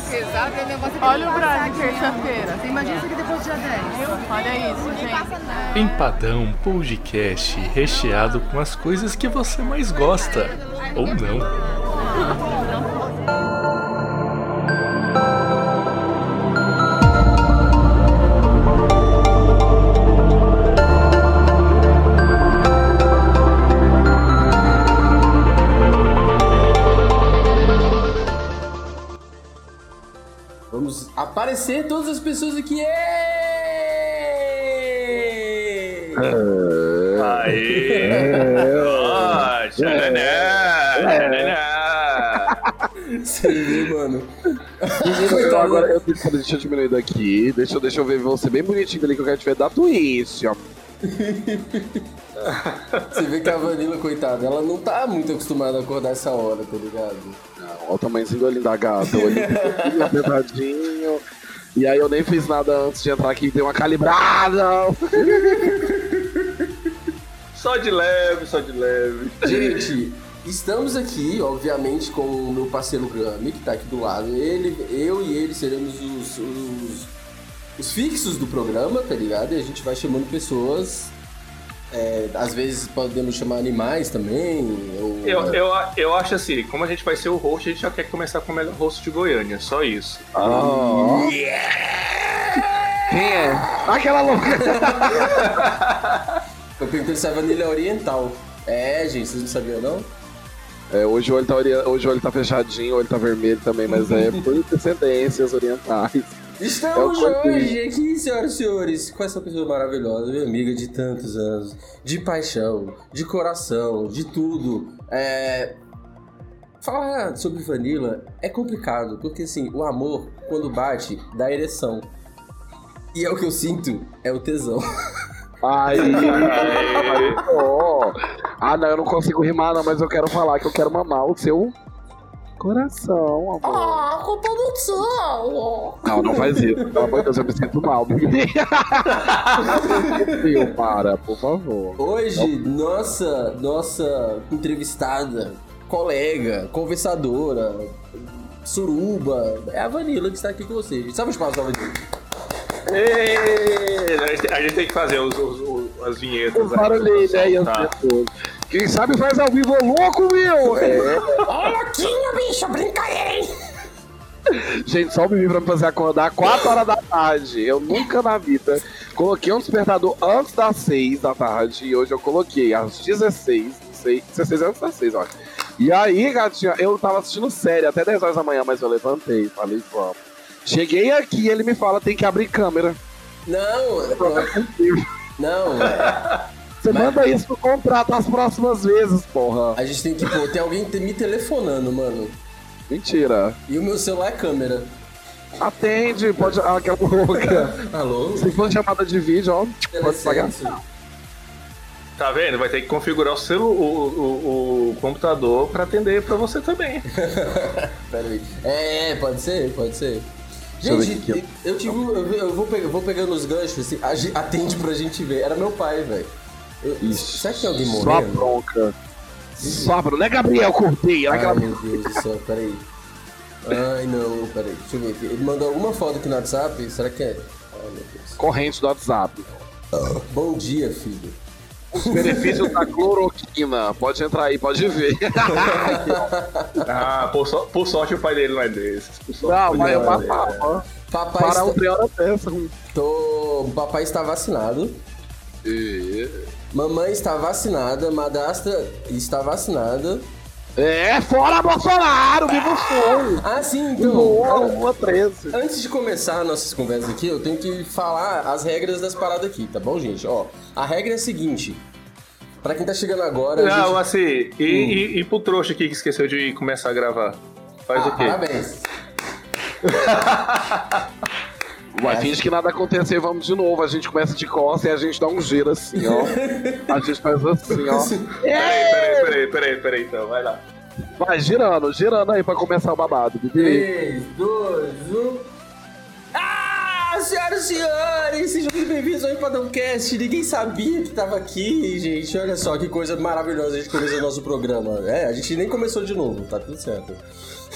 pesado, é negócio Olha o aqui, terça-feira. Você imagina isso aqui depois do dia 10. Olha isso, gente. Empadão Podcast recheado com as coisas que você mais gosta. Ou não. Vamos aparecer todas as pessoas aqui. Êêêê! Aê! Ó. Você vê, mano. Então, agora eu deixa, deixa eu diminuir daqui. Deixa, eu- deixa eu ver você bem bonitinho ali que eu quero te ver da Twitch, ó. Você vê que a Vanilla, coitada, ela não tá muito acostumada a acordar essa hora, tá ligado? Olha o tamanhozinho do olhinho da gata, o olhinho apertadinho. E aí eu nem fiz nada antes de entrar aqui, dei uma calibrada. Só de leve, só de leve. Gente, estamos aqui, obviamente, com o meu parceiro Gami, que tá aqui do lado. Ele, eu e ele seremos os, os, os fixos do programa, tá ligado? E a gente vai chamando pessoas. É, às vezes podemos chamar animais também. Ou, Eu, eu, eu acho assim, como a gente vai ser o host, a gente já quer começar com o melhor host de Goiânia, só isso. Ah. Quem é? Aquela louca. Eu perguntei se a vanilha é oriental. É, gente, vocês não sabiam não? É, hoje o olho tá, ori- hoje o olho tá fechadinho, o olho tá vermelho também, mas é por descendências orientais. Estamos É hoje aqui, senhoras e senhores, com essa pessoa maravilhosa, minha amiga de tantos anos, de paixão, de coração, de tudo. É... Falar sobre Vanilla é complicado, porque assim, o amor, quando bate, dá ereção. E é o que eu sinto, é o tesão. Aí, ó. Ah, não, eu não consigo rimar, não, mas eu quero falar que eu quero mamar o seu coração, amor. Ah, culpa do sol! Não, não faz isso. Pelo amor de Deus, eu me sinto mal. Meu, para, por favor. Hoje, nossa, nossa entrevistada, colega, conversadora, suruba, é a Vanilla que está aqui com vocês. Sabe os passos da Vanilla? Ê, A gente, a gente tem que fazer os, os- os- as vinhetas. Os barulhinhos aí, as pessoas. Quem sabe faz ao vivo, louco, meu! É. Ó, louquinho, bicho, brincadeira, hein? Gente, só o Bibi pra me fazer acordar 4 horas da tarde. Eu nunca na vida coloquei um despertador antes das 6 da tarde. E hoje eu coloquei às 16, não sei, 16 antes das 6, eu acho. E aí, gatinha, eu tava assistindo série até 10 horas da manhã, mas eu levantei, falei, vamos. Cheguei aqui ele me fala, tem que abrir câmera. Não, não, é, Você manda isso no contrato as próximas vezes, porra. a gente tem que, pô, tem alguém me telefonando, mano. Mentira. E o meu celular é câmera. Atende, pode. Ah, aquela louca. Alô? Se for chamada de vídeo, ó, pode pagar. Tá vendo? Vai ter que configurar o, celu, o, o, o computador pra atender pra você também. Pera aí. É, pode ser, pode ser. Eu Gente, aqui, eu tive. Eu, eu vou, pe- eu vou pegando os ganchos, assim, atende pra gente ver. Era meu pai, velho. Ixi, Será que alguém Só morrendo? bronca. Só bronca. Não é Gabriel Corteia, Ai, aquela. meu Deus do céu, peraí. Ai, não, peraí. Deixa eu ver aqui. Ele mandou alguma foto aqui no WhatsApp? Será que é? Ai, meu Deus. Corrente do WhatsApp. Bom dia, filho. Os benefícios da cloroquina. Pode entrar aí, pode ver. Ah, por, so- por sorte o pai dele não é desses. Não, mas eu é matava. Papai, Para está... dessa. Tô... Papai está vacinado. Mamãe está vacinada. Madrasta está vacinada. É, fora Bolsonaro, viva o som. Ah, sim, então. Boa, uma 13. Antes de começar nossas conversas aqui, eu tenho que falar as regras das paradas aqui, tá bom, gente? Ó, a regra é a seguinte. Pra quem tá chegando agora, Não, gente... assim, e, e, e pro trouxa aqui que esqueceu de começar a gravar? Faz Ah, o quê? Parabéns. Vai, finge que nada aconteceu e vamos de novo. A gente começa de costas e a gente dá um giro assim, ó. A gente faz assim, ó. Peraí, peraí, peraí, peraí, peraí, então, vai lá. Vai girando, girando aí pra começar o babado, bebê. 3, 2, 1. Ah! Senhoras e senhores! Sejam muito bem-vindos ao Empadãocast. Ninguém sabia que tava aqui, gente. Olha só que coisa maravilhosa a gente começou o nosso programa. É, a gente nem começou de novo, tá tudo certo.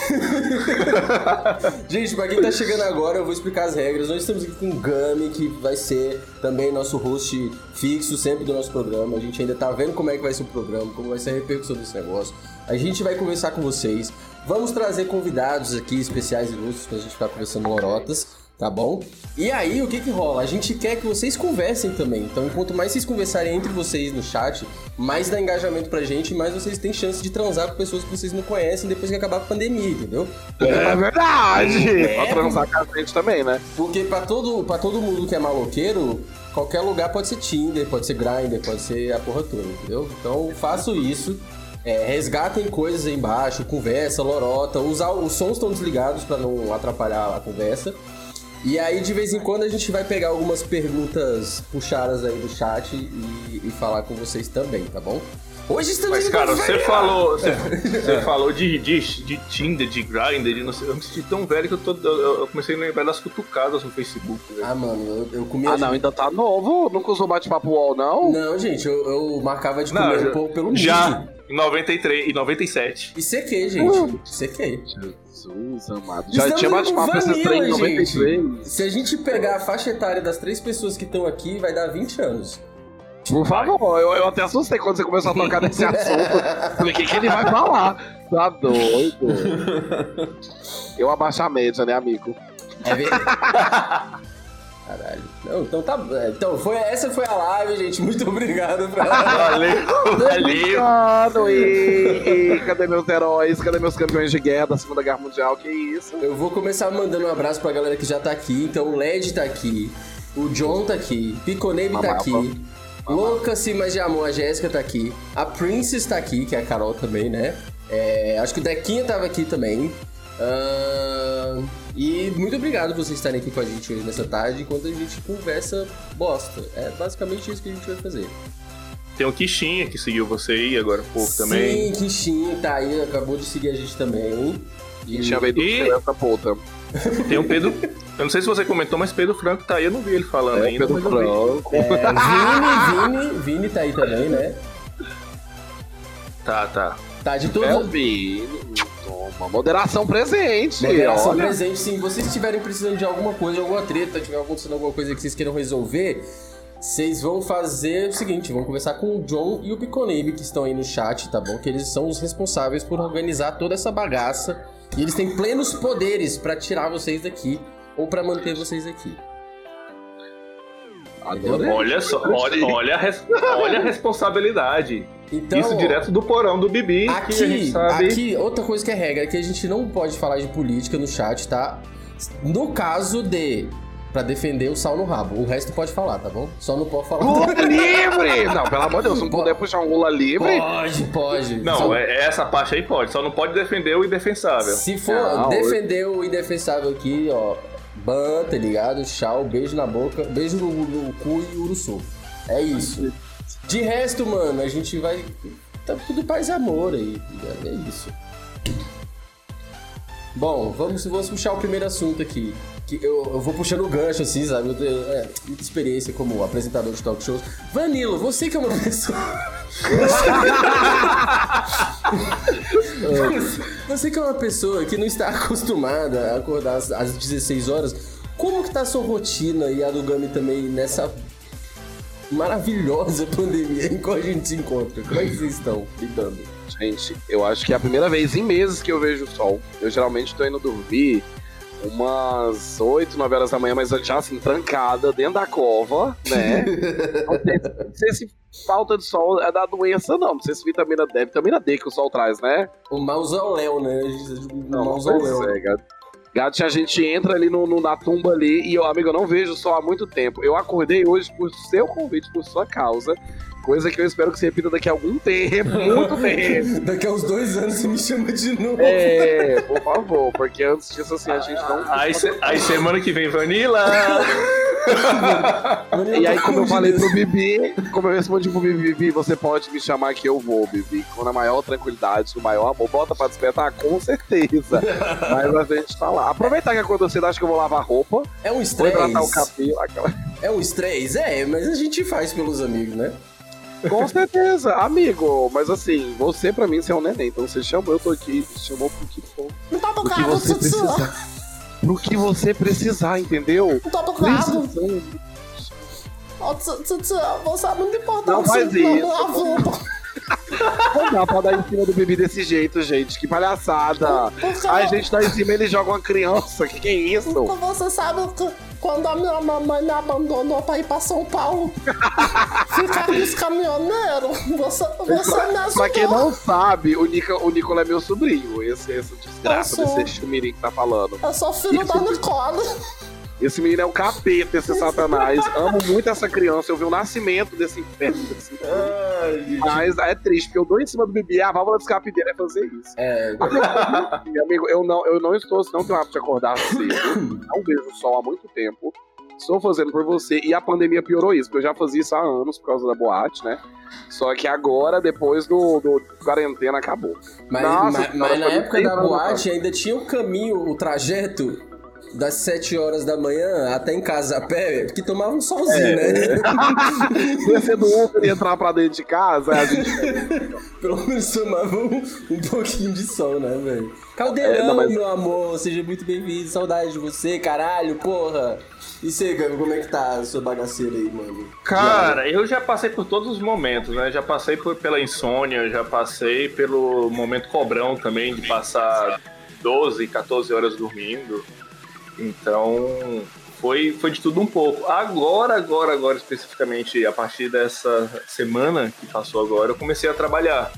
gente, pra quem tá chegando agora, eu vou explicar as regras. Nós estamos aqui com o Gami, que vai ser também nosso host fixo sempre do nosso programa. A gente ainda tá vendo como é que vai ser o programa, como vai ser a repercussão desse negócio. A gente vai conversar com vocês. Vamos trazer convidados aqui especiais e ilustres pra gente ficar conversando lorotas tá bom? E aí, o que que rola? A gente quer que vocês conversem também. Então, quanto mais vocês conversarem entre vocês no chat, mais dá engajamento pra gente, mais vocês têm chance de transar com pessoas que vocês não conhecem depois que acabar a pandemia, entendeu? É verdade! É. Pra transar com a gente também, né? Porque pra todo, pra todo mundo que é maloqueiro, qualquer lugar pode ser Tinder, pode ser Grindr, pode ser a porra toda, entendeu? Então, faço isso. É, resgatem coisas aí embaixo, conversa, lorota, usar os sons estão desligados pra não atrapalhar a conversa. E aí, de vez em quando, a gente vai pegar algumas perguntas puxadas aí do chat e, e falar com vocês também, tá bom? Hoje estamos Mas, cara, você velha- falou, você, você falou de, de, de Tinder, de Grindr, de não sei, eu me senti tão velho que eu, tô, eu, eu comecei a lembrar das cutucadas no Facebook, velho. Ah, mano, eu, eu comia... Ah, não, ainda tá novo. Nunca usou bate-papo wall, não? Não, gente, eu, eu marcava de Não, comer já- um pouco pelo Já, Meet. Em 93 e 97. E CQ, gente. Hum. CQ. Jesus amado. Já Estamos tinha bate-papo com esses trem em Vanilla, 93. Se a gente pegar a faixa etária das três pessoas que estão aqui, vai dar 20 anos. Por favor, eu, eu até assustei quando você começou a tocar nesse assunto. Falei, o que, que ele vai falar? Tá doido. Eu abaixo a média, né, amigo? É verdade. Caralho. Não, então tá. Então, foi, essa foi a live, gente. Muito obrigado. Pra... Valeu, valeu. Obrigado, e, e cadê meus heróis? Cadê meus campeões de guerra da Segunda Guerra Mundial? Que isso? Eu vou começar mandando um abraço pra galera que já tá aqui. Então, o Led tá aqui. O John tá aqui. Piconebe tá aqui. Louca Cimas de Amor, a Jéssica tá aqui. A Princess tá aqui, que é a Carol também, né? É, acho que o Dequinha tava aqui também. Ahn, e muito obrigado por vocês estarem aqui com a gente hoje nessa tarde, enquanto a gente conversa bosta. É basicamente isso que a gente vai fazer. Tem o Kishinha que seguiu você aí agora há pouco também. Sim, Kishin tá aí, acabou de seguir a gente também. E tinha veio do E- essa puta. Tem o Pedro. Eu não sei se você comentou, mas Pedro Franco tá aí, eu não vi ele falando É, ainda. Pedro. Franco. É, Vini, Vini, Vini tá aí também, né? Tá, tá. Tá de É o todos. Vini. Toma, moderação presente. Moderação olha. presente, sim. Vocês estiverem precisando de alguma coisa, de alguma treta, tiver acontecendo alguma coisa que vocês queiram resolver, vocês vão fazer o seguinte: vão conversar com o John e o Piconebe que estão aí no chat, tá bom? Que eles são os responsáveis por organizar toda essa bagaça. E eles têm plenos poderes pra tirar vocês daqui ou pra manter vocês aqui. Adorei. Olha só, olha, olha, a res- olha a responsabilidade. Então, Isso direto do porão do Bibi, Aqui, sabe. aqui, outra coisa que é regra, é que a gente não pode falar de política no chat, tá? No caso de. Pra defender o sal no rabo. O resto pode falar, tá bom? Só não pode falar. Lula livre! Não, pelo amor de Deus, se não puder puxar um Lula livre. Pode, pode. Não, Só- é, essa parte aí pode, só não pode defender o indefensável. Se for Não, defender o indefensável aqui, ó. Ban, tá ligado? Tchau, beijo na boca, beijo no, no cu e uruçu. É isso. De resto, mano, a gente vai. Tá tudo paz e amor aí. É isso. Bom, vamos, vamos puxar o primeiro assunto aqui. Que eu, eu vou puxando o gancho, assim, sabe? Eu tenho é, muita experiência como apresentador de talk shows. Vanilo, você que é uma pessoa. Você que é uma pessoa que não está acostumada a acordar às, às 16 horas, como que tá a sua rotina e a do Gami também nessa maravilhosa pandemia em qual a gente se encontra? Como é que vocês estão lidando? Gente, eu acho que é a primeira vez em meses que eu vejo o sol. Eu geralmente tô indo dormir umas 8, 9 horas da manhã, mas já assim, trancada dentro da cova, né? não sei, não sei se falta de sol é da doença, não. Não sei se vitamina D, vitamina D que o sol traz, né? O mausoléu, né? O Não, mausoléu. é, gato. A gente entra ali no, no- na tumba ali e eu, amigo, eu não vejo o sol há muito tempo. Eu acordei hoje por seu convite, por sua causa. Coisa que eu espero que se repita daqui a algum tempo, muito tempo. Daqui a uns dois anos você me chama de novo. É, por favor, porque antes disso, assim, a gente não. Aí, se- aí semana que vem, Vanilla! E aí, como eu falei pro Bibi, como eu respondi pro Bibi, Bibi, você pode me chamar que eu vou, Bibi, com a maior tranquilidade, com o maior amor. Bota pra despertar, com certeza. Mas a gente tá lá. Aproveitar que acordou cedo, acho que eu vou lavar roupa. É um Vou estresse. hidratar o cabelo. Aquela... É um estresse? É, mas a gente faz pelos amigos, né? Com certeza, amigo. Mas assim, você pra mim, você é um neném. Então você chamou, eu tô aqui. Chamou pro que for. Não tá Pro que tocado, você precisar. Pro que você precisar, entendeu? Não tá tocado. Precisando. Você é muito importante. Não faz isso. Não dá pra dar em cima do bebê desse jeito, gente. Que palhaçada. A gente tá em cima ele joga uma criança. Que que é isso? Você sabe que quando a minha mamãe me abandonou pra ir pra São Paulo ficar com os caminhoneiros, você, você me ajudou. Pra quem não sabe, o, Nico, o Nicola é meu sobrinho. Esse, esse desgraça sou. desse chumirim que tá falando. Eu sou filho da Nicole. Esse menino é um capeta, esse satanás. Amo muito essa criança. Eu vi o nascimento desse inferno. Desse inferno. Mas é triste, porque eu dou em cima do bebê. A válvula de escape dele é fazer isso. É, Meu amigo, eu não, eu não estou, não tenho hábito de acordar cedo. Não vejo o sol há muito tempo. Estou fazendo por você. E a pandemia piorou isso, porque eu já fazia isso há anos por causa da boate, né? Só que agora, depois do, do quarentena, acabou. mas, Nossa, mas- mas na época da boate ainda tinha o caminho, o trajeto das 7 horas da manhã até em casa a pé, que tomava um solzinho, É. né? Descer do Uber e entrar pra dentro de casa, a gente Pelo menos tomava um, um pouquinho de sol, né, velho? Caldeirão, É, não, mas- meu amor, seja muito bem-vindo, saudade de você, caralho, porra. E você, como é que tá a sua bagaceira aí, mano? Cara, eu já passei por todos os momentos, né? Já passei por- pela insônia, já passei pelo momento cobrão também, de passar 12, 14 horas dormindo. Então, foi, foi de tudo um pouco. Agora, agora, agora, especificamente, a partir dessa semana que passou agora, eu comecei a trabalhar.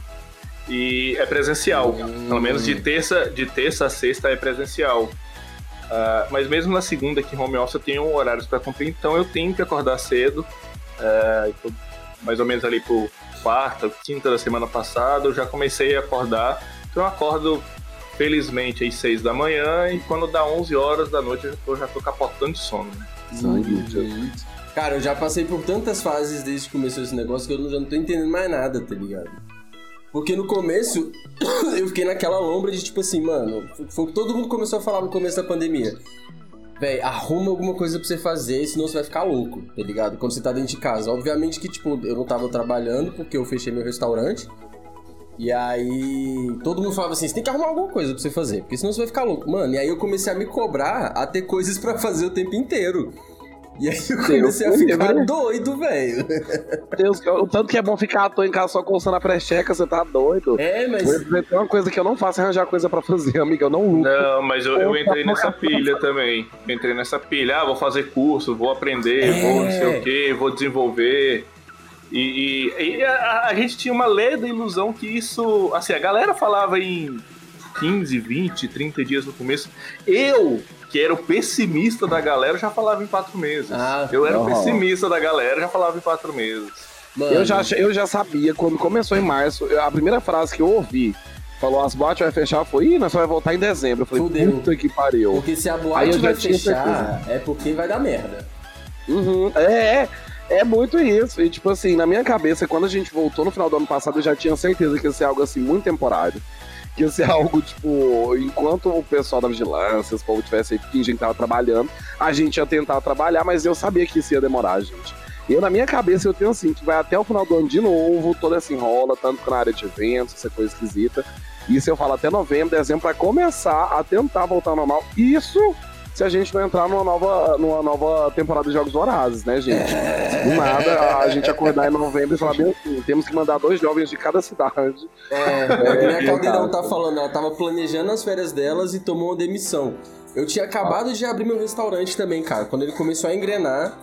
E é presencial. Pelo menos de terça, de terça a sexta é presencial. Ah, mas mesmo na segunda, que home office, eu tenho horários para cumprir, então eu tenho que acordar cedo. Então, mais ou menos ali por quarta, quinta da semana passada, eu já comecei a acordar. Então eu acordo, felizmente, às seis da manhã, e quando dá 11 horas da noite, eu já tô, capotando de sono. Né? Uhum. Cara, eu já passei por tantas fases desde que começou esse negócio que eu não- já não tô entendendo mais nada, tá ligado? Porque no começo, eu fiquei naquela lombra de tipo assim, mano, foi o que todo mundo começou a falar no começo da pandemia. Véi, arruma alguma coisa pra você fazer, senão você vai ficar louco, tá ligado? Quando você tá dentro de casa. Obviamente que, tipo, eu não tava trabalhando porque eu fechei meu restaurante. E aí, todo mundo falava assim: você tem que arrumar alguma coisa pra você fazer, porque senão você vai ficar louco. Mano, e aí eu comecei a me cobrar a ter coisas pra fazer o tempo inteiro. E aí eu comecei a Deus ficar livre. doido, velho. Deus, o tanto que é bom ficar à toa em casa só coçando a precheca, você tá doido. É, mas. Tem uma coisa que eu não faço é arranjar coisa pra fazer, amiga. Eu não luto. Não, mas eu, eu entrei nessa pilha também. Eu entrei nessa pilha. Ah, vou fazer curso, vou aprender, É. vou não sei o quê, vou desenvolver. E, e- e a, a gente tinha uma leda ilusão que isso. Assim, a galera falava em 15, 20, 30 dias no começo. Eu, que era o pessimista da galera, já falava em quatro meses. Ah, eu era o pessimista da galera, já falava em quatro meses. Mano, Eu já, eu já sabia, quando começou em março, a primeira frase que eu ouvi falou: as boates vai fechar, foi, ih, nós só vai voltar em dezembro. Eu falei, Fudeu. puta que pariu. Porque se a Aí boate eu já vai tinha fechar, é porque vai dar merda. Uhum, é, é, é muito isso. E tipo assim, na minha cabeça, quando a gente voltou no final do ano passado, eu já tinha certeza que ia ser algo assim muito temporário. Que ia ser algo, tipo, enquanto o pessoal da vigilância, os povo tivesse aí fingindo que tava trabalhando, a gente ia tentar trabalhar, mas eu sabia que isso ia demorar, gente. E eu, na minha cabeça, eu tenho assim, que vai até o final do ano de novo, toda essa enrola, tanto na área de eventos, essa coisa esquisita. Isso eu falo até novembro, dezembro, pra começar a tentar voltar ao normal. Isso se a gente não entrar numa nova, numa nova temporada de Jogos Vorazes, né, gente? Do nada, a gente acordar em novembro e falar bem assim, temos que mandar dois jovens de cada cidade. É, a minha É, caldeirão cara. tá falando, ela tava planejando as férias delas e tomou uma demissão. Eu tinha acabado de abrir meu restaurante também, cara. Quando ele começou a engrenar,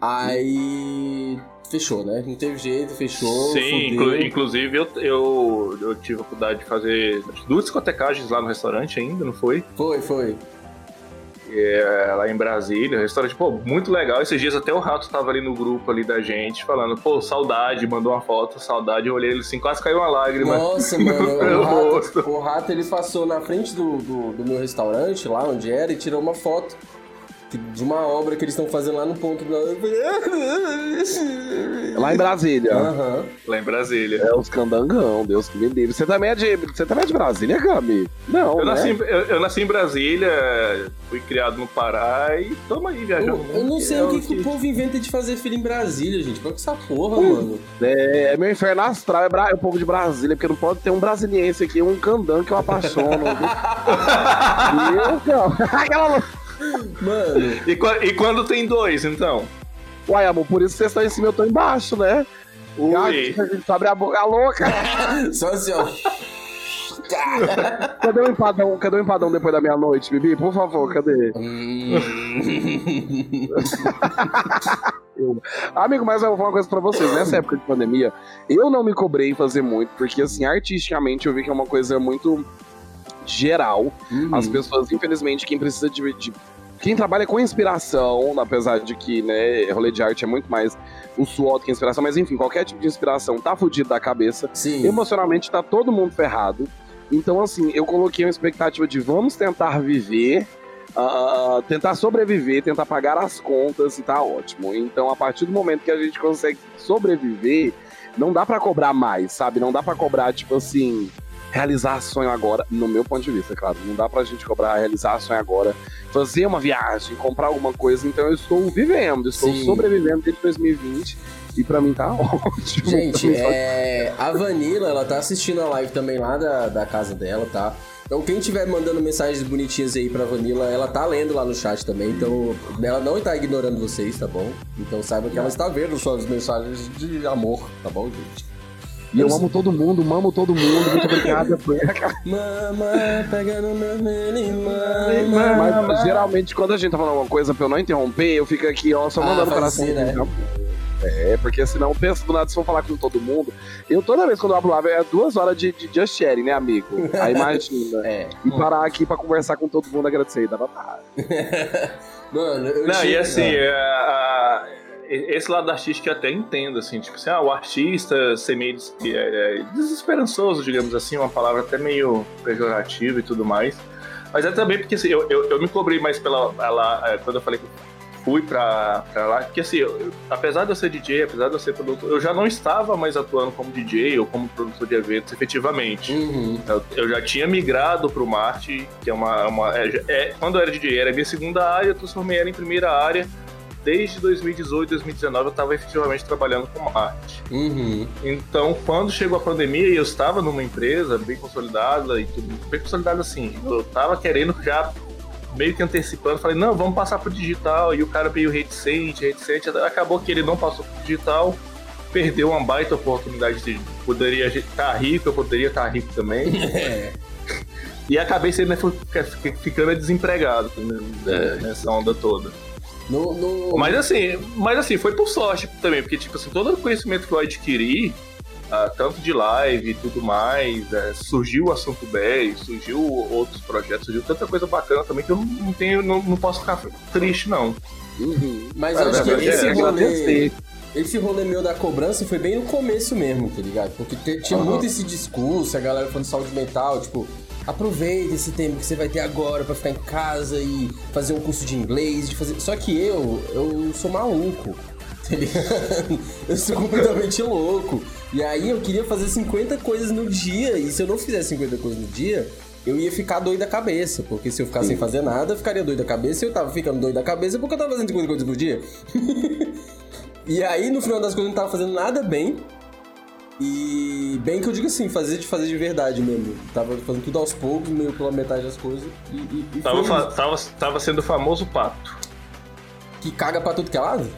aí fechou, né? Não teve jeito, fechou. Sim, inclu- inclusive eu, eu, eu tive a oportunidade de fazer duas discotecagens lá no restaurante ainda, não foi? Foi, foi. É, lá em Brasília, restaurante, pô, muito legal. Esses dias até o Rato tava ali no grupo ali da gente, falando, pô, saudade, mandou uma foto, saudade. Eu olhei ele assim, quase caiu uma lágrima. Nossa, mano, no o meu rato, rosto. o rato ele passou na frente do, do, do meu restaurante, lá onde era, e tirou uma foto. Que- de uma obra que eles estão fazendo lá no ponto. Lá em Brasília. Aham. Lá em Brasília. É os candangão, Deus que me livre. Você também é de, você também é de Brasília, Gami? Não, Eu né? nasci, em- eu, eu nasci em Brasília, fui criado no Pará e tamo aí viajando. Eu, eu não sei É o que, que o povo inventa de fazer filho em Brasília, gente. Qual que é essa porra, mano? É, é meu inferno astral, é, Bra- é o povo de Brasília, porque não pode ter um brasiliense aqui, um candango que eu apaixono. Meu Deus. Aquela... Mano, E, e quando tem dois, então? Uai, amor, por isso que vocês estão em cima e eu tô embaixo, né? Ui. A gente abre a boca a louca. só assim, ó. Cadê o empadão? Cadê o empadão depois da meia-noite, Bibi? Por favor, cadê? Hum. Amigo, mas eu vou falar uma coisa pra vocês. Nessa época de pandemia, eu não me cobrei em fazer muito, porque, assim, artisticamente eu vi que é uma coisa muito geral. Uhum. As pessoas, infelizmente, quem precisa de, de- Quem trabalha com inspiração, apesar de que, né, rolê de arte é muito mais o suor do que a inspiração, mas enfim, qualquer tipo de inspiração tá fudido da cabeça. Sim. Emocionalmente tá todo mundo ferrado. Então, assim, eu coloquei uma expectativa de vamos tentar viver, ah, tentar sobreviver, tentar pagar as contas e tá ótimo. Então, a partir do momento que a gente consegue sobreviver, não dá pra cobrar mais, sabe? Não dá pra cobrar, tipo assim, realizar sonho agora, no meu ponto de vista, claro. Não dá pra gente cobrar realizar sonho agora, fazer uma viagem, comprar alguma coisa. Então, eu estou vivendo, estou Sim. sobrevivendo desde 2020 e pra mim tá ótimo. Gente, é, a Vanilla, ela tá assistindo a live também lá da, da casa dela, tá? Então quem tiver mandando mensagens bonitinhas aí pra Vanilla, ela tá lendo lá no chat também, então ela não tá ignorando vocês, tá bom? Então saiba que ela está vendo suas mensagens de amor, tá bom, gente? E eu amo todo mundo, mamo todo mundo, muito obrigada. Mama, pega no meu mama. Mas geralmente quando a gente tá falando alguma coisa pra eu não interromper, eu fico aqui, ó, só Ah, mandando faz coração. assim, né? É, porque senão pensa do nada se for falar com todo mundo. Eu toda vez quando eu abro live é duas horas de, de just sharing, né, amigo? Aí imagina. É. E parar aqui pra conversar com todo mundo, agradecer. Dá vontade. Mano, eu Não, tinha- e assim, Ah. é, a- esse lado artístico eu até entendo, assim, tipo assim, ah, o artista ser meio des- é, é, desesperançoso, digamos assim, uma palavra até meio pejorativa e tudo mais. Mas é também porque assim, eu, eu, eu me cobrei mais pela. Ela, é, quando eu falei que fui pra, pra lá, porque assim, eu- apesar de eu ser DJ, apesar de eu ser produtor, eu já não estava mais atuando como DJ ou como produtor de eventos efetivamente. Uhum. Eu, eu já tinha migrado pro Marte, que é uma. uma é, é- quando eu era DJ, era minha segunda área, eu transformei ela em primeira área. Desde 2018, 2019, eu estava efetivamente trabalhando com Marte. Uhum. Então, quando chegou a pandemia e eu estava numa empresa bem consolidada e tudo, bem consolidada assim, eu estava querendo já meio que antecipando, falei, não, vamos passar pro digital. E o cara meio reticente, reticente, acabou que ele não passou pro digital, perdeu uma baita oportunidade de poderia estar rico, eu poderia estar rico também. É. E acabei sendo ficando desempregado né, nessa onda toda. No, no... Mas assim, mas assim, foi por sorte também, porque tipo assim, todo o conhecimento que eu adquiri, ah, tanto de live e tudo mais, é, surgiu o assunto 10, surgiu outros projetos, surgiu tanta coisa bacana também que eu não, tenho, não, não posso ficar triste, não. Uhum. Mas eu acho que esse é rolê, esse rolê meu da cobrança foi bem no começo mesmo, tá ligado? Porque tinha Aham. muito esse discurso, a galera falando de saúde mental, tipo, aproveita esse tempo que você vai ter agora pra ficar em casa e fazer um curso de inglês, de fazer. Só que eu, eu sou maluco. Tá ligado? Eu sou completamente louco. E aí eu queria fazer 50 coisas no dia. E se eu não fizesse 50 coisas no dia, eu ia ficar doido da cabeça. Porque se eu ficar sem fazer nada, eu ficaria doido da cabeça. E eu tava ficando doido da cabeça porque eu tava fazendo 50 coisas por dia. e aí, no final das contas, eu não tava fazendo nada bem. E bem que eu digo assim, fazer de fazer de verdade mesmo. Tava fazendo tudo aos poucos, meio pela metade das coisas. E, e, e Tava, fa- tava, tava sendo o famoso pato. que caga pra tudo que é lado?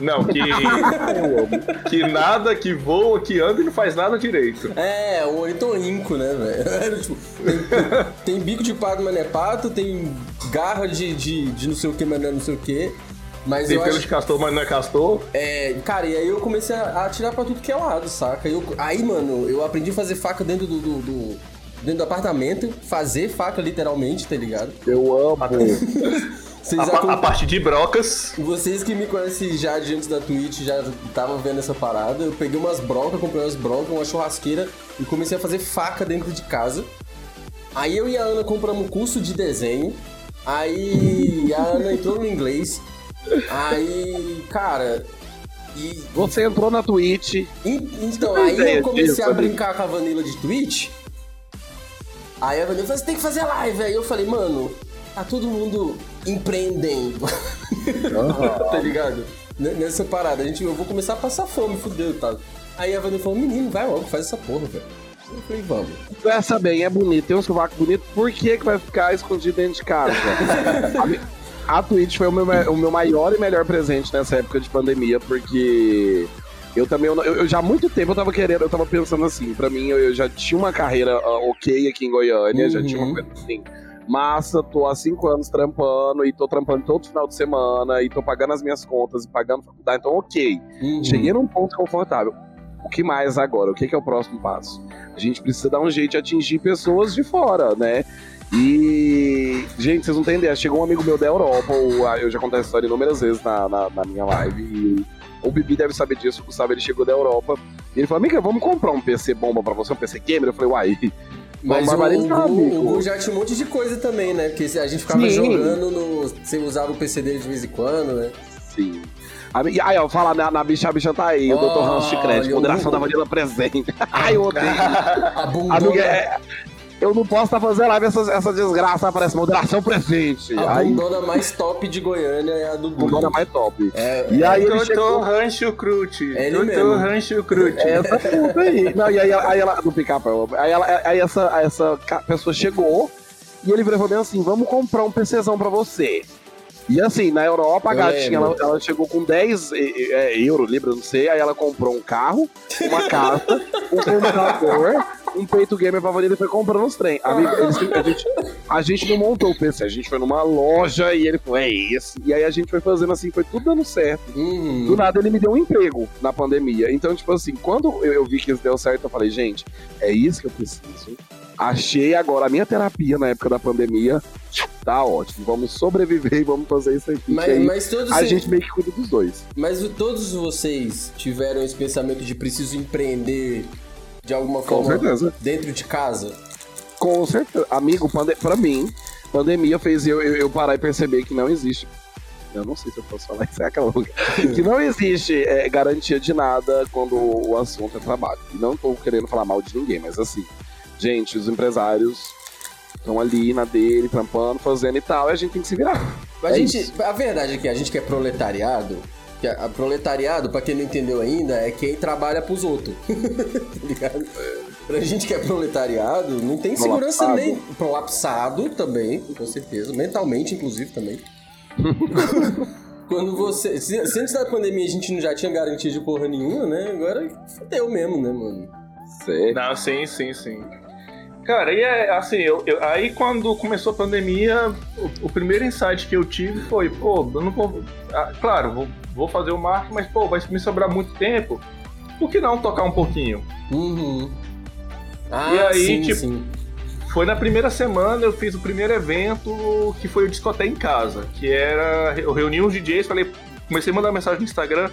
Não, que, que nada, que voa, que anda e não faz nada direito. É, o ornitorrinco, né, velho? tipo, tem, tem- tem bico de pato, mas não é pato, tem garra de, de, de não sei o que, mas não é não sei o que. Mas Tem eu pelo acho de castor, mas não é castor. É, cara, e aí eu comecei a atirar pra tudo que é lado, saca? Eu- aí, mano, eu aprendi a fazer faca dentro do, do- do- dentro do apartamento, fazer faca literalmente, tá ligado? Eu amo. Vocês, A, a parte de brocas. vocês que me conhecem já de antes da Twitch já estavam vendo essa parada. Eu peguei umas brocas, comprei umas brocas, uma churrasqueira e comecei a fazer faca dentro de casa. Aí eu e a Ana compramos um curso de desenho. Aí a Ana entrou no inglês. Aí, cara. E, Você entrou na Twitch. e- então, aí eu comecei a brincar com a Vanilla de Twitch. Aí a Vanilla falou: você tem que fazer live. Aí eu falei, mano, tá todo mundo empreendendo. tá ligado? Nessa parada, a gente, eu vou começar a passar fome, fudeu, tá? Aí a Vanilla falou, menino, vai logo, faz essa porra, velho. Eu falei, vamos. Essa bem é bonito, tem um sovaco bonito, por que, que vai ficar escondido dentro de casa? a, Twitch foi o meu, o meu maior e melhor presente nessa época de pandemia, porque eu também, eu, eu já há muito tempo eu tava querendo, eu tava pensando assim, pra mim eu, eu já tinha uma carreira ah, ok aqui em Goiânia, já tinha uma Uhum. coisa assim. Massa, tô há cinco anos trampando e tô trampando todo final de semana e tô pagando as minhas contas e pagando faculdade, então ok. Uhum. Cheguei num ponto confortável. O que mais agora? O que que é o próximo passo? A gente precisa dar um jeito de atingir pessoas de fora, né? E, gente, vocês não têm ideia. Chegou um amigo meu da Europa, o- eu já contei essa história inúmeras vezes na, na, na minha live. E o Bibi deve saber disso, o Gustavo ele chegou da Europa. E ele falou: Amiga, vamos comprar um PC bomba pra você, um PC gamer? Eu falei: Uai, Mas o, o, Gu- amigo." o Gu já tinha um monte de coisa também, né? Porque a gente ficava Sim. jogando no. Você usava o PC dele de vez em quando, né? Sim. E aí, ó, fala na, na bicha, a bicha tá aí, o Oh, Dr. Hans de crédito, moderação da Vanilla presente. Ai, eu odeio. A bundona, Amiga, é- eu não posso estar fazendo live essa, essa desgraça, aparece moderação presente. a Aí, bundona mais top de Goiânia é a do Gu. bundona mais top. É, E aí ele Doutor chegou... Rancho Crute. É ele Doutor mesmo. Rancho Crute. É essa puta aí. Não, e aí, ela- aí ela... Do pica-pau. Aí, ela, aí essa, essa pessoa chegou e ele virou falou bem assim, vamos comprar um PCzão pra você. E assim, na Europa, a Eu gatinha, ela, ela chegou com 10 e- e- é, euros, libra, não sei. Aí ela comprou um carro, uma casa, um computador, um peito gamer pra Vanilla e foi comprando os trem. Amigo, eles- a, gente, a gente não montou o PC, a gente foi numa loja e ele falou, é esse. E aí a gente foi fazendo assim, foi tudo dando certo. Uhum. Do nada ele me deu um emprego na pandemia. Então, tipo assim, quando eu, eu vi que isso deu certo, eu falei, gente, é isso que eu preciso. Achei agora a minha terapia na época da pandemia. Tá ótimo. Vamos sobreviver e vamos fazer isso aqui. Mas, mas todos, a gente meio que cuida dos dois. mas todos vocês tiveram esse pensamento de preciso empreender de alguma Com forma certeza. dentro de casa? Com certeza. Amigo, pande pra mim, pandemia fez eu, eu, eu parar e perceber que não existe. Eu não sei se eu posso falar isso, é aquela que não existe é, garantia de nada quando o assunto é trabalho. E não tô querendo falar mal de ninguém, mas assim, gente, os empresários estão ali na dele, trampando, fazendo e tal, e a gente tem que se virar. A, É gente, isso. a verdade é que a gente que é proletariado, que a, a proletariado, pra quem não entendeu ainda, é quem trabalha pros outros. tá ligado? Pra gente que é proletariado, não tem segurança Prolapsado. nem. Prolapsado também, com certeza. Mentalmente, inclusive, também. Quando você. Se, se antes da pandemia a gente não já tinha garantia de porra nenhuma, né? Agora fodeu mesmo, né, mano? Cê- Não, sim, sim, sim. Cara, e é assim, eu, eu- aí quando começou a pandemia, o, o primeiro insight que eu tive foi, pô, eu não vou. ah, claro, vou, vou fazer o marketing, mas pô, vai me sobrar muito tempo. Por que não tocar um pouquinho? Uhum. Ah, E aí, sim, tipo, sim. Foi na primeira semana, eu fiz o primeiro evento que foi o Discoteca em Casa, que era. Eu reuni uns DJs, falei, comecei a mandar mensagem no Instagram,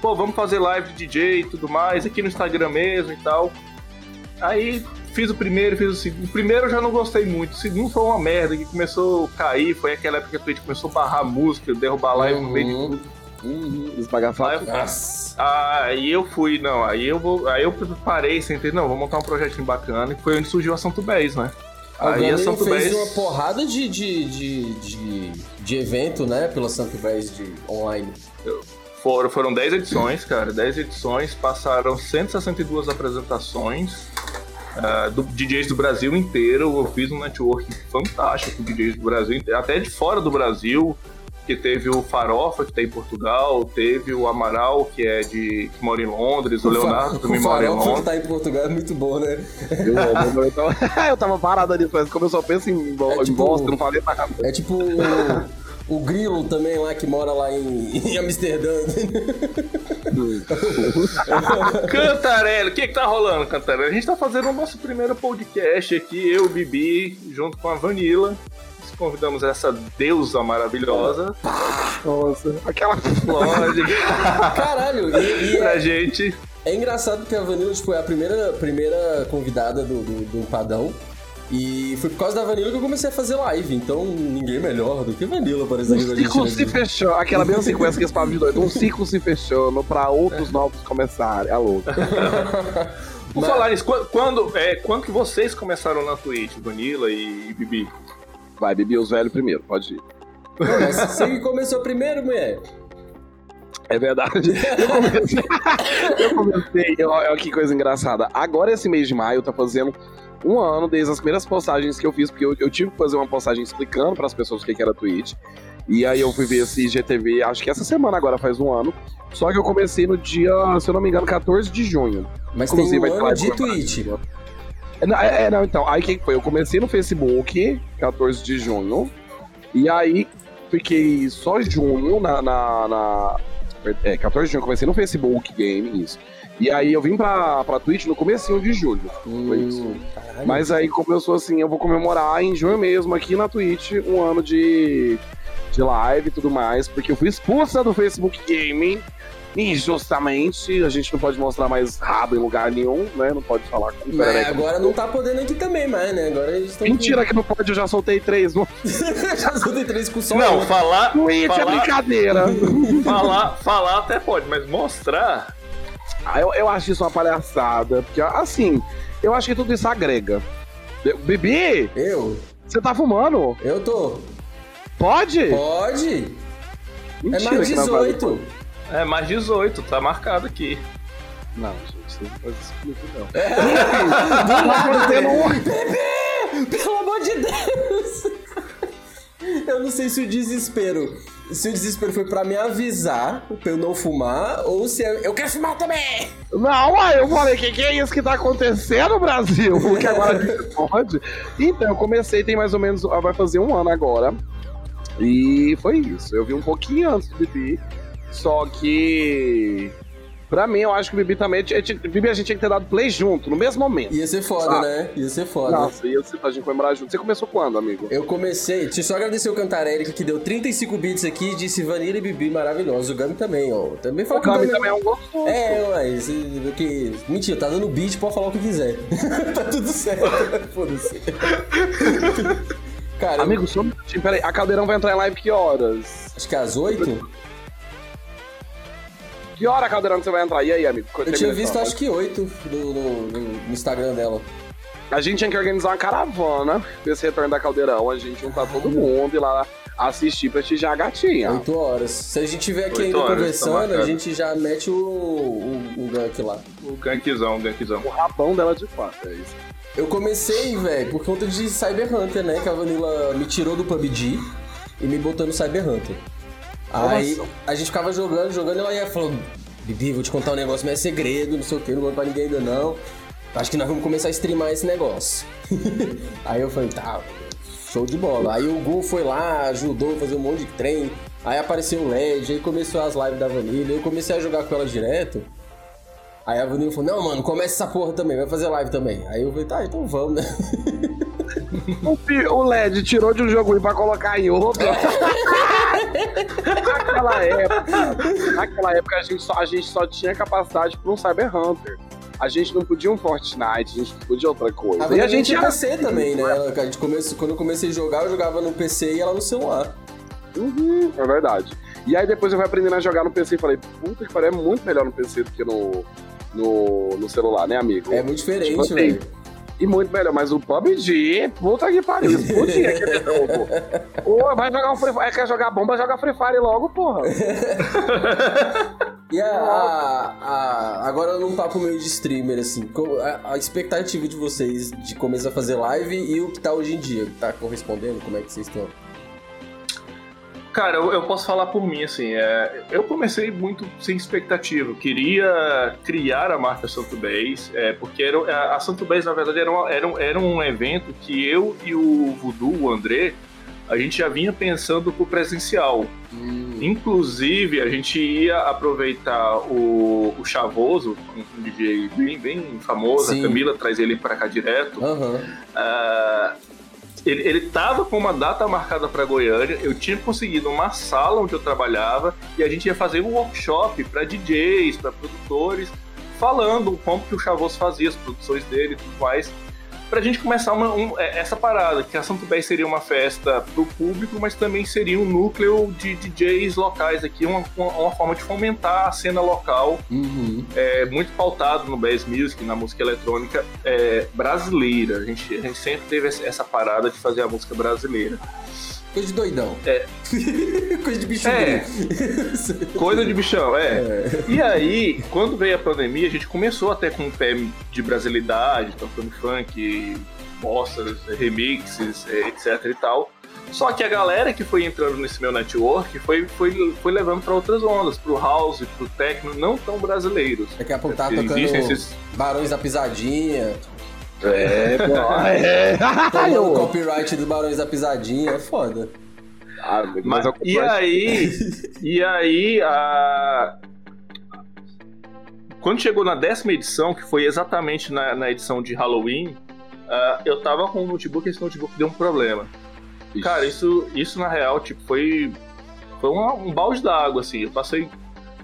pô, vamos fazer live de DJ e tudo mais, aqui no Instagram mesmo e tal. Aí fiz o primeiro, fiz o segundo. O primeiro eu já não gostei muito, o segundo foi uma merda, que começou a cair, foi aquela época que a Twitch começou a barrar música, derrubar live no meio de Uhum. tudo. Uhum, esbagaçado. Nossa. Aí eu fui, não, aí eu vou. Aí eu parei, sentei, não, vou montar um projetinho bacana, que foi onde surgiu a Santo Bés, né? A Aí a Santo fez Bés. uma porrada de, de, de, de, de evento, né? Pela Santo Bés de online. Foram, foram 10 edições, cara. 10 edições, passaram 162 apresentações ah, do DJs do Brasil inteiro. Eu fiz um network fantástico com DJs do Brasil inteiro, até de fora do Brasil, que teve o Farofa, que tá em Portugal, teve o Amaral, que é de que mora em Londres, o, Leonardo também o mora em Farofa que Londres. tá em Portugal é muito bom, né? Eu, amo, eu, tava, eu tava parado ali, mas como eu só penso em, É em tipo- bosta, não falei nada. É tipo o, Grilo também lá que mora lá em, em Amsterdã. Cantarelli, o que que tá rolando, Cantarelli? A gente tá fazendo o nosso primeiro podcast aqui, eu, Bibi, junto com a Vanilla. Convidamos essa deusa maravilhosa, Nossa, aquela. lógico, Caralho, e, e pra é, gente. é engraçado que a Vanilla tipo, é a primeira, primeira convidada do, do, do Padão. E foi por causa da Vanilla que eu comecei a fazer live. Então ninguém melhor do que Vanilla para Um essa gente. ciclo se fechou. Aquela mesma sequência que esse papo de doido. Um ciclo se fechando pra outros novos começarem. É louco. Por Mas- falar nisso, qu- quando, é, quando que vocês começaram na Twitch, Vanilla e Bibi? Vai, bebi os velhos primeiro, pode ir. Não, você que começou primeiro, mulher. É verdade. Eu comecei. eu comecei. Olha que coisa engraçada. Agora, esse mês de maio, tá fazendo um ano desde as primeiras postagens que eu fiz, porque eu, eu tive que fazer uma postagem explicando para as pessoas o que que era Twitch. E aí eu fui ver esse IGTV, acho que essa semana agora faz um ano. Só que eu comecei no dia, se eu não me engano, 14 de junho. Mas Inclusive, tem um ano de Twitch. É, não, é, é, não, então, aí o que que foi? Eu comecei no Facebook, 14 de junho, e aí fiquei só junho na. na, na é, 14 de junho eu comecei no Facebook Game, isso. E aí eu vim pra, pra Twitch no comecinho de julho. Foi isso. Hum. Mas aí, sou assim, eu vou comemorar em junho mesmo, aqui na Twitch, um ano de, de live e tudo mais, porque eu fui expulsa do Facebook Gaming injustamente. A gente não pode mostrar mais rabo em lugar nenhum, né? Não pode falar com Mas perereca. agora não tá podendo aqui também mais, né? Agora eles estão. Mentira que não pode, eu já soltei três. Não, Já soltei três com só Não, falar, Twitch é falar, brincadeira. falar, falar até pode, mas mostrar. Ah, eu, eu acho isso uma palhaçada. Porque, assim, eu acho que tudo isso agrega. Bibi, Eu? você tá fumando? Eu tô. Pode? Pode? é Mentira mais não vai- 18. É mais 18, tá marcado aqui. Não, gente, vocês não fazem isso comigo, não. Do Tendo um- Bebê! Pelo amor de Deus! Eu não sei se o desespero. Se o desespero foi pra me avisar pra eu não fumar, ou se eu, eu quero fumar também! Não, uai, eu falei, que que é isso que tá acontecendo, Brasil? Porque agora pode. Então, eu comecei, tem mais ou menos, ah, vai fazer um ano agora. E foi isso. Eu vi um pouquinho antes do Bibi. Só que. Pra mim, eu acho que o Bibi também. tinha- tinha- Bibi, a gente tinha que ter dado play junto, no mesmo momento. Ia ser foda, né? Ia ser foda. Nossa, ia ser pra gente comemorar junto. Você começou quando, amigo? Eu comecei, deixa eu só agradecer o Cantar Erika que deu 35 bits aqui e disse Vanilla e Bibi maravilhoso. O Gami também, ó. Também falou que o Gami Gami também é um gostoso. É, mas que. Mentira, tá dando beat, pode falar o que quiser. tá tudo certo. Foda-se. Cara, Amigo, só um minutinho, peraí. A Caldeirão vai entrar em live que horas? acho que é às 8? Que hora, Caldeirão, que você vai entrar? E aí, amigo? Eu tinha visto, acho que 8 no, no- no Instagram dela. A gente tinha que organizar uma caravana desse retorno da Caldeirão. A gente juntar todo mundo e lá assistir prestigiar a gatinha. 8 horas. Se a gente tiver aqui Oito ainda horas, tá conversando, a gente já mete o, o, o gank lá. O gankzão, o gankzão. O rabão dela de fato, é isso. Eu comecei, velho, por conta de Cyber Hunter, né? Que a Vanilla me tirou do PUBG e me botou no Cyber Hunter. Aí a gente ficava jogando, jogando, e ela ia falando, Bibi, vou te contar um negócio, mas é segredo, não sei o que, não vou pra ninguém ainda não. Acho que nós vamos começar a streamar esse negócio. Aí eu falei, tá, show de bola. Aí o Gu foi lá, ajudou a fazer um monte de trem. Aí apareceu o LED, aí começou as lives da Vanilla. Eu comecei a jogar com ela direto. Aí a Vanilla falou, não, mano, começa essa porra também, vai fazer live também. Aí eu falei, tá, então vamos, né? O, LED tirou de um jogo pra colocar em outro. naquela época, naquela época a gente, só, a gente só tinha capacidade pra um Cyber Hunter. A gente não podia um Fortnite, a gente não podia outra coisa. A e a gente tinha era PC também, né? Ela- a gente comece- quando eu comecei a jogar, eu jogava no PC e ela no celular. Uhum, é verdade. E aí depois eu fui aprendendo a jogar no PC e falei, puta que pariu, é muito melhor no PC do que no, no, no celular, né, amigo? É muito diferente, Tipo assim, velho. E muito melhor, mas o PUBG, puta que pariu, explodia aquele jogo. Ô, vai jogar um Free Fire, quer jogar bomba, joga Free Fire logo, porra. E a, a- a- agora num papo meio de streamer, assim, a, a expectativa de vocês de começar a fazer live e o que tá hoje em dia? Tá correspondendo? Como é que vocês estão? Cara, eu, eu posso falar por mim, assim, é, eu comecei muito sem expectativa. Queria criar a marca Santo Base, é, porque era, a, a Santo Base, na verdade, era, uma- era, um, era um evento que eu e o Voodoo, o André, a gente já vinha pensando pro presencial. Inclusive, a gente ia aproveitar o, o Chavoso, um DJ bem, bem famoso, Sim. a Camila traz ele para cá direto. Aham. Ah, ele, ele tava com uma data marcada para Goiânia, eu tinha conseguido uma sala onde eu trabalhava e a gente ia fazer um workshop para DJs, para produtores, falando como que o Chavoso fazia as produções dele e tudo mais. Pra gente começar uma, um- é, essa parada, que a Santo Bé seria uma festa pro público, mas também seria um núcleo de DJs locais aqui, uma, uma, uma forma de fomentar a cena local, Uhum. é, muito pautado no bass music, na música eletrônica é, brasileira. A gente, a gente sempre teve essa parada de fazer a música brasileira. Coisa de doidão. É. Coisa de bicho É. Coisa de bichão, é. E aí, quando veio a pandemia, a gente começou até com um pé de brasilidade, tocando funk, bossas, remixes, eh, etc e tal. Só que a galera que foi entrando nesse meu network foi, foi, foi levando para outras ondas, pro house, pro techno, não tão brasileiros. Daqui a pouco tá tocando esses- Barões da Pisadinha, É, pô, é. o copyright do Barões da Pisadinha, é foda. Ah, mas Mas, eu- e aí, e aí, a... quando chegou na décima edição, que foi exatamente na, na edição de Halloween, ah, eu tava com o notebook e esse notebook deu um problema. Cara, isso, isso na real, tipo, foi, foi um, um balde d'água, assim. Eu passei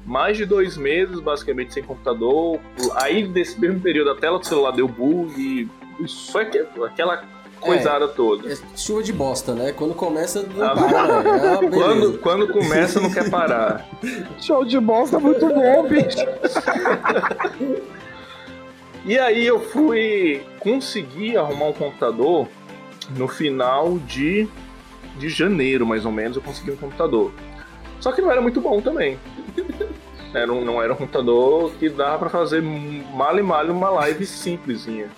mais de dois meses, basicamente, sem computador. Aí, desse mesmo período, a tela do celular deu bug. Isso foi aque- aquela coisada toda. É chuva de bosta, né? Quando começa, não Ah, para, né? Ah. Quando, quando começa, não quer parar. Show de bosta muito bom, bicho. E aí eu fui conseguir arrumar um computador no final de, de janeiro, mais ou menos, eu consegui um computador. Só que não era muito bom também. Era um, não era um computador que dava pra fazer mal e mal uma live simplesinha.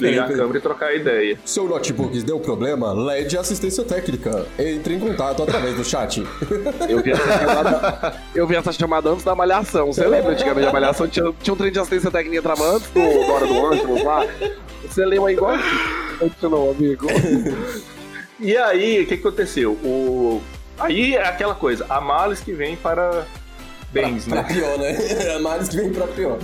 Ligar a câmera e trocar ideia. Seu notebook deu problema? LED assistência técnica. Entre em contato através do chat. Eu vi essa chamada, eu vi essa chamada antes da Malhação. Você lembra antigamente da Malhação? Tinha, tinha um trem de assistência técnica entrava antes do do Hora do Ângelos lá. Você lembra igual? Continua, amigo. E aí, o que, que aconteceu? O... Aí é aquela coisa, há males que vem para bens, pra né? pior, né? Males que vem pra pior.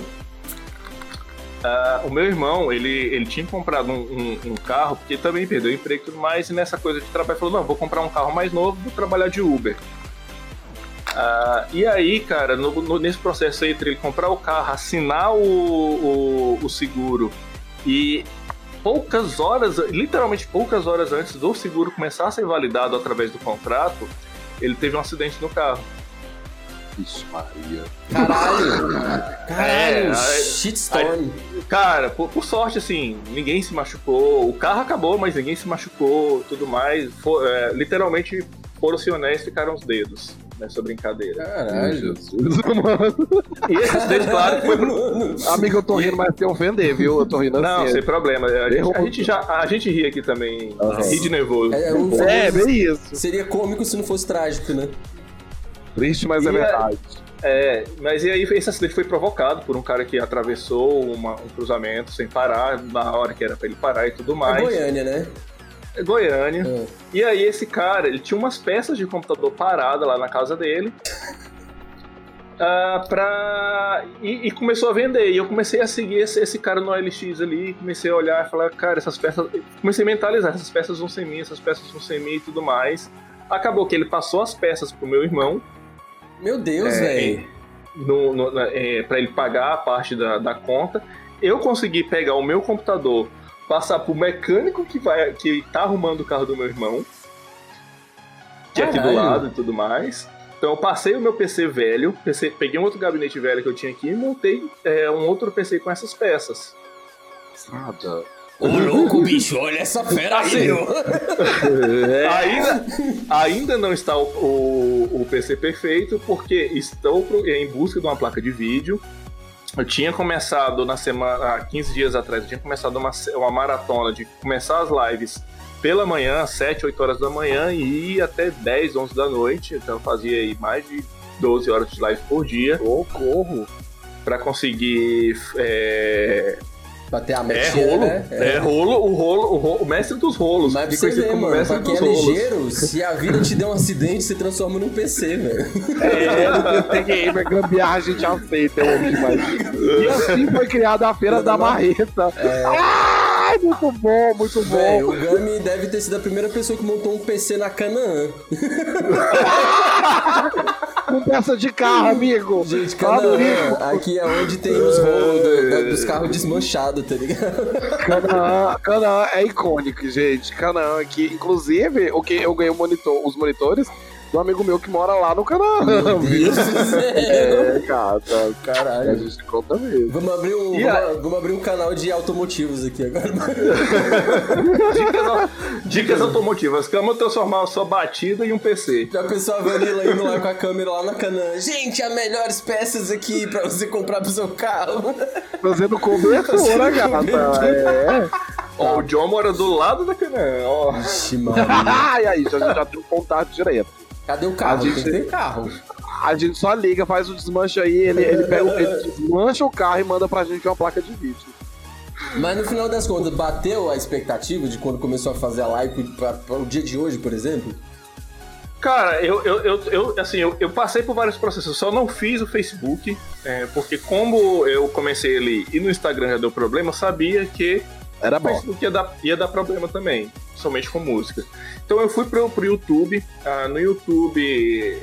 Ah, o meu irmão, ele, ele tinha comprado um, um- um carro, porque também perdeu o emprego e tudo mais, e nessa coisa de trabalho falou, não, vou comprar um carro mais novo, vou trabalhar de Uber. Ah, e aí, cara, no- no- nesse processo aí, entre ele comprar o carro, assinar o, o, o seguro e poucas horas, literalmente poucas horas antes do seguro começar a ser validado através do contrato, ele teve um acidente no carro. Vixe, Maria. Caralho! Caralho! É, shitstorm. Cara, por, por sorte, assim, ninguém se machucou. O carro acabou, mas ninguém se machucou, tudo mais. For- é, literalmente, foram-se honestos e ficaram os dedos nessa brincadeira. Caralho. Jesus, mano. E esse acidente, claro, que foi pro... Amigo, eu tô rindo, mas sem ofender, viu? Eu tô rindo Não, assim. sem problema. A gente, a gente já a gente ri aqui também, Aham. ri de nervoso. É, um É, bem isso. Seria cômico se não fosse trágico, né? Triste, mas é E é- verdade. É, mas e aí esse acidente foi provocado por um cara que atravessou uma- um cruzamento sem parar, na hora que era pra ele parar e tudo É mais. Goiânia, né? É Goiânia. É. E aí esse cara, ele tinha umas peças de computador paradas lá na casa dele. ah, pra... E, e começou a vender. E eu comecei a seguir esse, esse cara no LX ali, comecei a olhar e falar, cara, essas peças. Comecei a mentalizar, essas peças vão ser minhas, essas peças vão ser minhas e tudo mais. Acabou que ele passou as peças pro meu irmão, Meu Deus, É, velho. no, na- é, pra ele pagar a parte da, da conta. Eu consegui pegar o meu computador, passar pro mecânico que, vai, que tá arrumando o carro do meu irmão, que é aqui do lado e tudo mais. Então eu passei o meu PC velho, PC, peguei um outro gabinete velho que eu tinha aqui e montei é, um outro PC com essas peças. Nada. Ô, louco, bicho, olha essa fera aí, Assim. meu. Ainda, ainda não está o, o- o PC perfeito, porque estou em busca de uma placa de vídeo. Eu tinha começado na semana, há 15 dias atrás, eu tinha começado uma, uma maratona de começar as lives pela manhã, 7, 8 horas da manhã, e ir até 10, 11 da noite. Então eu fazia aí mais de 12 horas de live por dia. Socorro. Pra conseguir. É, Bater a é metinha, rolo. né? É. rolo, o rolo, o rolo, o mestre dos rolos. Mas você ver, como mano, pra quem é rolos. ligeiro, se a vida te der um acidente, você transforma num PC, velho. É, no PC Gamer, gambiarra a gente aceita, demais. E assim foi criada a Feira da Marreta. Ai, muito bom, muito bom. Velho, o Gami deve ter sido a primeira pessoa que montou um PC na Canaã. com peça de carro, amigo. Gente. Canaã, aqui é onde tem os rolos do- dos carros desmanchados, tá ligado? Canaã, Canaã é icônico, gente. Canaã aqui, inclusive, o que eu ganhei monitor, os monitores do amigo meu que mora lá no Canaã. Meu Deus. É, cara, a Caralho. gente conta mesmo. Vamos abrir, um, E a- vamos, vamos abrir um canal de automotivos aqui agora. Dicas, dicas automotivas. Como transformar a sua batida em um PC. Já pensou a Vanilla indo lá com a câmera lá na Canaã? Gente, as melhores peças aqui pra você comprar pro seu carro. Fazendo cobertura, gata. É. Ó, o John mora do lado da Canaã. Ó. Vixe, mano. e aí, já, já tem um contato direto. Cadê o carro? A gente- Tem carro. A gente só liga, faz o desmanche aí, ele, ele pega o- ele desmancha o carro e manda pra gente uma placa de vídeo. Mas no final das contas, bateu a expectativa de quando começou a fazer a live pra, pra o dia de hoje, por exemplo? Cara, eu, eu, eu, eu, assim, eu, eu passei por vários processos, só não fiz o Facebook, é, porque como eu comecei ele e no Instagram já deu problema, eu sabia que Era bom. Facebook ia dar, ia dar problema também, somente com música. Então eu fui pro, pro YouTube, ah, no YouTube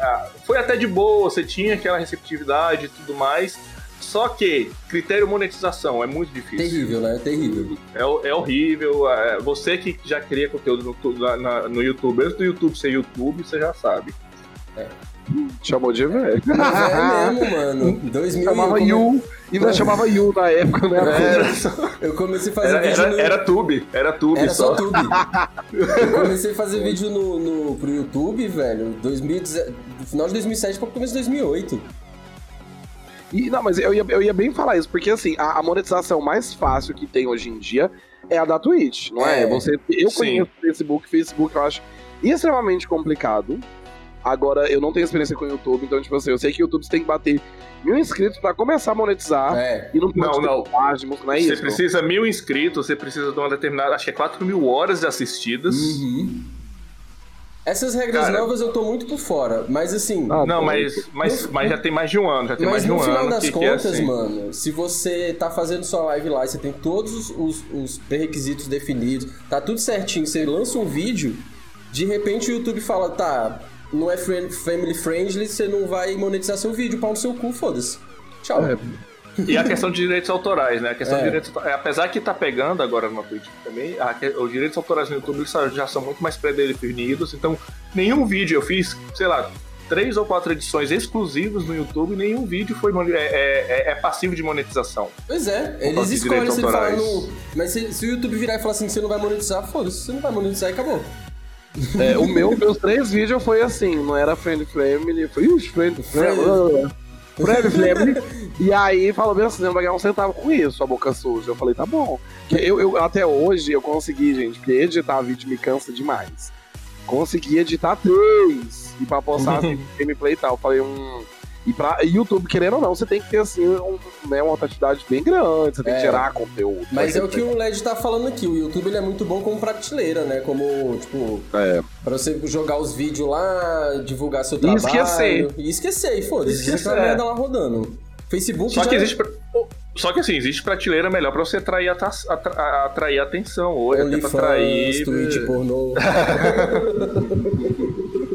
ah, foi até de boa, você tinha aquela receptividade e tudo mais, só que critério monetização é muito difícil. Terrível, né? Terrível. É, é horrível. é, você que já cria conteúdo no, na- no YouTube, antes do YouTube ser YouTube, você já sabe. Chamou de velho. Mas é mesmo, mano. 2000 Chamava come- Yu. Ainda chamava Yu na época, né? eu comecei a fazer Era, vídeo era, no... era tube, era tube Era só. só Tube. Eu comecei a fazer vídeo no, no, pro YouTube, velho, 2010, no final de 2007 para começo de 2008. E, não, mas eu ia, eu ia bem falar isso, porque assim, a, a monetização mais fácil que tem hoje em dia é a da Twitch, não é? É. Você, eu Sim. conheço o Facebook, Facebook eu acho extremamente complicado. Agora, eu não tenho experiência com o YouTube, então, tipo assim, eu sei que o YouTube você tem que bater mil inscritos pra começar a monetizar. É. E não pode Não, ter não. bobagem, não é Você isso? precisa mil inscritos, você precisa de uma determinada. Acho que é 4 mil horas de assistidas. Uhum. Essas regras Cara- novas eu tô muito por fora, mas assim. Ah, Não, bom. mas, mas, mas já tem mais de um ano, já tem mais Mas de um no final ano das que, que é contas, assim. mano, se você tá fazendo sua live lá e você tem todos os, os, os pré-requisitos definidos, tá tudo certinho, você lança um vídeo, de repente o YouTube fala, tá, não é friend- family friendly, você não vai monetizar seu vídeo, pau no seu cu, foda-se. Tchau. É. E a questão de direitos autorais, né? A questão É. de direitos autorais. Apesar que tá pegando agora no Twitch também, a os direitos autorais no YouTube já são muito mais pré-definidos. Então, nenhum vídeo eu fiz, sei lá, três ou quatro edições exclusivas no YouTube, nenhum vídeo foi moni- é, é- é passivo de monetização. Pois é, eles escolhem se ele falar no. Mas se, se o YouTube virar e falar assim que você não vai monetizar, foda-se, você não vai monetizar e acabou. É, o meu, meus três vídeos foi assim, não era Friend Family, foi uh, Friend Family. Friend Family. E aí falou bem assim, você não vai ganhar um centavo com isso, sua boca suja. Eu falei, tá bom. Eu, eu- até hoje eu consegui, gente, porque editar vídeo me cansa demais. Consegui editar três. E pra postar de gameplay e tal. Eu falei, um. E pra YouTube, querendo ou não, você tem que ter assim, um, né, uma quantidade bem grande, você tem que É. gerar conteúdo. Mas Vai é o que o LED tá falando aqui, o YouTube ele é muito bom como prateleira, né? Como, tipo, É. pra você jogar os vídeos lá, divulgar seu E trabalho. esquecer. E esquecer, e foda-se, Esquecer, deixa aquela é. merda lá rodando. Facebook Só já... que existe. Só que assim, existe prateleira melhor pra você atrair, atra- atrair atenção hoje, até pra atrair. Twitch, pornô.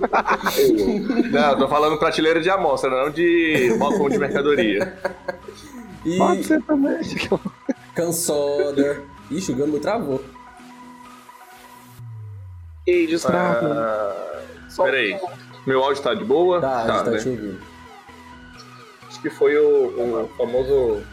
Não, eu tô falando prateleira de amostra, não de balcão de mercadoria. E Pode ser também. Cansoda. Ixi, o Gamba travou. Ei, destrava. Ah, peraí. Meu áudio tá de boa? Tá, gente tá né? te ouvindo. Acho que foi o, o famoso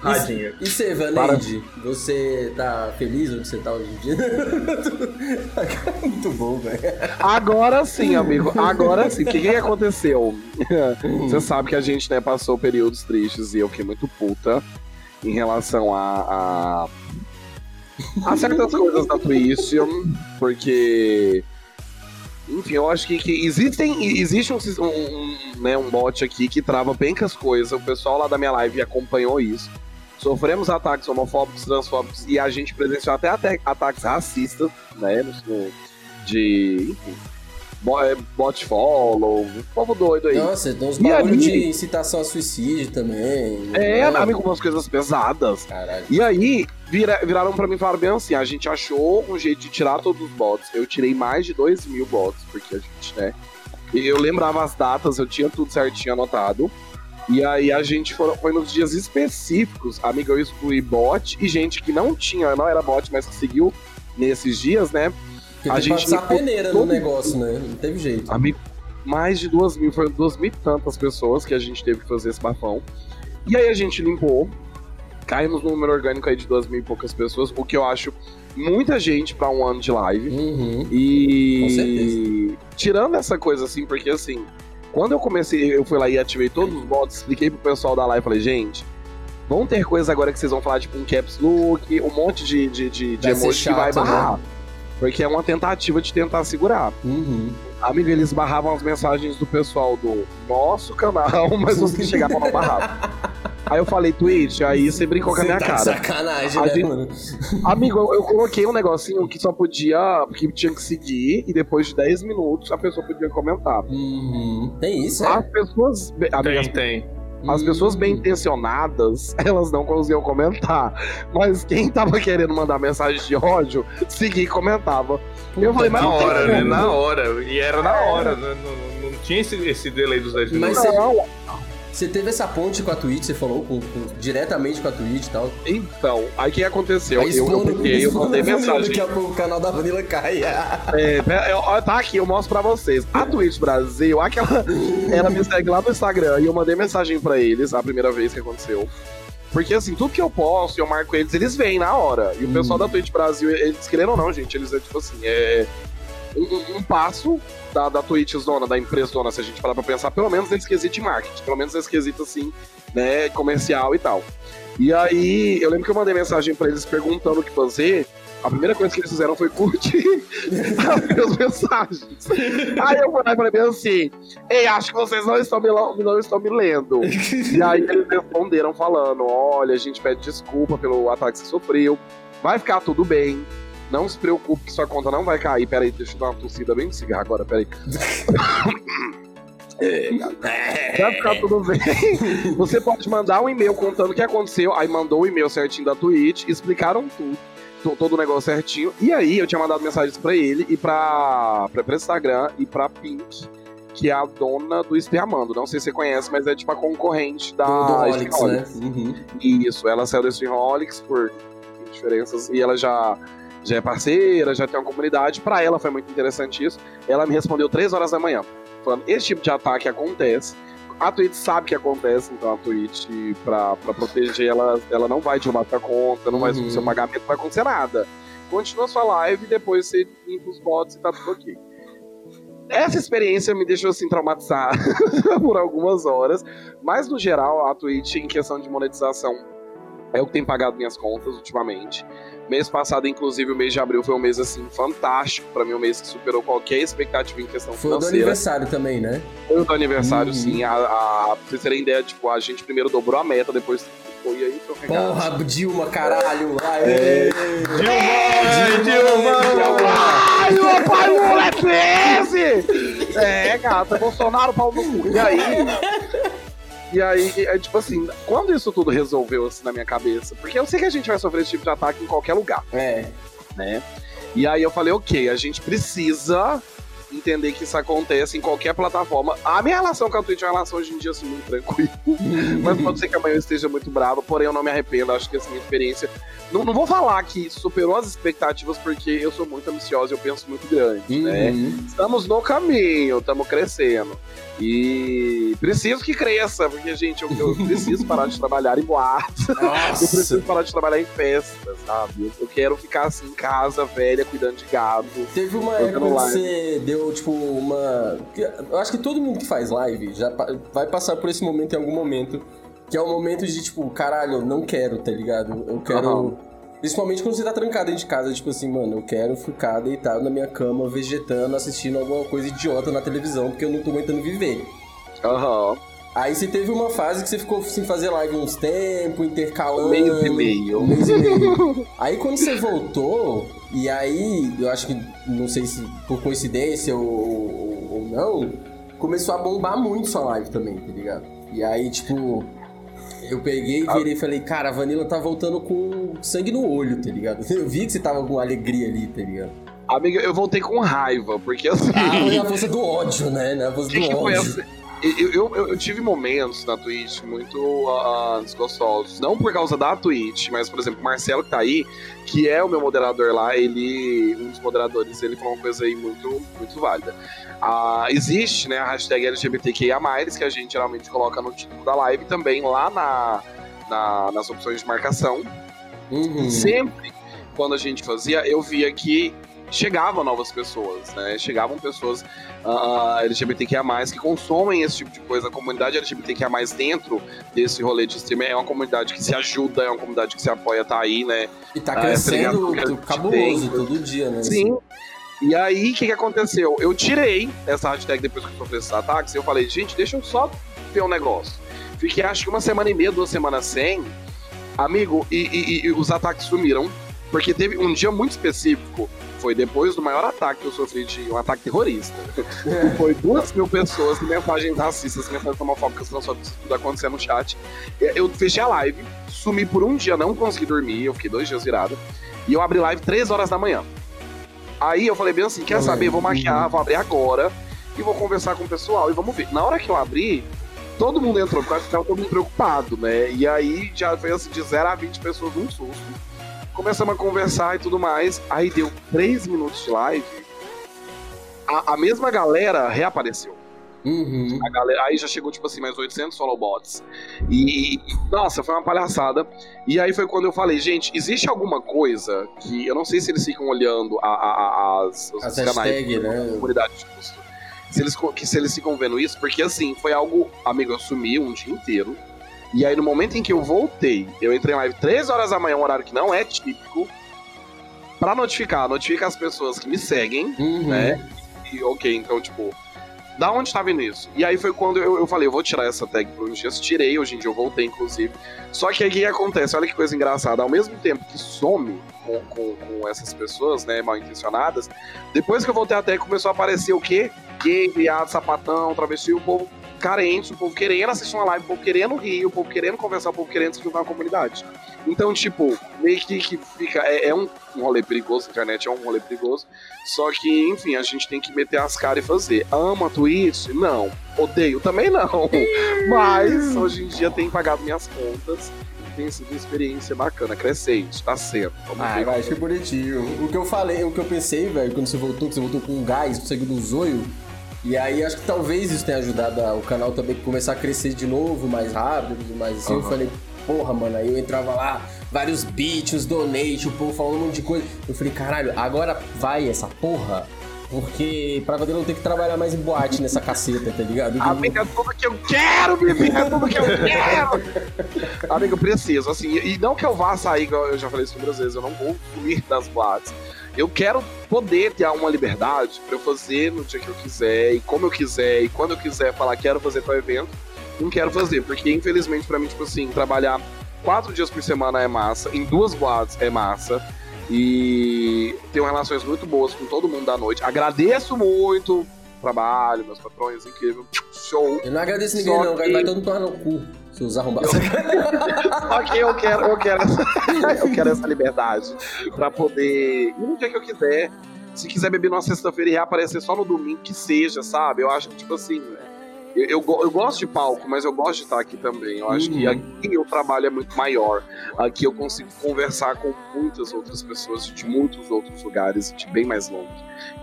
radinho. E você, Vaneide, você tá feliz onde você tá hoje em dia? Muito bom, velho. Agora sim, amigo. Agora sim. O que, que aconteceu? Você sabe que a gente né, passou períodos tristes e eu fiquei muito puta em relação a, a, a certas coisas da Twitch, porque. Enfim, eu acho que, que existem, existe um, um, um, né, um bot aqui que trava bem com as coisas. O pessoal lá da minha live acompanhou isso. Sofremos ataques homofóbicos, transfóbicos e a gente presenciou até ate- ataques racistas, né? no- de. Enfim. é, Bot follow, um povo doido aí. Nossa, tem uns bagulho de incitação a suicídio também. É, né? amigo, umas coisas pesadas. Caralho. E aí, vira- viraram pra mim e falaram bem assim: a gente achou um jeito de tirar todos os bots. Eu tirei mais de 2 mil bots, porque a gente, né? Eu lembrava as datas, eu tinha tudo certinho anotado. E aí a gente foi, foi nos dias específicos. Amiga, eu excluí bot e gente que não tinha, não era bot, mas que seguiu nesses dias, né? Porque A gente passar peneira no negócio, né? Não teve jeito. Amigo, mais de duas mil, foram duas mil e tantas pessoas que a gente teve que fazer esse bafão. E aí a gente limpou, caímos no número orgânico aí de duas mil e poucas pessoas, o que eu acho muita gente pra um ano de live. Uhum. E Com certeza. tirando essa coisa assim, porque assim, quando eu comecei, eu fui lá e ativei todos os bots, expliquei pro pessoal da live, falei, gente, vão ter coisas agora que vocês vão falar, tipo um caps look, um monte de, de, de, de emoji que vai né? barrar. Porque é uma tentativa de tentar segurar. Uhum. Amigo, eles barravam as mensagens do pessoal do nosso canal, mas os que chegavam não barravam. Aí eu falei, Twitch, aí você brincou com a Você minha tá cara. sacanagem, A né, gente- mano? Amigo, eu, eu coloquei um negocinho que só podia, que tinha que seguir, e depois de 10 minutos a pessoa podia comentar. Uhum. Tem isso, é? As pessoas, amigas, Tem, tem. As pessoas Hum. bem intencionadas, elas não conseguiam comentar. Mas quem tava querendo mandar mensagem de ódio, seguia e comentava. eu falei, mas Na hora, né? Na hora. E era na hora. né? Não, não- não tinha esse, esse delay dos 10 Mas minutos. você- Não, Você teve essa ponte com a Twitch, você falou com- com- diretamente com a Twitch e tal. então, aí o que aconteceu? Aí Eu, eu explode- eu explode mandei mensagem. Daqui a pouco o canal da Vanilla cai. É, eu- ó, tá aqui, eu mostro pra vocês. A Twitch Brasil, aquela. Ela me segue lá no Instagram e eu mandei mensagem pra eles a primeira vez que aconteceu. Porque assim, tudo que eu posto, eu marco eles, eles vêm na hora. E o pessoal da Twitch Brasil, eles querendo ou não, gente, eles é tipo assim, é. Um, um- passo da, da Twitch zona, da empresa zona, se a gente parar pra pensar, pelo menos nesse quesito de marketing, pelo menos nesse quesito assim, né, comercial e tal. E aí, eu lembro que eu mandei mensagem pra eles perguntando o que fazer. A primeira coisa que eles fizeram foi curtir as minhas mensagens. Aí eu falei bem assim: Ei, acho que vocês não estão me, não estão me lendo. E aí eles responderam falando: Olha, a gente pede desculpa pelo ataque que você sofreu. Vai ficar tudo bem. Não se preocupe que sua conta não vai cair. Peraí, deixa eu dar uma tossida bem de cigarro agora, peraí. É, Vai ficar tudo bem. Você pode mandar um e-mail contando o que aconteceu. Aí mandou o e-mail certinho da Twitch, explicaram tudo, to- todo o negócio certinho. E aí eu tinha mandado mensagens pra ele e pra, pra, pra Instagram e pra Pink, que é a dona do Streamando. Não sei se você conhece, mas é tipo a concorrente da Streamholics. né? Uhum. Isso, ela saiu da Streamholics por diferenças e ela já, já é parceira, já tem uma comunidade. Pra ela foi muito interessante isso. Ela me respondeu 3 horas da manhã, falando: esse tipo de ataque acontece. A Twitch sabe que acontece, então a Twitch, pra, pra proteger ela, ela não vai derrubar sua conta, não vai Uhum. seu pagamento, não vai acontecer nada. Continua sua live e depois você limpa os bots e tá tudo ok. Essa experiência me deixou assim traumatizar por algumas horas, mas no geral a Twitch em questão de monetização é o que tem pagado minhas contas ultimamente. Mês passado, inclusive, o mês de abril foi um mês assim fantástico pra mim, um mês que superou qualquer expectativa em questão Foi o do financeira. aniversário também, né? Foi o do aniversário, Uhum. sim. A, a, pra vocês terem ideia, tipo, a gente primeiro dobrou a meta, depois foi aí foi. Porra, Dilma, caralho. Aê! Dilma! Dilma! Ai, meu pai, o moleque é esse? É, gata, Bolsonaro, pau no cu. E aí. E aí, é tipo assim, quando isso tudo resolveu assim na minha cabeça? Porque eu sei que a gente vai sofrer esse tipo de ataque em qualquer lugar, É. né? E aí eu falei, ok, a gente precisa entender que isso acontece em qualquer plataforma. A minha relação com a Twitch é uma relação hoje em dia assim, muito tranquila. Mas pode ser que amanhã eu esteja muito bravo, porém eu não me arrependo. Acho que assim, a experiência. Não, não vou falar que superou as expectativas, porque eu sou muito ambiciosa e eu penso muito grande, né? Uhum. Estamos no caminho, estamos crescendo. E preciso que cresça, porque, gente, eu, eu preciso parar de trabalhar em boates. Eu preciso parar de trabalhar em festas, sabe? Eu, eu quero ficar assim em casa, velha, cuidando de gado. Teve uma época que você deu, tipo, uma. Eu acho que todo mundo que faz live já vai passar por esse momento em algum momento. Que é o momento de, tipo, caralho, eu não quero, tá ligado? Eu quero. Aham. Principalmente quando você tá trancado dentro de casa, tipo assim, mano, eu quero ficar deitado na minha cama, vegetando, assistindo alguma coisa idiota na televisão, porque eu não tô aguentando viver. Aham. Aí você teve uma fase que você ficou sem fazer live uns tempos, intercalando. Um mês e meio. Um mês e meio. aí quando você voltou, e aí, eu acho que, não sei se por coincidência ou, ou, ou não, começou a bombar muito sua live também, tá ligado? E aí, tipo, eu peguei e virei e falei, cara, a Vanilla tá voltando com sangue no olho, tá ligado? Eu vi que você tava com alegria ali, tá ligado? Amiga, eu voltei com raiva, porque assim. Ah, é a força do ódio, né? É a força que do que foi ódio. assim? Eu, eu, eu- tive momentos na Twitch muito ah, desgostosos. Não por causa da Twitch, mas, por exemplo, o Marcelo que tá aí, que é o meu moderador lá, ele. Um dos moderadores, ele falou uma coisa aí muito, muito válida. Ah, existe, né, a hashtag LGBTQIA, que a gente geralmente coloca no título da live também lá na, na- nas opções de marcação. Uhum. Sempre quando a gente fazia, eu via que chegavam novas pessoas, né? Chegavam pessoas ah, LGBTQIA+, que consomem esse tipo de coisa. A comunidade LGBTQIA+, dentro desse rolê de streamer é uma comunidade que se ajuda, é uma comunidade que se apoia, tá aí, né? E tá Ah, crescendo tá ligado? cabuloso todo dia, né? Sim. E aí, o que, que aconteceu? Eu tirei essa hashtag depois que eu sofri esses ataques. Eu falei, gente, deixa eu só ver um negócio. Fiquei acho que uma semana e meia, duas semanas sem. Amigo, e, e- e os ataques sumiram. Porque teve um dia muito específico. Foi depois do maior ataque que eu sofri de um ataque terrorista. Foi duas mil pessoas, mensagens racistas, mensagens homofóbicas, transfóbicas, tudo acontecendo no chat. Eu fechei a live, sumi por um dia, não consegui dormir, eu fiquei dois dias virado. E eu abri live três horas da manhã. Aí eu falei bem assim, quer saber, vou maquiar, vou abrir agora e vou conversar com o pessoal e vamos ver. Na hora que eu abri, todo mundo entrou, porque eu tava todo mundo preocupado, né? E aí já foi assim, de 0 a 20 pessoas num susto. Começamos a conversar e tudo mais. Aí deu 3 minutos de live. A, a mesma galera reapareceu. Uhum. A galera, aí já chegou, tipo assim, mais 800 follow-bots. E, e, nossa, foi uma palhaçada. E aí foi quando eu falei, gente, existe alguma coisa que eu não sei se eles ficam olhando a, a- a- as, As canais hashtag, né? comunidade de custo. Se eles, se eles ficam vendo isso, porque assim, foi algo, amigo, eu sumi um dia inteiro. E aí no momento em que eu voltei, eu entrei em live 3 horas da manhã, um horário que não é típico, pra notificar, notifica as pessoas que me seguem, Uhum. né? E ok, então, tipo, da onde tá vindo isso? E aí foi quando eu, eu falei, eu vou tirar essa tag por uns dias, tirei, hoje em dia eu voltei, inclusive. Só que aí o que acontece? Olha que coisa engraçada, ao mesmo tempo que some com, com, com essas pessoas, né, mal intencionadas, depois que eu voltei a tag começou a aparecer o quê? Gay, viado, sapatão, travesti, o povo carente, o povo querendo assistir uma live, o povo querendo rir, o povo querendo conversar, o povo querendo se juntar na comunidade. Então, tipo, meio que, que fica. É, é um, um rolê perigoso, a internet é um rolê perigoso. Só que, enfim, a gente tem que meter as caras e fazer. Ama a Twitch? Não. Odeio? Também não. Mas hoje em dia tem pagado minhas contas. e Tem sido uma experiência bacana, crescente, tá sendo. Vamos Ah, ver. vai, achei bonitinho. O que eu falei, o que eu pensei, velho, quando você voltou, que você voltou com um gás, conseguiu do zoio. E aí acho que talvez isso tenha ajudado a- o canal também a começar a crescer de novo, mais rápido mais assim. Eu Aham. falei, porra, mano, aí eu entrava lá, vários beats, os donate, o povo falando um monte de coisa. Eu falei, caralho, agora vai essa porra. Porque pra poder não ter que trabalhar mais em boate nessa caceta, tá ligado? Amiga, é tudo que eu quero, bebê, é tudo que eu quero. Amiga, eu preciso, assim, e não que eu vá sair, igual eu já falei isso muitas vezes, eu não vou fluir das boates. Eu quero poder ter uma liberdade pra eu fazer no dia que eu quiser, e como eu quiser, e quando eu quiser falar quero fazer tal evento, não quero fazer, porque infelizmente pra mim, tipo assim, trabalhar quatro dias por semana é massa, em duas boates é massa, e tenho relações muito boas com todo mundo da noite. Agradeço muito trabalho, meus patrões, incrível. Show. Eu não agradeço ninguém, Só não, que- vai todo mundo tomar no cu, seus arrombados. Só que eu quero, eu quero essa, eu quero essa liberdade pra poder ir no dia que eu quiser. Se quiser beber numa sexta-feira e reaparecer só no domingo, que seja, sabe? Eu acho que, tipo assim, eu, eu, eu gosto de palco, mas eu gosto de estar aqui também. Eu acho que Uhum. aqui o trabalho é muito maior. Aqui eu consigo conversar com muitas outras pessoas de muitos outros lugares, de bem mais longe.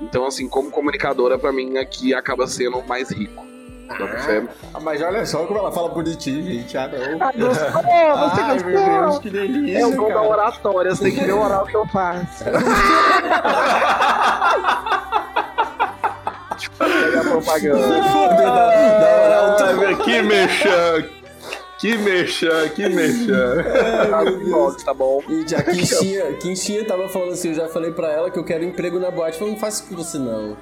Então, assim, como comunicadora, pra mim, aqui acaba sendo mais rico. Bota fé? Ah, mas olha só como ela fala bonitinho, gente. Ah, não. Ah, gostou? Você Ai, gostou? meu Deus, que delícia, É o dom da oratória, você tem que ver o oral que eu faço. Pega a propaganda. Da- da Ah, que mexa, que mexa, que mexa. Tá bom. Gente, a Quintinha, Quintinha tava falando assim, eu já falei pra ela que eu quero emprego na boate. Falei, não faça isso com você não.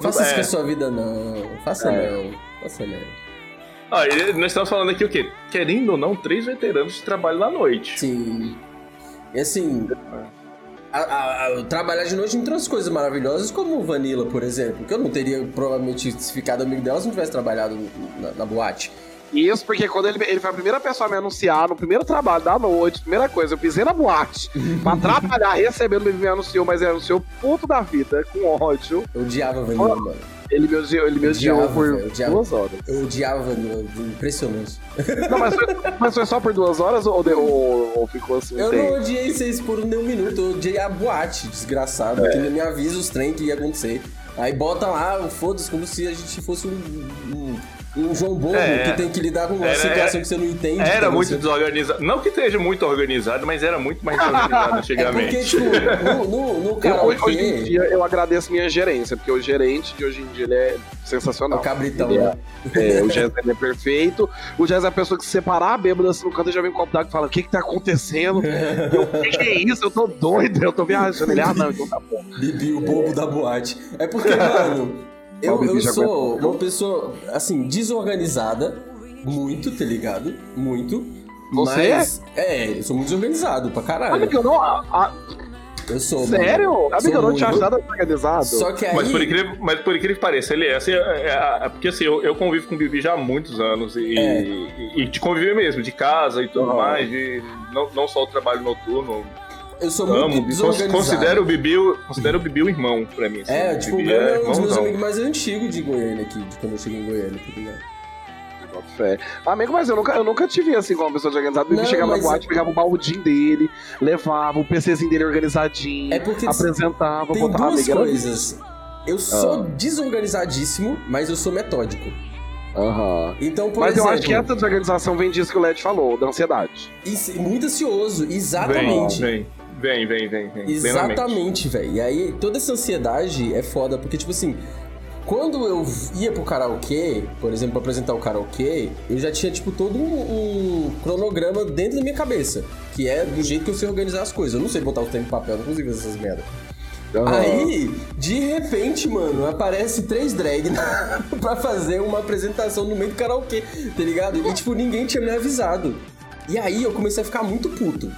Faça isso É. com a sua vida não. Faça É. não. Faça não. Ó, e nós estamos falando aqui o quê? Querendo ou não, três veteranos de trabalho na noite. Sim. E assim, a- a- a- trabalhar de noite em outras coisas maravilhosas, como o Vanilla, por exemplo, que eu não teria provavelmente ficado amigo dela se não tivesse trabalhado na, na boate. Isso porque quando ele, ele foi a primeira pessoa a me anunciar no primeiro trabalho da noite, primeira coisa, eu pisei na boate pra trabalhar recebendo, ele me anunciou, mas ele anunciou puto da vida, com ódio. Eu odiava Vanilla, mano. Ele me odiou, ele me Odiava, por odiava. duas horas. Eu odiava impressionante. Não, mas foi, mas foi só por duas horas ou, de- ou- ou ficou assim? Eu tempo? não odiei vocês por nem um minuto, eu odiei a boate, desgraçado, É. que me avisa os trem que ia acontecer. Aí bota lá, foda-se, como se a gente fosse um, um, um João Bobo É. que tem que lidar com uma Era- situação que você não entende. Era muito Você- desorganizado. Não que esteja muito organizado, mas era muito mais desorganizado É porque, antigamente. tipo, no, no, no Eu, karaokê, hoje em dia eu agradeço minha gerência, porque o gerente de hoje em dia ele é é sensacional. o cabritão, Ele né? é, é, o Jazz ele é perfeito. O Jazz é a pessoa que se separar a bêbada assim no canto e já vem com o copo d'água e fala: O que que tá acontecendo? Eu, o que, que é isso? Eu tô doido, eu tô viajando. Ele, ah, não, então tá bom. Bibi, o bobo da boate. É porque, mano, eu, eu sou aguentou. uma pessoa, assim, desorganizada, muito, tá ligado? Muito. Você mas, é? eu sou muito desorganizado pra caralho. Amigo, eu não. a- a- Eu sou. sério? mano. Amigo, eu não tinha muito. achado organizado. Só que aí. Mas por, incrível, mas por incrível que pareça, ele é assim, é, é- é- porque assim, eu, eu convivo com o Bibi já há muitos anos e, É. e, e de conviver mesmo, de casa e tudo Aham. mais, de, não, não só o trabalho noturno. Eu sou Amo, muito desorganizado. considero o Bibi, o- considero o Bibi um irmão pra mim. assim. É, tipo, o Bibi Bruno é um dos meus amigos mais antigos de Goiânia aqui, de quando eu cheguei em Goiânia, tá ligado? Fé. Amigo, mas eu nunca, eu nunca tive assim com uma pessoa desorganizada. O Bibi Não, chegava mas na boate, é- pegava o baldinho dele, levava o PCzinho dele organizadinho, É porque apresentava, Tem botava duas coisas. Eu sou desorganizadíssimo, mas eu sou metódico. Aham. Então, por Mas exemplo, eu acho que essa desorganização vem disso que o Led falou, da ansiedade. isso- muito ansioso, exatamente. vem, vem, vem, vem. vem plenamente. Exatamente, velho. E aí, toda essa ansiedade é foda, porque, tipo assim, quando eu ia pro karaokê, por exemplo, pra apresentar o karaokê, eu já tinha, tipo, todo um, um cronograma dentro da minha cabeça, que é do jeito que eu sei organizar as coisas. Eu não sei botar o tempo em papel, não consigo fazer essas merdas. Aham. Aí, de repente, mano, aparece três drag na- pra fazer uma apresentação no meio do karaokê, tá ligado? E, tipo, ninguém tinha me avisado. E aí eu comecei a ficar muito puto.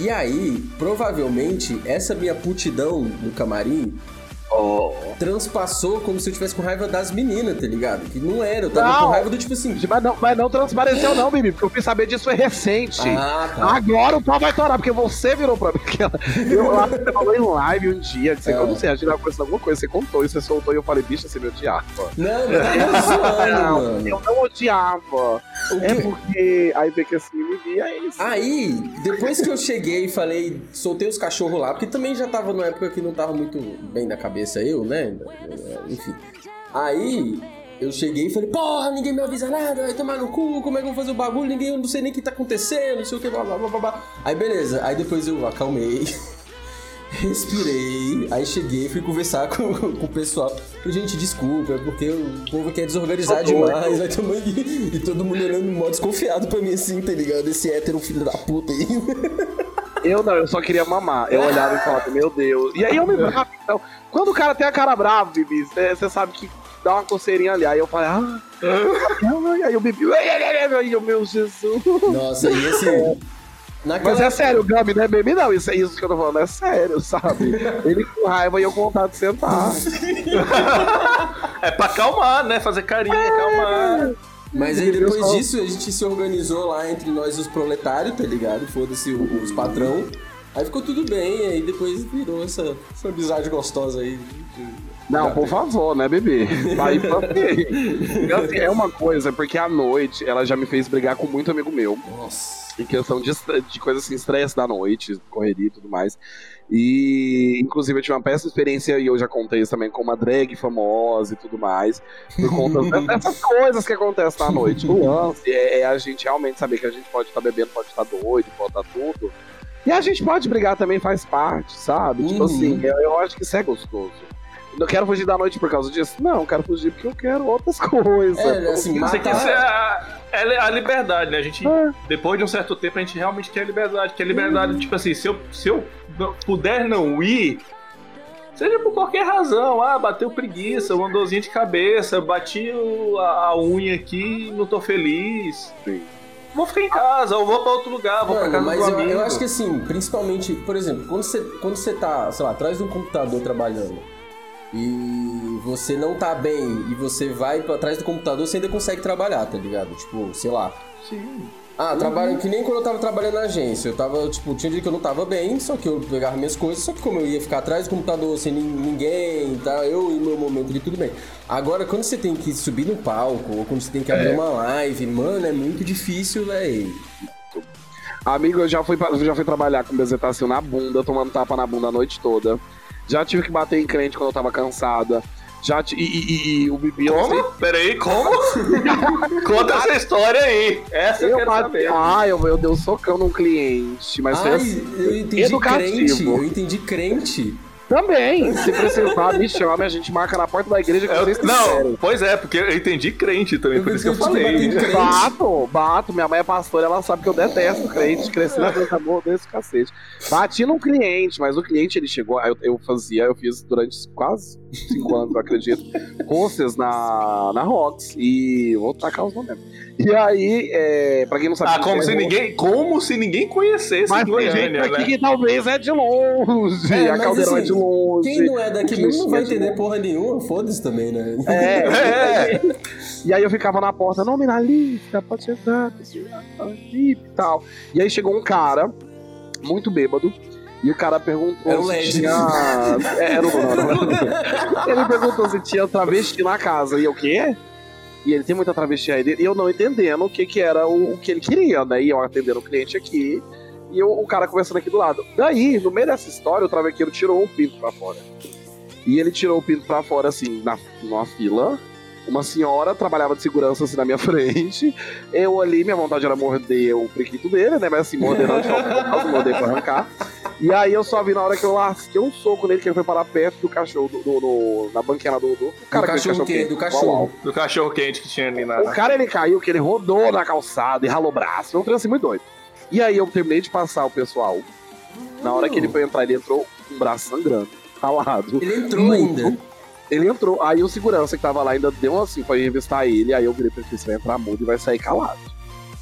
E aí, provavelmente, essa minha putidão no camarim Oh. transpassou como se eu tivesse com raiva das meninas, tá ligado? Que não era, eu tava Não. com raiva do tipo assim. Mas não, mas não transpareceu, não, Bibi, porque eu fui saber disso foi recente. Ah, tá. Agora o pau vai torar, porque você virou pra mim. Eu lá, você falou em live um dia, que você, Ah. eu não sei, a gente tava conversando alguma coisa, você contou e você soltou e eu falei, bicho, você me odiava. Não, mas zoando, Não, mano. eu não odiava. É porque aí vê que assim me via é isso. Aí, depois que eu cheguei e falei, soltei os cachorros lá, porque também já tava numa época que não tava muito bem da cabeça eu, né? Enfim. Aí, eu cheguei e falei, porra, ninguém me avisa nada, vai tomar no cu, como é que eu vou fazer o bagulho, ninguém, eu não sei nem o que tá acontecendo, não sei o que, blá blá blá blá. Aí beleza, aí depois eu acalmei. Respirei, aí cheguei, fui conversar com, com o pessoal. Gente, desculpa, é porque o povo aqui desorganizado Sou doido. demais. Também, e todo mundo olhando de modo desconfiado pra mim assim, tá ligado? Esse hétero filho da puta aí. Eu não, eu só queria mamar. Eu olhava e falava, meu Deus. E aí eu me bravo, então. Quando o cara tem a cara brava, Bibi, você sabe que dá uma coceirinha ali. Aí eu falei, ah. e aí o Bibi, aí eu, meu Jesus. Nossa, e assim. Naquela... Mas é sério, o Gabi não é meme, não. Isso, isso que eu tô falando é sério, sabe? Ele com raiva e eu com vontade de sentar. É pra acalmar, né? Fazer carinho, acalmar. Mas aí depois disso a gente se organizou lá entre nós os proletários, tá ligado? Foda-se o- os patrão. Aí ficou tudo bem, aí depois virou essa, essa amizade gostosa aí. de- Não, por favor, né, bebê? Vai pra quê? Assim, É uma coisa, porque à noite ela já me fez brigar com muito amigo meu. Nossa. em questão de, de coisa assim, estresse da noite, correria e tudo mais. E, inclusive, eu tive uma péssima experiência, e eu já contei isso também, com uma drag famosa e tudo mais, por conta dessas coisas que acontecem na noite. O lance é, é a gente realmente saber que a gente pode estar bebendo, pode estar doido, pode estar tudo. E a gente pode brigar também, faz parte, sabe? Tipo Uhum. assim, eu, eu acho que isso é gostoso. Não quero fugir da noite por causa disso? Não, quero fugir porque eu quero outras coisas. É, assim, Isso aqui matar- é a, é a liberdade, né? A gente, É. depois de um certo tempo, a gente realmente quer liberdade. Quer liberdade, tipo assim, se eu, se eu puder não ir, seja por qualquer razão, ah, bateu preguiça, uma dorzinha de cabeça, bati a, a unha aqui não tô feliz. Sim. Vou ficar em casa, ou vou pra outro lugar, vou pra Mano, casa mas do eu, amigo. eu acho que assim, principalmente, por exemplo, quando você, quando você tá, sei lá, atrás de um computador trabalhando, e você não tá bem e você vai pra trás do computador, você ainda consegue trabalhar, tá ligado? Tipo, sei lá. Sim. Ah, trabalho que nem quando eu tava trabalhando na agência. Eu tava, tipo, tinha dia que eu não tava bem, só que eu pegava minhas coisas, só que como eu ia ficar atrás do computador sem nin- ninguém, tá? Eu e meu momento ali, tudo bem. Agora, quando você tem que subir no palco, ou quando você tem que abrir uma live, mano, é muito difícil, véi. Amigo, eu já fui, pra- já fui trabalhar com bezetacil na bunda, tomando tapa na bunda a noite toda. Já tive que bater em crente quando eu tava cansada. Já ti- e, e- e- e o Bibi... não sei- Como? Peraí, como? Conta essa história aí. Essa eu, Eu quero bati... saber. Ah, eu, eu dei um socão num cliente, mas foi Ai, assim, eu entendi educativo. crente. Eu entendi crente. Também, se precisar, me chame, a gente marca na porta da igreja que Eu- vocês não, quiserem. pois é, porque eu entendi crente também, Eu por isso que eu falei. Bato, bato. Minha mãe é pastora, ela sabe que eu detesto crente. Cresci na dança boa desse cacete. Bati num cliente, mas o cliente ele chegou. Eu, eu fazia, eu fiz durante quase cinco anos, eu acredito, hostess na, na Rox. E vou tacar os nomes. E aí, é, pra quem não sabe. Ah, como é se ninguém, como se ninguém conhecesse Mas tem gente Goiânia, aqui né? que talvez é de longe. É, a caldeirão é assim, de longe. Quem não é daqui mesmo não vai é entender porra nenhuma, foda-se também, né? É, É. E aí eu ficava na porta, nome na lista, pode chegar, e tal. E aí chegou um cara, muito bêbado, e o cara perguntou Era se tinha... É, Era o não. Ele perguntou se tinha travesti na casa, e eu, o quê? E ele tem muita travesti aí, e eu não entendendo o que que era o, o que ele queria, né? E eu atendendo o cliente aqui, e eu- o cara conversando aqui do lado. Daí, no meio dessa história, o travequeiro tirou um pinto pra fora. E ele tirou o pinto pra fora, assim, na, numa fila. Uma senhora trabalhava de segurança assim na minha frente. Eu ali, minha vontade era morder o priquito dele, né? Mas assim, morder não, não morder pra arrancar. E aí eu só vi na hora que eu lasquei um soco nele, que ele foi parar perto do cachorro, do, do- do- na banquina do, do cara fez cachorro quê? quente, Do cachorro. Do cachorro quente que tinha ali na. o cara ele caiu, que ele rodou na calçada e ralou o braço. Foi um assim muito doido. E aí eu terminei de passar o pessoal. Na hora que ele foi entrar, ele entrou com o braço sangrando, ralado. Ele entrou Muito. ainda. Ele entrou, aí o segurança que tava lá ainda deu assim, foi revistar ele, aí eu virei pra ele, você vai entrar mudo e vai sair calado.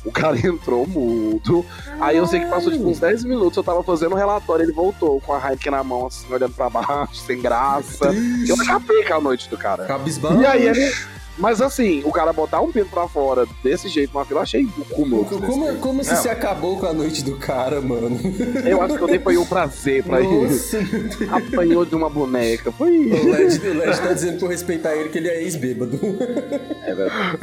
O cara entrou mudo. Aí eu sei que passou tipo uns 10 minutos, eu tava fazendo um relatório, ele voltou com a Heineken na mão, assim, olhando pra baixo, sem graça. Eu acabei com a noite do cara. Cabisbaixo. E aí ele. Mas assim, o cara botar um pinto pra fora desse jeito numa fila, eu achei o cúmulo. Como, desse como, jeito. como se você acabou com a noite do cara, mano? Eu acho que eu dei foi um prazer pra ele. Nossa, Deus. Apanhou de uma boneca. Foi. O Led, o Led tá dizendo pra eu respeitar ele que ele é ex-bêbado. É verdade.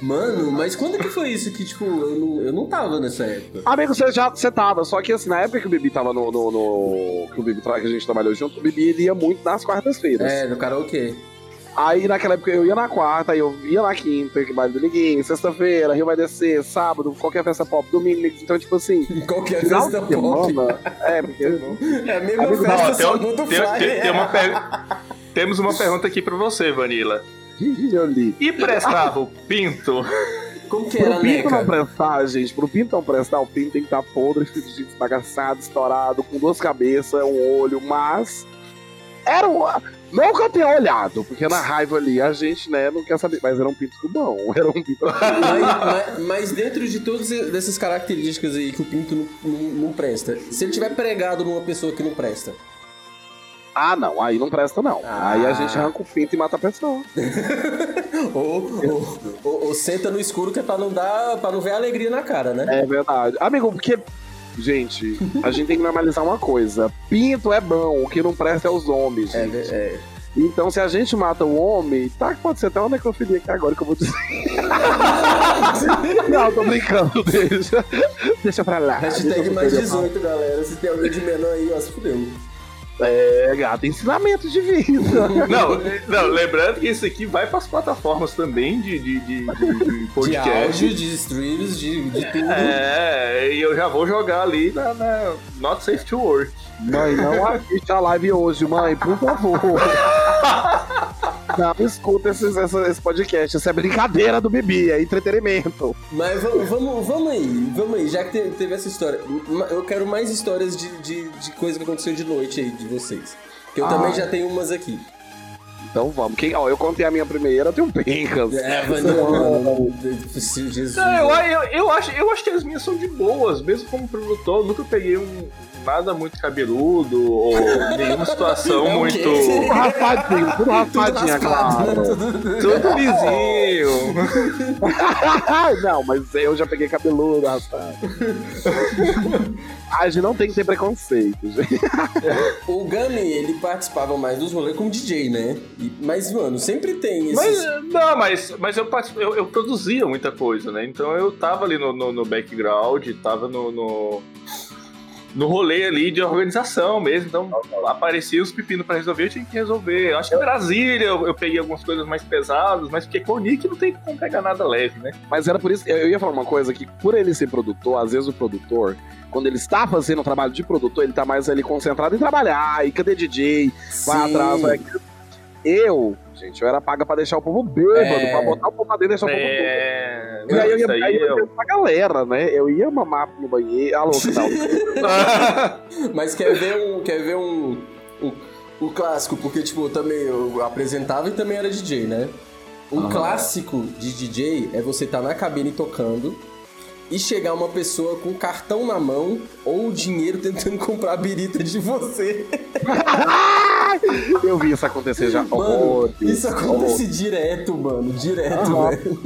Mano, mas quando que foi isso que, tipo, eu não, eu não tava nessa época? Amigo, você já você tava, só que assim, na época que o Bibi tava no. no, no- que o Bibi que a gente trabalhou junto, o Bibi ele ia muito nas quartas-feiras. É, no karaokê. Aí naquela época eu ia na quarta, aí eu ia na quinta, que baile do Liguinho, sexta-feira, Rio vai descer, sábado, qualquer festa pop, domingo, então tipo assim. Qualquer festa pop. semana. É, porque. É a mesma Amigo, festa, tem, só muda o tem- flyer. tem- tem uma per- Temos uma pergunta aqui pra você, Vanilla. Eu li. E prestava o pinto? Como que era, Pro pinto não prestar, gente, pro pinto não prestar, o pinto tem que estar podre, fudido, esbagaçado, estourado, com duas cabeças, um olho, mas. Era um. Não que eu tenha olhado, porque na raiva ali a gente, né, não quer saber, mas era um pinto bom, era um pinto. Mas, mas- mas dentro de todas essas características aí que o pinto não, não- não presta, se ele tiver pregado numa pessoa que não presta, ah, não, aí não presta, não. Ah. Aí a gente arranca o pinto e mata a pessoa. ou, ou, ou- ou senta no escuro que é pra não dar, para não ver a alegria na cara, né? É verdade. Amigo, porque. Gente, a gente tem que normalizar uma coisa. Pinto é bom, o que não presta é os homens, É, gente. é. Então, se a gente mata o homem, tá, pode ser até uma necrofilia aqui agora que eu vou dizer. não, tô brincando, deixa. Deixa pra lá. Hashtag mais perder 18, galera. Se tem alguém de menor aí, ó, se fudeu. É, gato, ensinamento de vida. Não, não, lembrando que isso aqui vai pras plataformas também de, de, de, de- de De podcast. áudio, de streams, de, de tudo. É, e eu já vou jogar ali na, na Not Safe to Work. Mãe, não assiste a live hoje, mãe, por favor. Não escuta esses, esse podcast. Isso é brincadeira do Bibi, é entretenimento. Mas vamos, vamos, vamos aí, vamos aí, já que te- teve essa história. Eu quero mais histórias de, de, de coisa que aconteceu de noite aí de vocês. Que eu Ah. também já tenho umas aqui. Então vamos. Quem, ó, eu contei a minha primeira, eu tenho pencas. É. Jesus. Não, eu, eu, eu, acho, eu acho que as minhas são de boas, mesmo como produtor. Nunca peguei um nada muito cabeludo ou nenhuma situação É muito. Tudo raspadinho, tudo raspadinho, raspado, claro. Tudo lisinho. não, mas eu já peguei cabeludo, raspado. A gente não tem que ter preconceito, gente. O Gami, ele participava mais dos rolês como DJ, né? E- mas, mano, sempre tem esses... Mas, não, mas, mas eu, eu, eu produzia muita coisa, né? Então eu tava ali no, no, no background, tava no, no, no rolê ali de organização mesmo. Então aparecia os pepinos pra resolver, eu tinha que resolver. Eu acho que em Brasília eu, eu peguei algumas coisas mais pesadas, mas porque com o Nick não tem como pegar nada leve, né? Mas era por isso, eu ia falar uma coisa, que por ele ser produtor, às vezes o produtor, quando ele está fazendo o trabalho de produtor, ele tá mais ali concentrado em trabalhar, e cadê DJ, vai Sim. atrás, vai. Eu, gente, eu era paga pra deixar o povo bêbado, É. pra botar o povo pra dentro e deixar o povo bêbado. É. E aí eu ia, aí eu ia pra galera, né? Eu ia mamar no banheiro. Alô, que tal? Mas quer ver um. Quer ver um. um- o clássico, porque, tipo, eu também eu apresentava e também era DJ, né? Um clássico de DJ é você estar na cabine tocando e chegar uma pessoa com cartão na mão ou dinheiro tentando comprar a birita de você. eu vi isso acontecer já. Mano, horrores, isso acontece horrores. direto, mano. Direto, Aham. velho.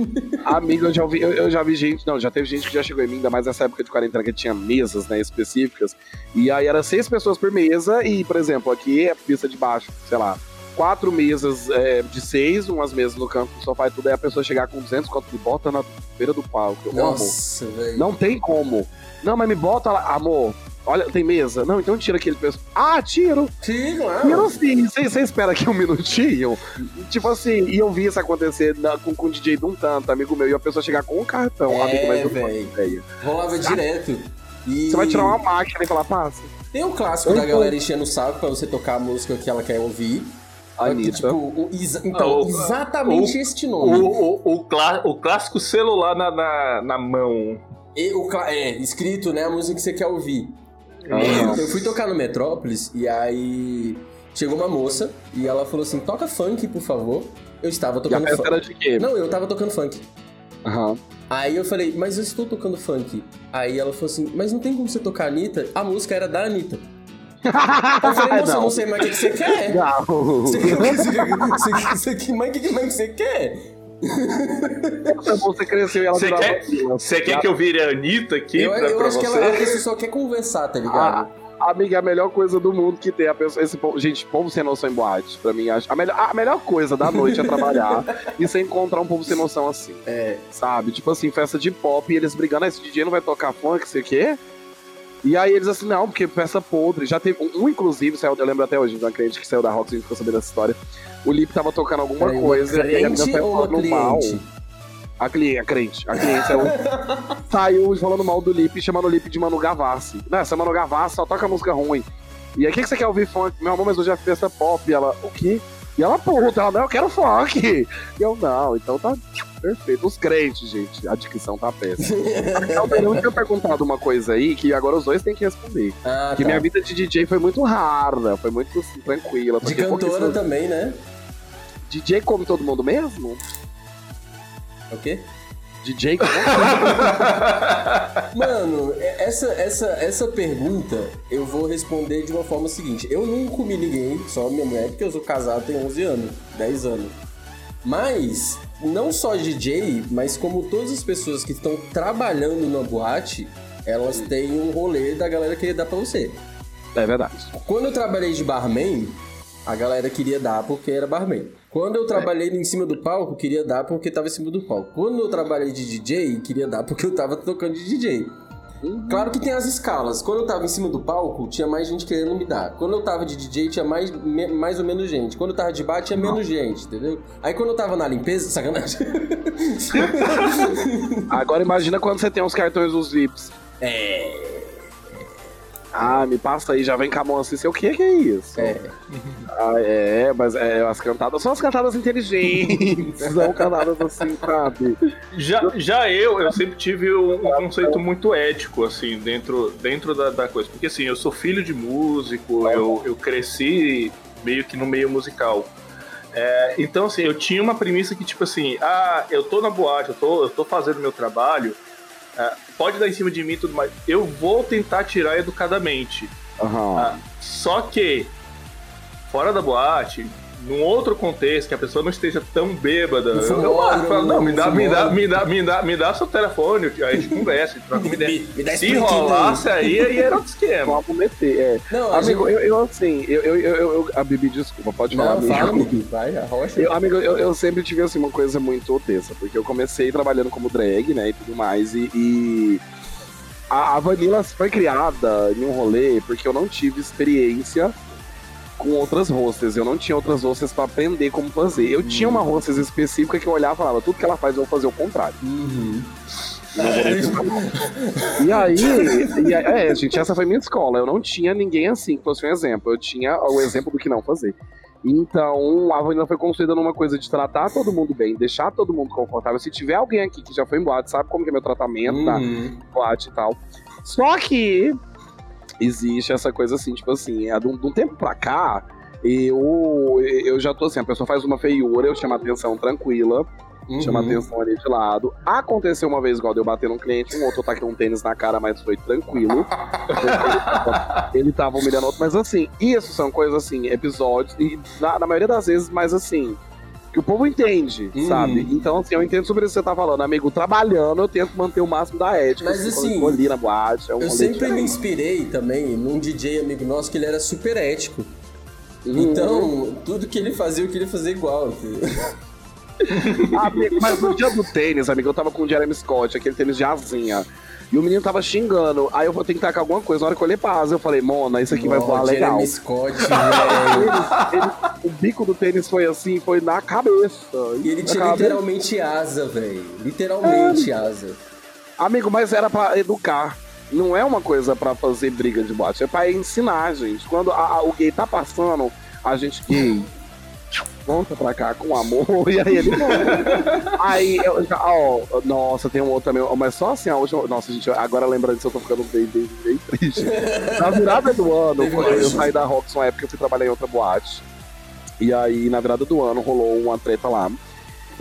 Amigo, eu já, ouvi, eu, eu já vi gente, não, já teve gente que já chegou em mim, ainda mais nessa época de quarentena que tinha mesas, né, específicas. E aí era seis pessoas por mesa e, por exemplo, aqui é a pista de baixo, sei lá, quatro mesas é, de seis, umas mesas no canto do sofá e tudo, aí a pessoa chegar com 200 conto e bota na beira do palco. Nossa, velho. Não tem como. Não, mas me bota lá, amor. Olha, tem mesa. Não, então tira aquele peso. Ah, tiro. Tiro, Tiro ah. sim. Você espera aqui um minutinho? Tipo assim, e eu vi isso acontecer na- com, com o DJ de um tanto, amigo meu, e a pessoa chegar com um cartão. É, amigo, faço ideia. Rolava direto. E... Você vai tirar uma máquina e falar, passa. Tem um clássico da galera enchendo o saco pra você tocar a música que ela quer ouvir. Anitta. Tipo, o- exa- então, o- exatamente o- este nome. o, o, clá- o clássico celular na, na, na mão. E o é, escrito, né, a música que você quer ouvir. Ah. Eu fui tocar no Metrópolis e aí chegou uma moça e ela falou assim: toca funk, por favor. Eu estava a tocando funk. era de quê? Não, eu tava tocando funk. Aham. Aí eu falei, mas eu estou tocando funk. Aí ela falou assim, mas não tem como você tocar a Anitta? A música era da Anitta. Eu falei, moça, eu não sei mais o que que você quer. Não. Você quer, mas o que que mais você quer? Você cresceu e ela Você quer, você quer que eu vire a Anitta aqui Eu, pra, eu pra acho que você? ela, a pessoa só quer conversar, tá ligado? Ah, amiga, é a melhor coisa do mundo que tem a pessoa, esse povo, gente, povo sem noção em boate, pra mim, acho, a melhor, a melhor coisa da noite é trabalhar e você encontrar um povo sem noção assim. É. Sabe? Tipo assim, festa de pop e eles brigando, ah, esse DJ não vai tocar funk, sei o quê. E aí eles assim, não, porque peça podre. Já teve um, um, inclusive, saiu, eu lembro até hoje, de uma cliente que saiu da a gente ficou sabendo dessa história. O Lip tava tocando alguma uma coisa e a menina saiu falando mal. A cliente, a crente, a cliente saiu, saiu falando mal do Lip, chamando o Lip de Manu Gavassi. Não, essa Manu Gavassi só toca música ruim. E aí, o que, que você quer ouvir funk? Meu amor, mas hoje é festa pop. E ela, o quê? E ela, puta, ela, não, eu quero funk. E eu, não, então tá perfeito. Os crentes, gente, a dicção tá péssima. Eu tinha perguntado uma coisa aí que agora os dois têm que responder. Ah, Que tá. minha vida de DJ foi muito rara, foi muito assim, tranquila. De cantora também, né? DJ come todo mundo mesmo? O quê? DJ come Mano, é- essa, essa, essa pergunta eu vou responder de uma forma seguinte. Eu não comi ninguém, só minha mulher, porque eu sou casado tem 11 anos, 10 anos. Mas, não só DJ, mas como todas as pessoas que estão trabalhando na boate, elas têm um rolê da galera querer dar pra você. É verdade. Quando eu trabalhei de barman, a galera queria dar porque era barman. Quando eu trabalhei em cima do palco, queria dar porque tava em cima do palco. Quando eu trabalhei de DJ, queria dar porque eu tava tocando de DJ. Claro que tem as escalas. Quando eu tava em cima do palco, tinha mais gente querendo me dar. Quando eu tava de DJ, tinha mais, me- mais ou menos gente. Quando eu tava de bar, tinha menos gente, entendeu? Aí quando eu tava na limpeza, sacanagem. Agora imagina quando você tem os cartões dos VIPs. é. Ah, me passa aí, já vem com a mão assim, sei o que que é isso? É. Ah, é, mas é, as cantadas são as cantadas inteligentes, são cantadas assim, sabe? Já, já eu, eu sempre tive um, conceito muito ético, assim, dentro, dentro da, da coisa. Porque, assim, eu sou filho de músico, eu, eu cresci meio que no meio musical. É, então, assim, eu tinha uma premissa que, tipo assim, ah, eu tô na boate, eu tô, eu tô fazendo meu trabalho, é, pode dar em cima de mim e tudo mais. Eu vou tentar tirar educadamente. Aham. Ah, só que, fora da boate, num outro contexto, que a pessoa não esteja tão bêbada, eu, eu fumódromo, falo, não, me dá, me dá, me dá, me dá, me dá seu telefone, a gente conversa, a gente troca uma ideia. Me- me dá esse Se rolasse aí, aí era outro esquema. Vamos meter, é. Não, Amigo, gente- eu, eu assim, eu, eu, eu, eu- a Bibi, desculpa, pode falar, Não, amigo. fala, amigo. Vai, arrocha. Eu, amigo, eu, eu sempre tive assim uma coisa muito tensa, porque eu comecei trabalhando como drag, né, e tudo mais, e, e a, a Vanilla foi criada em um rolê porque eu não tive experiência com outras hostess, eu não tinha outras hostess pra aprender como fazer. Eu tinha uma hostess específica que eu olhava e falava, tudo que ela faz eu vou fazer o contrário. Uhum. E aí, e aí- é, gente, essa foi minha escola. Eu não tinha ninguém assim que fosse um exemplo. Eu tinha o exemplo do que não fazer. Então, a Vanilla foi construída numa coisa de tratar todo mundo bem, deixar todo mundo confortável. Se tiver alguém aqui que já foi em boate, sabe como que é meu tratamento na Uhum. boate e tal. Só que existe essa coisa assim, tipo assim, é de um, de um tempo pra cá, eu, eu já tô assim, a pessoa faz uma feiura, eu chamo a atenção tranquila, chama Uhum. atenção ali de lado. Aconteceu uma vez igual de eu bater num cliente, um outro taquei um tênis na cara, mas foi tranquilo. Ele tava humilhando outro, mas assim, isso são coisas assim, episódios, e na, na maioria das vezes, mais assim, que o povo entende, Uhum. sabe? Então, assim, eu entendo sobre isso que você tá falando, amigo. Trabalhando, eu tento manter o máximo da ética. Mas, assim, eu ali na boate, é um Eu sempre me inspirei também num DJ amigo nosso que ele era super ético. Uhum. Então, tudo que ele fazia, eu queria fazer igual. Ah, amigo, mas no dia do tênis, amigo, eu tava com o Jeremy Scott, aquele tênis de asinha. E o menino tava xingando. Aí eu vou ter que tacar alguma coisa. Na hora que eu olhei pra asa, eu falei, Mona, isso aqui vai voar legal. Jeremy Scott. Ele- ele- o bico do tênis foi assim, foi na cabeça. E ele tinha cabeça. literalmente asa, velho. Literalmente asa. Amigo, mas era pra educar. Não é uma coisa pra fazer briga de boate, é pra ensinar, gente. Quando a- a- o gay tá passando, a gente gay. Volta pra cá com amor, e aí ele. Aí, eu, ó, nossa, tem um outro também, mas só assim, a última. Nossa, gente, agora lembrando disso, eu tô ficando bem, bem, bem triste. Na virada do ano, eu saí da Rox uma época, eu fui trabalhar em outra boate. E aí, na virada do ano, rolou uma treta lá.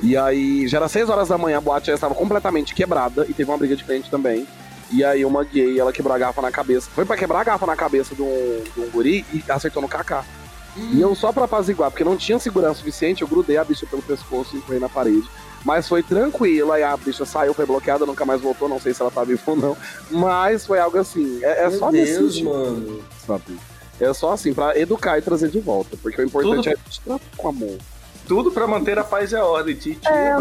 E aí, já era 6 horas da manhã, a boate já estava completamente quebrada e teve uma briga de cliente também. E aí, uma gay, ela quebrou a garrafa na cabeça. Foi pra quebrar a garrafa na cabeça de um, de um guri e acertou no kaká. E eu só pra apaziguar, porque não tinha segurança suficiente, eu grudei a bicha pelo pescoço e empurrei na parede. Mas foi tranquila, e a bicha saiu, foi bloqueada, nunca mais voltou, não sei se ela tá viva ou não. Mas foi algo assim, é, é Meu só nesse Deus, mano. sabe? É só assim, pra educar e trazer de volta. Porque o importante Tudo- é a gente tratar com amor. Tudo pra manter a paz e a ordem. Titi É,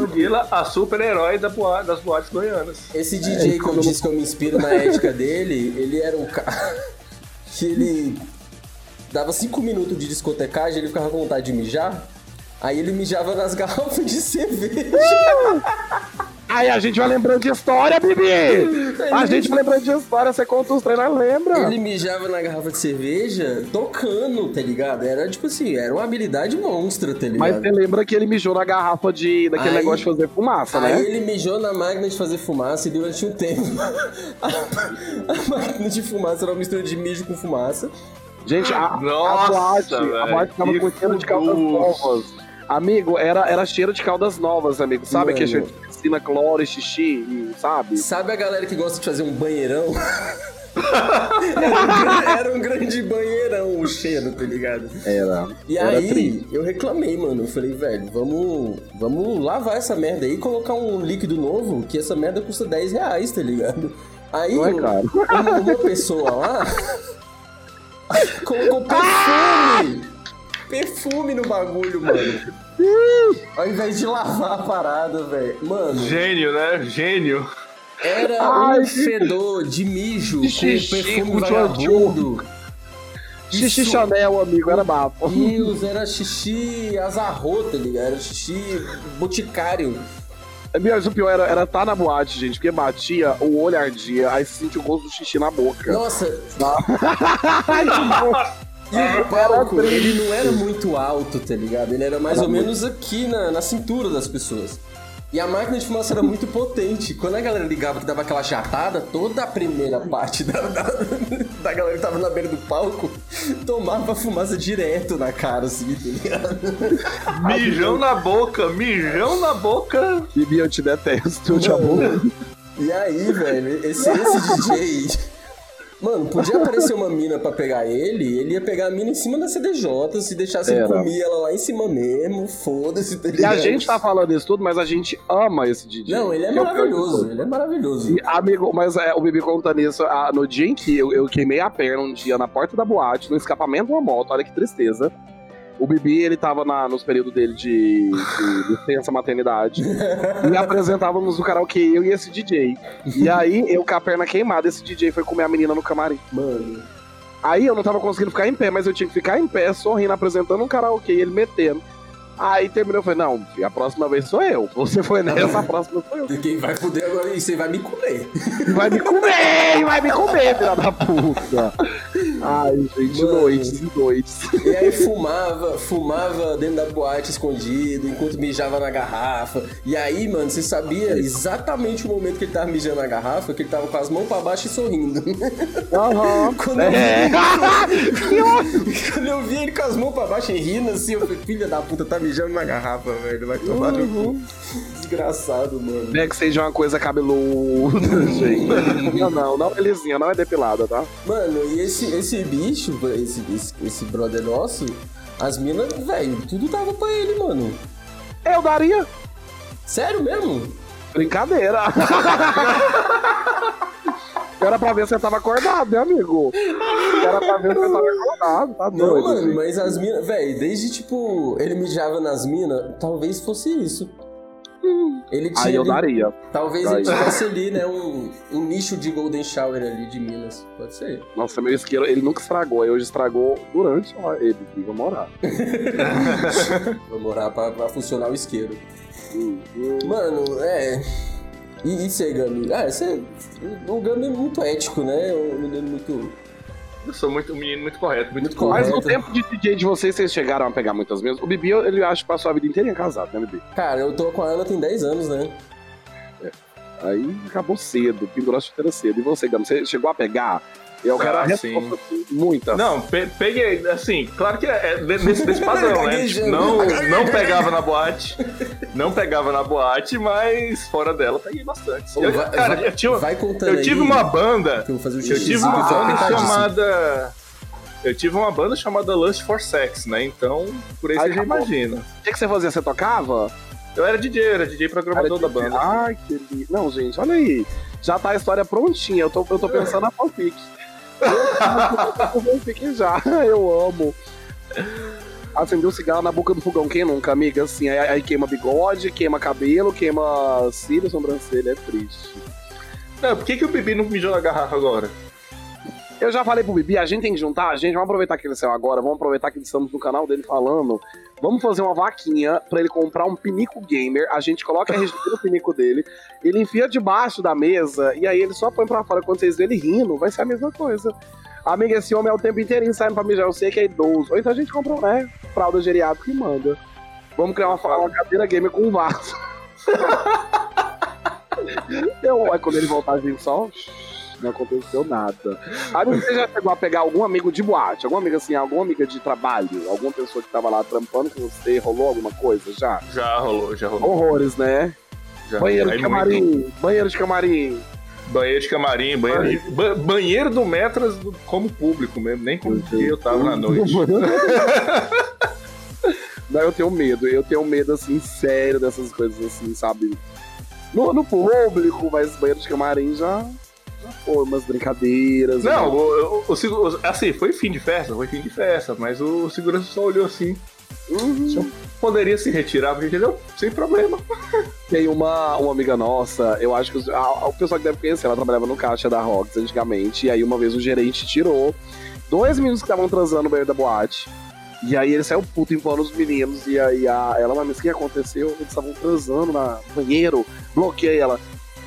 a super-herói da boa- das boates goianas. Esse DJ que eu disse que eu me inspiro na ética dele, ele era um cara que ele dava cinco minutos de discotecagem, ele ficava com vontade de mijar. Aí ele mijava nas garrafas de cerveja. Aí a gente vai lembrando de história, Bibi! A gente vai lembrando de história, você conta os treinos, lembra? Ele mijava na garrafa de cerveja tocando, tá ligado? Era tipo assim, era uma habilidade monstra, tá ligado? Mas você lembra que ele mijou na garrafa de, daquele Aí- negócio de fazer fumaça, Aí né? ele mijou na máquina de fazer fumaça e durante um tempo a, a máquina de fumaça era uma mistura de mijo com fumaça. Gente, a, Nossa, a boate, a velho, boate que com cheiro de caldas novas. Amigo, era, era cheiro de caldas novas, amigo. Sabe que é cheiro de piscina, cloro e xixi, sabe? Sabe a galera que gosta de fazer um banheirão? era, um, um grande banheirão o cheiro, tá ligado? Era. E era aí, tri. eu reclamei, mano. Eu falei, velho, vamos, vamos lavar essa merda aí e colocar um líquido novo, que essa merda custa 10 reais, tá ligado? Aí, Não é eu- caro. uma, uma pessoa lá colocou perfume! Perfume no bagulho, mano. Ao invés de lavar a parada, velho. Mano, Gênio, né? Gênio. era Ai, um fedor de mijo de com xixi, perfume com vagabundo. Xixi Isso- Chanel, amigo, era bafo. Deus, era xixi azarro, tá ligado? Era xixi boticário. Mas o pior era, era tá na boate, gente, porque batia, o olho ardia, aí sentia o gosto do xixi na boca. Nossa, Ai, que bom. e o palco, ele não era muito alto, tá ligado? Ele era mais Era ou muito- menos aqui na, na cintura das pessoas. E a máquina de fumaça era muito potente. Quando a galera ligava que dava aquela chatada, toda a primeira parte da, da, da galera que tava na beira do palco tomava fumaça direto na cara, assim, tá ligado? Mijão na boca, mijão na boca. Bibi, eu te detesto, eu te amo. E aí, velho, esse, esse DJ. Mano, podia aparecer uma mina pra pegar ele, ele ia pegar a mina em cima da CDJ, se deixasse ele comer ela lá em cima mesmo, foda-se, tá E a gente tá falando isso tudo, mas a gente ama esse DJ. Não, ele é de maravilhoso, ele é maravilhoso. E, amigo, mas é, o Bibi contando isso, ah, no dia em que eu, eu queimei a perna um dia na porta da boate, no escapamento de uma moto, olha que tristeza. O Bibi, ele tava na- nos períodos dele de, de licença maternidade. e apresentávamos no karaokê, eu e esse DJ. E aí, eu com a perna queimada, esse DJ foi comer a menina no camarim. Mano, Aí eu não tava conseguindo ficar em pé, mas eu tinha que ficar em pé, sorrindo, apresentando um karaokê ele metendo. Aí terminou, eu falei, não, a próxima vez sou eu. Você foi nessa, a próxima sou eu. quem vai fuder agora é isso, você vai me comer. Vai me comer, vai me comer, filha da puta. Ai, gente, Mano. noites e noites. E aí fumava, fumava dentro da boate escondido, enquanto mijava na garrafa. E aí, mano, você sabia exatamente o momento que ele tava mijando na garrafa, que ele tava com as mãos pra baixo e sorrindo. Aham. Quando eu, É. vi, quando eu vi ele com as mãos pra baixo e rindo assim, eu falei, filha da puta, tá mijando na garrafa, velho. Vai tomar no cu. Desgraçado, mano. Não é que seja uma coisa cabeluda, gente. Não, não, não é lisinha, não é depilada, tá? Mano, e esse, esse bicho, esse, esse, esse brother nosso, as minas, velho, tudo tava pra ele, mano. Eu daria. Sério mesmo? Brincadeira. Era pra ver se você tava acordado, meu amigo. Era pra ver se você tava acordado, tá Não, doido. mano, gente. mas as minas, velho, desde tipo, ele mijava nas minas, talvez fosse isso. Ele tinha. Aí eu daria. Talvez ele Aí. tivesse ali, né, um, um nicho de Golden Shower ali de Minas. Pode ser. Nossa, meu isqueiro, ele nunca estragou. Aí hoje estragou durante ó, ele viva morar. Vou morar pra, pra funcionar o isqueiro. Hum, hum. Mano, é. E, e você, Gami? Ah, você. O Gami é muito ético, né? Um menino muito. Eu sou muito, um menino muito correto, muito, Muito cool. Mas no Correto. tempo de DJ de vocês, vocês chegaram a pegar muitas mesas. O Bibi, ele acho que passou a vida inteira casado, né, Bibi? Cara, eu tô com a Ana tem 10 anos, né? Aí acabou cedo, pendurou a chuteira cedo. E você, Gami, você chegou a pegar? Eu quero a Ah, resposta assim, muitas. Não, pe- peguei, assim, claro que é é desse, desse padrão, né? Gaguejando. Não, não pegava na boate, não pegava na boate, mas fora dela peguei bastante. Ô, Eu- vai- cara, vai- eu, tinha, vai contando eu tive aí, uma banda, Que eu vou fazer o eu tive uma tô banda chamada... Eu tive uma banda chamada Lust for Sex, né? Então, por aí Ai, você já imagina. O que, que você fazia? Você tocava? Eu era DJ, era DJ programador da banda. Ai, que lindo. Não, gente, olha aí. Já tá a história prontinha. Eu tô, eu tô pensando na fanfic. Eu fanfic já. Eu amo. Acendeu o cigarro na boca do fogão. Quem nunca, amiga? Assim, aí, aí queima bigode, queima cabelo, queima cílio, sobrancelha. É triste. Não, por que, que o Bibi não mijou na garrafa agora? Eu já falei pro Bibi, a gente tem que juntar, a gente, vamos aproveitar que ele saiu agora, vamos aproveitar que estamos no canal dele falando, vamos fazer uma vaquinha pra ele comprar um pinico gamer, a gente coloca a RGB no pinico dele, ele enfia debaixo da mesa, e aí ele só põe pra fora, quando vocês verem ele rindo, vai ser a mesma coisa. Amiga, esse homem é o tempo inteirinho saindo pra mijar, eu sei que é idoso, ou então a gente compra, né, fralda geriátrica e manda. Vamos criar uma, uma cadeira gamer com um vaso. aí quando ele voltar, a gente só... Não aconteceu nada. Amigo, você já chegou a pegar algum amigo de boate? Alguma amiga assim, alguma amiga de trabalho? Alguma pessoa que tava lá trampando com você? Rolou alguma coisa já? Já rolou, já rolou. Horrores, né? Já. Banheiro Aí de muito. camarim, banheiro de camarim. Banheiro de camarim, banheiro, de, ba- banheiro do Metras como público mesmo, nem como que eu tava na noite. Não, eu tenho medo, eu tenho medo, assim, sério dessas coisas, assim, sabe? No, no público, mas banheiro de camarim já, foi umas brincadeiras. Não, né? o, o, o assim, foi fim de festa, foi fim de festa, mas o segurança só olhou assim. Uhum. Poderia se retirar, entendeu? Sem problema. Tem uma, uma amiga nossa, eu acho que os- a- o pessoal que deve conhecer, ela trabalhava no caixa da Rox antigamente, e aí uma vez o gerente tirou dois meninos que estavam transando no banheiro da boate. E aí ele saiu puto impondo os meninos, e aí a, ela, mas o que aconteceu? Eles estavam transando na- no banheiro, bloqueei ela.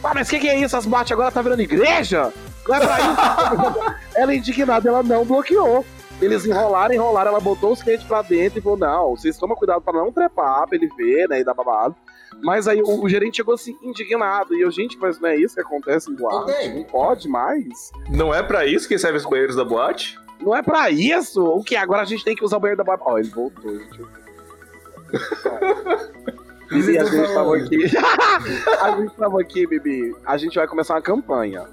Ah, mas o que, que é isso? As boates agora tá virando igreja? Não é pra isso? ela indignada, ela não bloqueou. Eles enrolaram, enrolaram, ela botou os clientes pra dentro e falou: não, vocês tomam cuidado pra não trepar, pra ele ver, né? E dar babado. Mas aí o, o gerente chegou assim, indignado. E eu, gente, mas não é isso que acontece em boate? Ok. Não pode mais. Não é pra isso que serve os banheiros da boate? Não é pra isso? O que? Agora a gente tem que usar o banheiro da boate. Ó, ele voltou, gente. Bibi, a gente tava aqui. a gente tava aqui, Bibi. A gente vai começar uma campanha.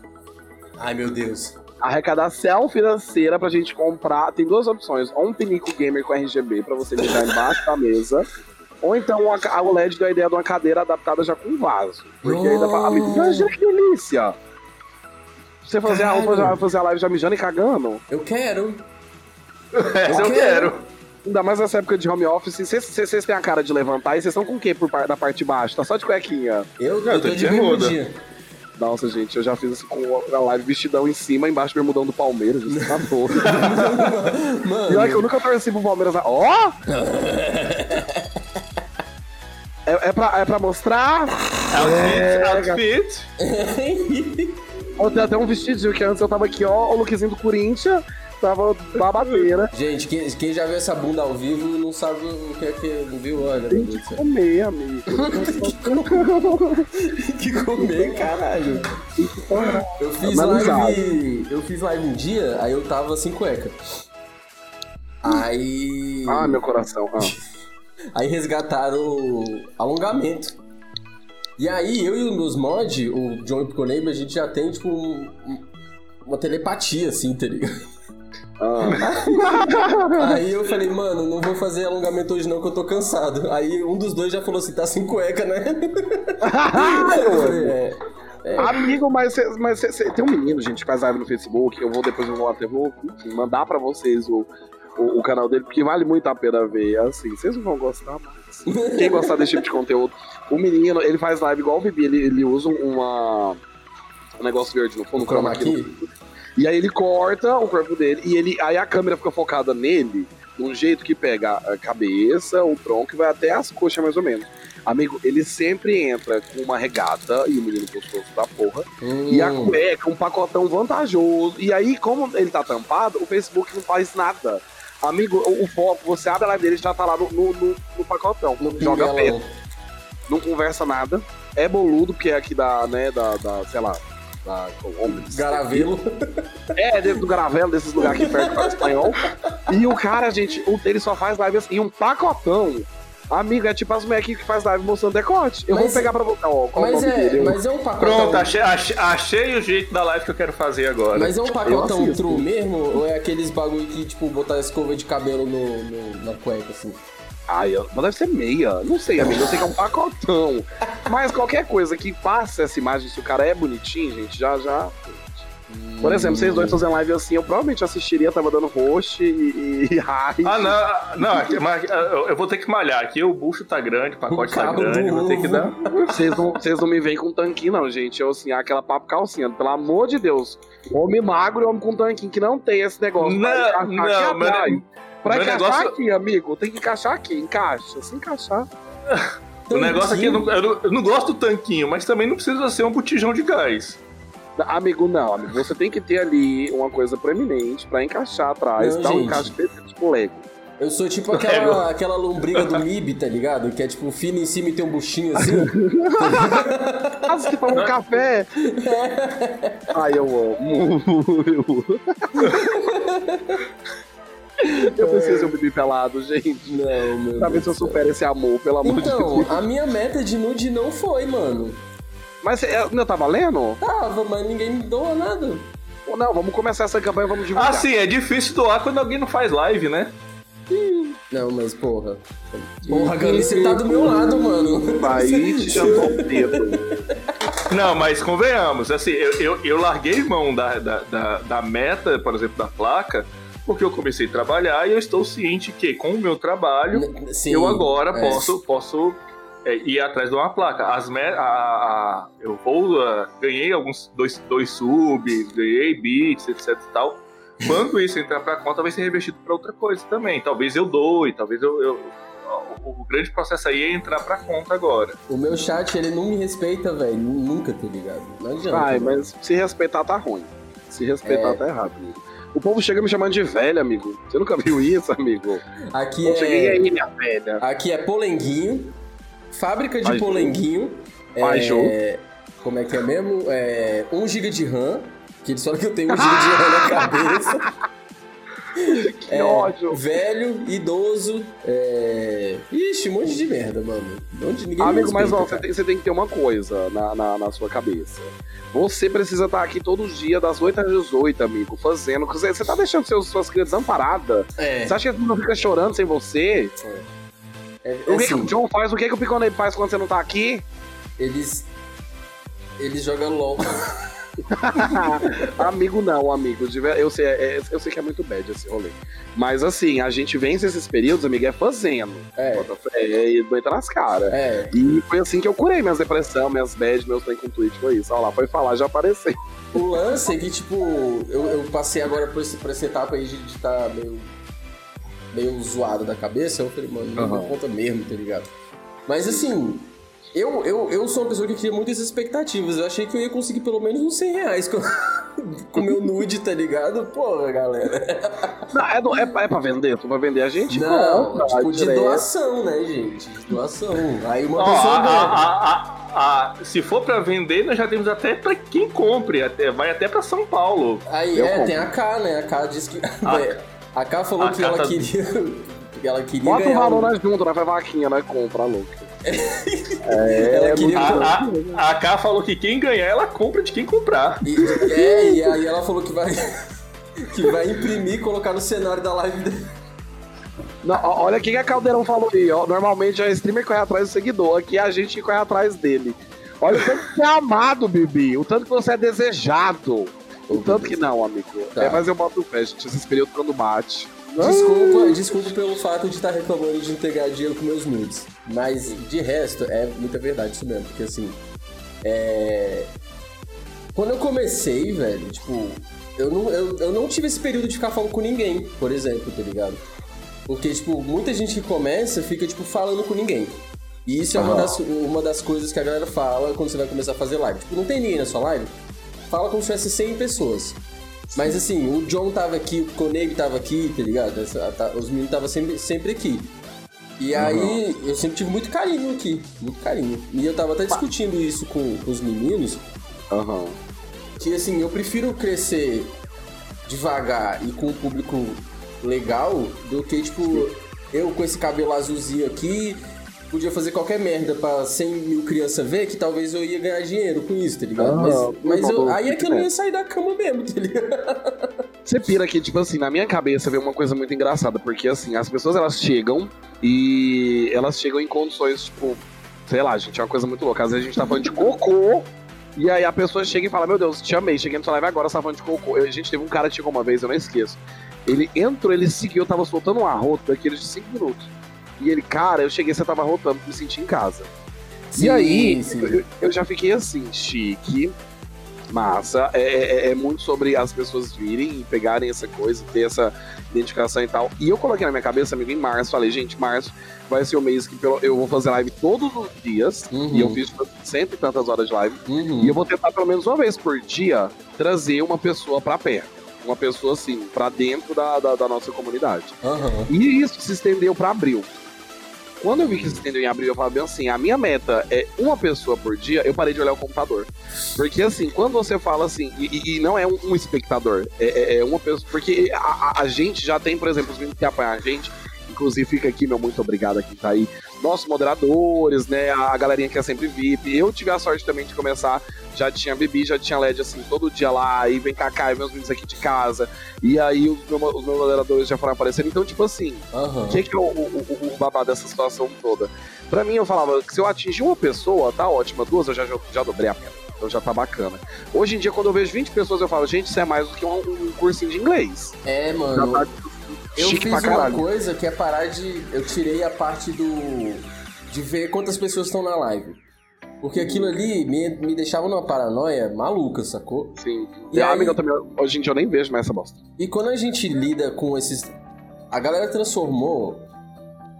Ai, meu Deus. Arrecadação financeira pra gente comprar. Tem duas opções: ou um pinico gamer com RGB pra você deixar embaixo da mesa. Ou então uma, ca- o LED deu a ideia de uma cadeira adaptada já com vaso. Porque aí dá pra. Imagina que delícia! Você fazer a, fazer, a live já mijando e cagando? Eu quero. Essa eu quero. quero. Ainda mais nessa época de home office. Vocês- têm a cara de levantar e vocês estão com o quê por par- na parte de baixo? Tá só de cuequinha. Eu, Não, eu tô tô de bermuda. Nossa, gente, eu já fiz isso com a live vestidão em cima, embaixo bermudão do Palmeiras. Você tá doido. Pior que eu Mano, nunca torci pro Palmeiras. Ó! É, é, pra, é pra mostrar? É, Outfit, outfit. Ó, tem até um vestidinho que antes eu tava aqui, ó, o lookzinho do Corinthians, tava babadeira. gente, quem, quem já viu essa bunda ao vivo não sabe o que é que não viu, olha. Tem que comer, amigo. Tem que comer, caralho. Eu fiz Analisado. live. Eu fiz live um dia, aí eu tava sem cueca. Aí. Ah, meu coração. Ah. Aí resgataram o alongamento. E aí, eu e os meus mods, o John e o Piconeibe, a gente já tem, tipo, um- uma telepatia, assim, tá ligado? Ah. Aí eu falei, mano, não vou fazer alongamento hoje não, que eu tô cansado. Aí um dos dois já falou assim, tá sem cueca, né? Falei, é. Amigo, mas, cê- mas cê- cê- tem um menino, gente, que faz live no Facebook. Eu vou depois eu vou até vou enfim, mandar pra vocês o, o, o canal dele, porque vale muito a pena ver. Assim, vocês não vão gostar mais. Quem gostar desse tipo de conteúdo. O menino, ele faz live igual o Bibi, ele, ele usa uma. Um negócio verde no fundo, chroma chroma key. E aí ele corta o corpo dele e ele, aí a câmera fica focada nele de um jeito que pega a cabeça, o tronco e vai até as coxas mais ou menos. Amigo, ele sempre entra com uma regata e o menino gostoso da porra. E a Hum. cueca, um pacotão vantajoso. E aí, como ele tá tampado, o Facebook não faz nada. Amigo, o, o foco, você abre a live dele já tá lá no, no, no- no pacotão. No Joga pé, não conversa nada. É boludo, porque é aqui da, né, da, da sei lá, da Ombres. Garavelo. É, dentro do Garavelo, desses lugares aqui perto do espanhol. E o cara, gente, o- ele só faz live assim, e um pacotão. Amigo, é tipo as mulheres que faz live mostrando decote. Eu Mas- vou pegar pra você. Ó, qual o Mas nome é, dele? mas é um pacotão. Pronto, achei, achei, achei o jeito da live que eu quero fazer agora. Mas é um pacotão true mesmo? Ou é aqueles bagulho que, tipo, botar escova de cabelo no, no- na cueca, assim? Ai, mas deve ser meia. Não sei, amigo. Eu sei que é um pacotão. Mas qualquer coisa que passe essa imagem, se o cara é bonitinho, gente, já, já. Por exemplo, vocês dois fazendo live assim, eu provavelmente assistiria, tava dando host e, e raid. Ah, não, não, aqui- mas ah, eu eu vou ter que malhar. Aqui o bucho tá grande, o pacote O tá grande, vou ter que dar. Vocês não, vocês não me veem com tanquinho, não, gente. Eu, assim, aquela papo calcinha. Pelo amor de Deus. Homem magro e homem com tanquinho, que não tem esse negócio. Não, não, aqui ne- Pra encaixar negócio- aqui, amigo, tem que encaixar aqui. Encaixa. Se encaixar. O negócio aqui, eu não, eu não- eu não gosto do tanquinho, mas também não precisa ser um botijão de gás. Amigo, não, amigo. Você tem que ter ali uma coisa proeminente pra encaixar atrás. Não, Dá um encaixe perfeito, tipo Lego. Eu sou tipo aquela, aquela lombriga do MIB, tá ligado? Que é tipo fino em cima e tem um buchinho assim. Ah, você toma um café? Ai, eu amo. Eu amo. Eu preciso beber pelado, gente. Não, meu Pra ver Deus se eu supero esse amor, pelo amor de Então, Deus. a minha meta de nude não foi, mano. Mas você é, não tá valendo? Tava, mas ninguém me doa nada. Ou não, vamos começar essa campanha, vamos divulgar. Ah, sim, é difícil doar quando alguém não faz live, né? Não, mas porra. Porra, Gabi, você tá do meu lado, mano. Aí te chamou o dedo. Não, mas convenhamos, assim, eu, eu, eu larguei mão da, da, da, da meta, por exemplo, da placa, porque eu comecei a trabalhar e eu estou ciente que com o meu trabalho Sim, eu agora é. posso, posso é, ir atrás de uma placa. As me a, a- eu vou, ah, ganhei alguns dois, dois subs, ganhei bits, etc e tal. Quando isso entrar pra conta, vai ser revestido pra outra coisa também. Talvez eu doe, talvez eu. eu- o, grande processo aí é entrar pra conta agora. O meu chat, ele não me respeita, velho. Nunca, tá ligado? Não adianta. Ai, mas se respeitar tá ruim. Se respeitar É. tá errado, amigo. O povo chega me chamando de velho, amigo. Você nunca viu isso, amigo? Aqui Eu cheguei é. aí, minha velha. Aqui é polenguinho. fábrica de Baju. polenguinho. Baju. É, como é que é mesmo? É, 1 GB de RAM. Que falam que eu tenho 1 GB de RAM na cabeça. Que ódio. Velho, idoso. É... Ixi, um monte de merda, mano. Um monte de ninguém Amigo, mas ó, você tem, você tem que ter uma coisa na, na, na sua cabeça. Você precisa estar aqui todos os dias, das 8 às 18, amigo, fazendo. Você, você tá deixando seus, suas crianças desamparadas. É, Você acha que não fica chorando sem você? é, O que, que assim, o John faz? O que, que o Piconei faz quando você não tá aqui? eles. Eles jogam LOL. amigo não, amigo. Eu sei, é- eu sei que é muito bad esse rolê. Mas assim, a gente vence esses períodos, amigo, é fazendo. É, Bota fé, E doenta nas caras. é. E foi assim que eu curei minhas depressão, minhas bad, meus trem com tweet, foi isso. Olha lá, foi falar, já apareceu. O lance é que, tipo, eu, eu passei agora por, esse, por essa etapa aí de estar meio, meio zoado da cabeça. Eu falei, mano, não Aham. conta mesmo, tá ligado? Mas assim, eu, eu, eu sou uma pessoa que cria muitas expectativas. Eu achei que eu ia conseguir pelo menos uns 100 reais com com o meu nude, tá ligado? Porra, galera. Não, é, do- é, é pra vender, tu vai vender a gente? Não, compra, tipo, de doação, né, gente? De doação. Aí uma Ó, pessoa a- ganha. a- a- a- se for pra vender, nós já temos até pra quem compre, até, vai até pra São Paulo. Aí, Eu é, compro. tem a K, né? A K disse que. A- a K falou que K ela tá- queria. que ela queria Bota o ganhar. valor um- junto, nós faz vaquinha, nós compra, louco. Ela queria. A, a, a K falou que quem ganhar, ela compra de quem comprar. E, é, e aí ela falou que vai. que vai imprimir e colocar no cenário da live dele. Não, olha o que a Caldeirão falou aí, ó. Normalmente é streamer que corre atrás do seguidor, aqui é a gente que corre atrás dele. Olha o tanto que você é amado, Bibi. O tanto que você é desejado. O tanto que não, amigo. Tá. É, mas eu boto o pé, gente. Esse período quando bate. Desculpa, desculpa pelo fato de estar reclamando de não ter ganhado dinheiro com meus nudes. Mas de resto, é muita verdade isso mesmo. Porque assim. É. Quando eu comecei, velho, tipo, eu não, eu, eu não tive esse período de ficar falando com ninguém, por exemplo, tá ligado? Porque, tipo, muita gente que começa fica, tipo, falando com ninguém. E isso é uma, das, uma das coisas que a galera fala quando você vai começar a fazer live. Tipo, não tem ninguém na sua live? Fala como se tivesse 100 pessoas. Mas assim, o John tava aqui, o Coneg tava aqui, tá ligado? Tá- os meninos estavam sempre, sempre aqui. E aí, eu sempre tive muito carinho aqui, muito carinho. E eu tava até discutindo isso com, os meninos, Aham. que assim, eu prefiro crescer devagar e com um público legal do que, tipo, eu com esse cabelo azulzinho aqui, podia fazer qualquer merda pra 100 mil crianças ver, que talvez eu ia ganhar dinheiro com isso, tá ligado? Ah, mas mas eu- bom, aí é que eu não ia sair da cama mesmo, tá ligado? Você pira que, tipo assim, na minha cabeça veio uma coisa muito engraçada, porque assim, as pessoas elas chegam e elas chegam em condições, tipo, sei lá, gente, é uma coisa muito louca. Às vezes a gente tá falando de cocô, e aí a pessoa chega e fala, meu Deus, te amei, cheguei no sua live agora, você tá falando de cocô. Eu- a gente teve um cara que chegou uma vez, eu não esqueço. Ele entrou, ele seguiu, eu tava soltando um arroto daqueles de 5 minutos. E ele, cara, eu cheguei, você tava rotando, me senti em casa. Sim, e aí, sim. eu, eu já fiquei assim, chique, massa. É, é- é muito sobre as pessoas virem e pegarem essa coisa, ter essa identificação e tal. E eu coloquei na minha cabeça, amigo, em março, falei, gente, março vai ser o mês que eu vou fazer live todos os dias. Uhum. E eu fiz cento e tantas horas de live. Uhum. E eu vou tentar, pelo menos uma vez por dia, trazer uma pessoa pra perto. Uma pessoa, assim, pra dentro da, da, da nossa comunidade. Aham. E isso se estendeu pra abril. Quando eu vi que se estendeu em abril, eu falei bem assim: a minha meta é uma pessoa por dia, eu parei de olhar o computador. Porque assim, quando você fala assim, e, e- não é um, um espectador, é, é- é uma pessoa. Porque a, a- a gente já tem, por exemplo, os meninos que apoiam a gente. Inclusive, fica aqui, meu muito obrigado a quem tá aí. Nossos moderadores, né? A galerinha que é sempre VIP. Eu tive a sorte também de começar. Já tinha Bibi, já tinha LED assim, todo dia lá. E vem cá, cá, e meus meninos aqui de casa. E aí os, meu- os meus moderadores já foram aparecendo. Então, tipo assim, Aham. o que, que é o, o, o- o babado dessa situação toda? Pra mim, eu falava que se eu atingir uma pessoa, tá ótima. Duas, eu já, já, já dobrei a meta. Então já tá bacana. Hoje em dia, quando eu vejo 20 pessoas, eu falo, gente, isso é mais do que um, um cursinho de inglês. É, Já mano. tá Eu chique fiz uma coisa que é parar de. Eu tirei a parte do. de ver quantas pessoas estão na live. Porque aquilo ali me, me deixava numa paranoia maluca, sacou? Sim. E E, a aí- amiga também, hoje em dia eu nem vejo mais essa bosta. E quando a gente lida com esses. A galera transformou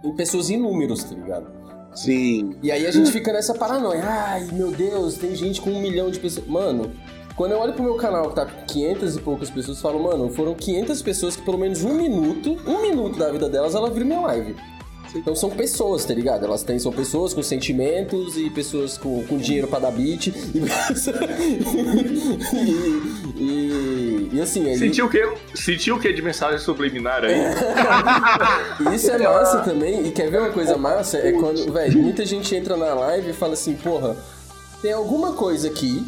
em pessoas em números, tá ligado? Sim. E aí a gente fica nessa paranoia. Ai, meu Deus, tem gente com um milhão de pessoas. Mano, quando eu olho pro meu canal que tá com 500 e poucas pessoas, eu falo, mano, foram 500 pessoas que pelo menos um minuto, um minuto da vida delas, ela viu minha live. Então são pessoas, tá ligado? Elas têm, são pessoas com sentimentos e pessoas com, com dinheiro pra dar beat. E, e, e, e assim. Aí... Sentiu o quê? Sentiu o quê de mensagem subliminar aí? Isso é massa também. E quer ver uma coisa massa? É quando, velho, muita gente entra na live e fala assim, porra, tem alguma coisa aqui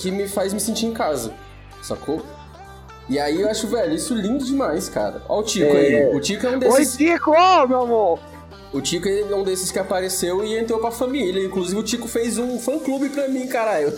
que me faz me sentir em casa. Sacou? E aí eu acho, velho, isso lindo demais, cara. Ó o Tico É. aí. O Tico é um desses. Oi, Tico, ô, meu amor! O Tico é um desses que apareceu e entrou pra família. Inclusive o Tico fez um fã-clube pra mim, caralho.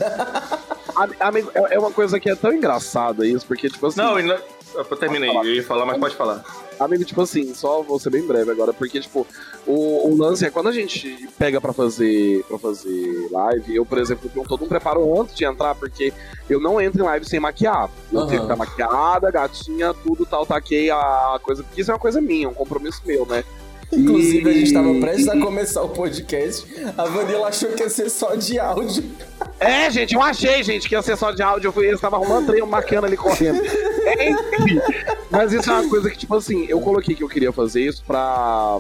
Ami- Amigo, é é uma coisa que é tão engraçada isso, porque, tipo assim. Não, ainda. Eu terminei, eu ia falar, mas pode falar. Amigo, tipo assim, só vou ser bem breve agora, porque, tipo, o, o lance é quando a gente pega pra fazer para fazer live, eu, por exemplo, tenho todo um preparo antes de entrar, porque eu não entro em live sem maquiar. Eu Aham. tenho que estar maquiada, gatinha, tudo tal, taquei a coisa, porque isso é uma coisa minha, um compromisso meu, né? Inclusive, a gente tava E- prestes a começar o podcast. A Vanilla achou que ia ser só de áudio. É, gente, eu achei, gente, que ia ser só de áudio. Eu fui, eles estavam arrumando trem, maquiando ali correndo. Enfim. Mas isso é uma coisa que, tipo assim, eu coloquei que eu queria fazer isso pra.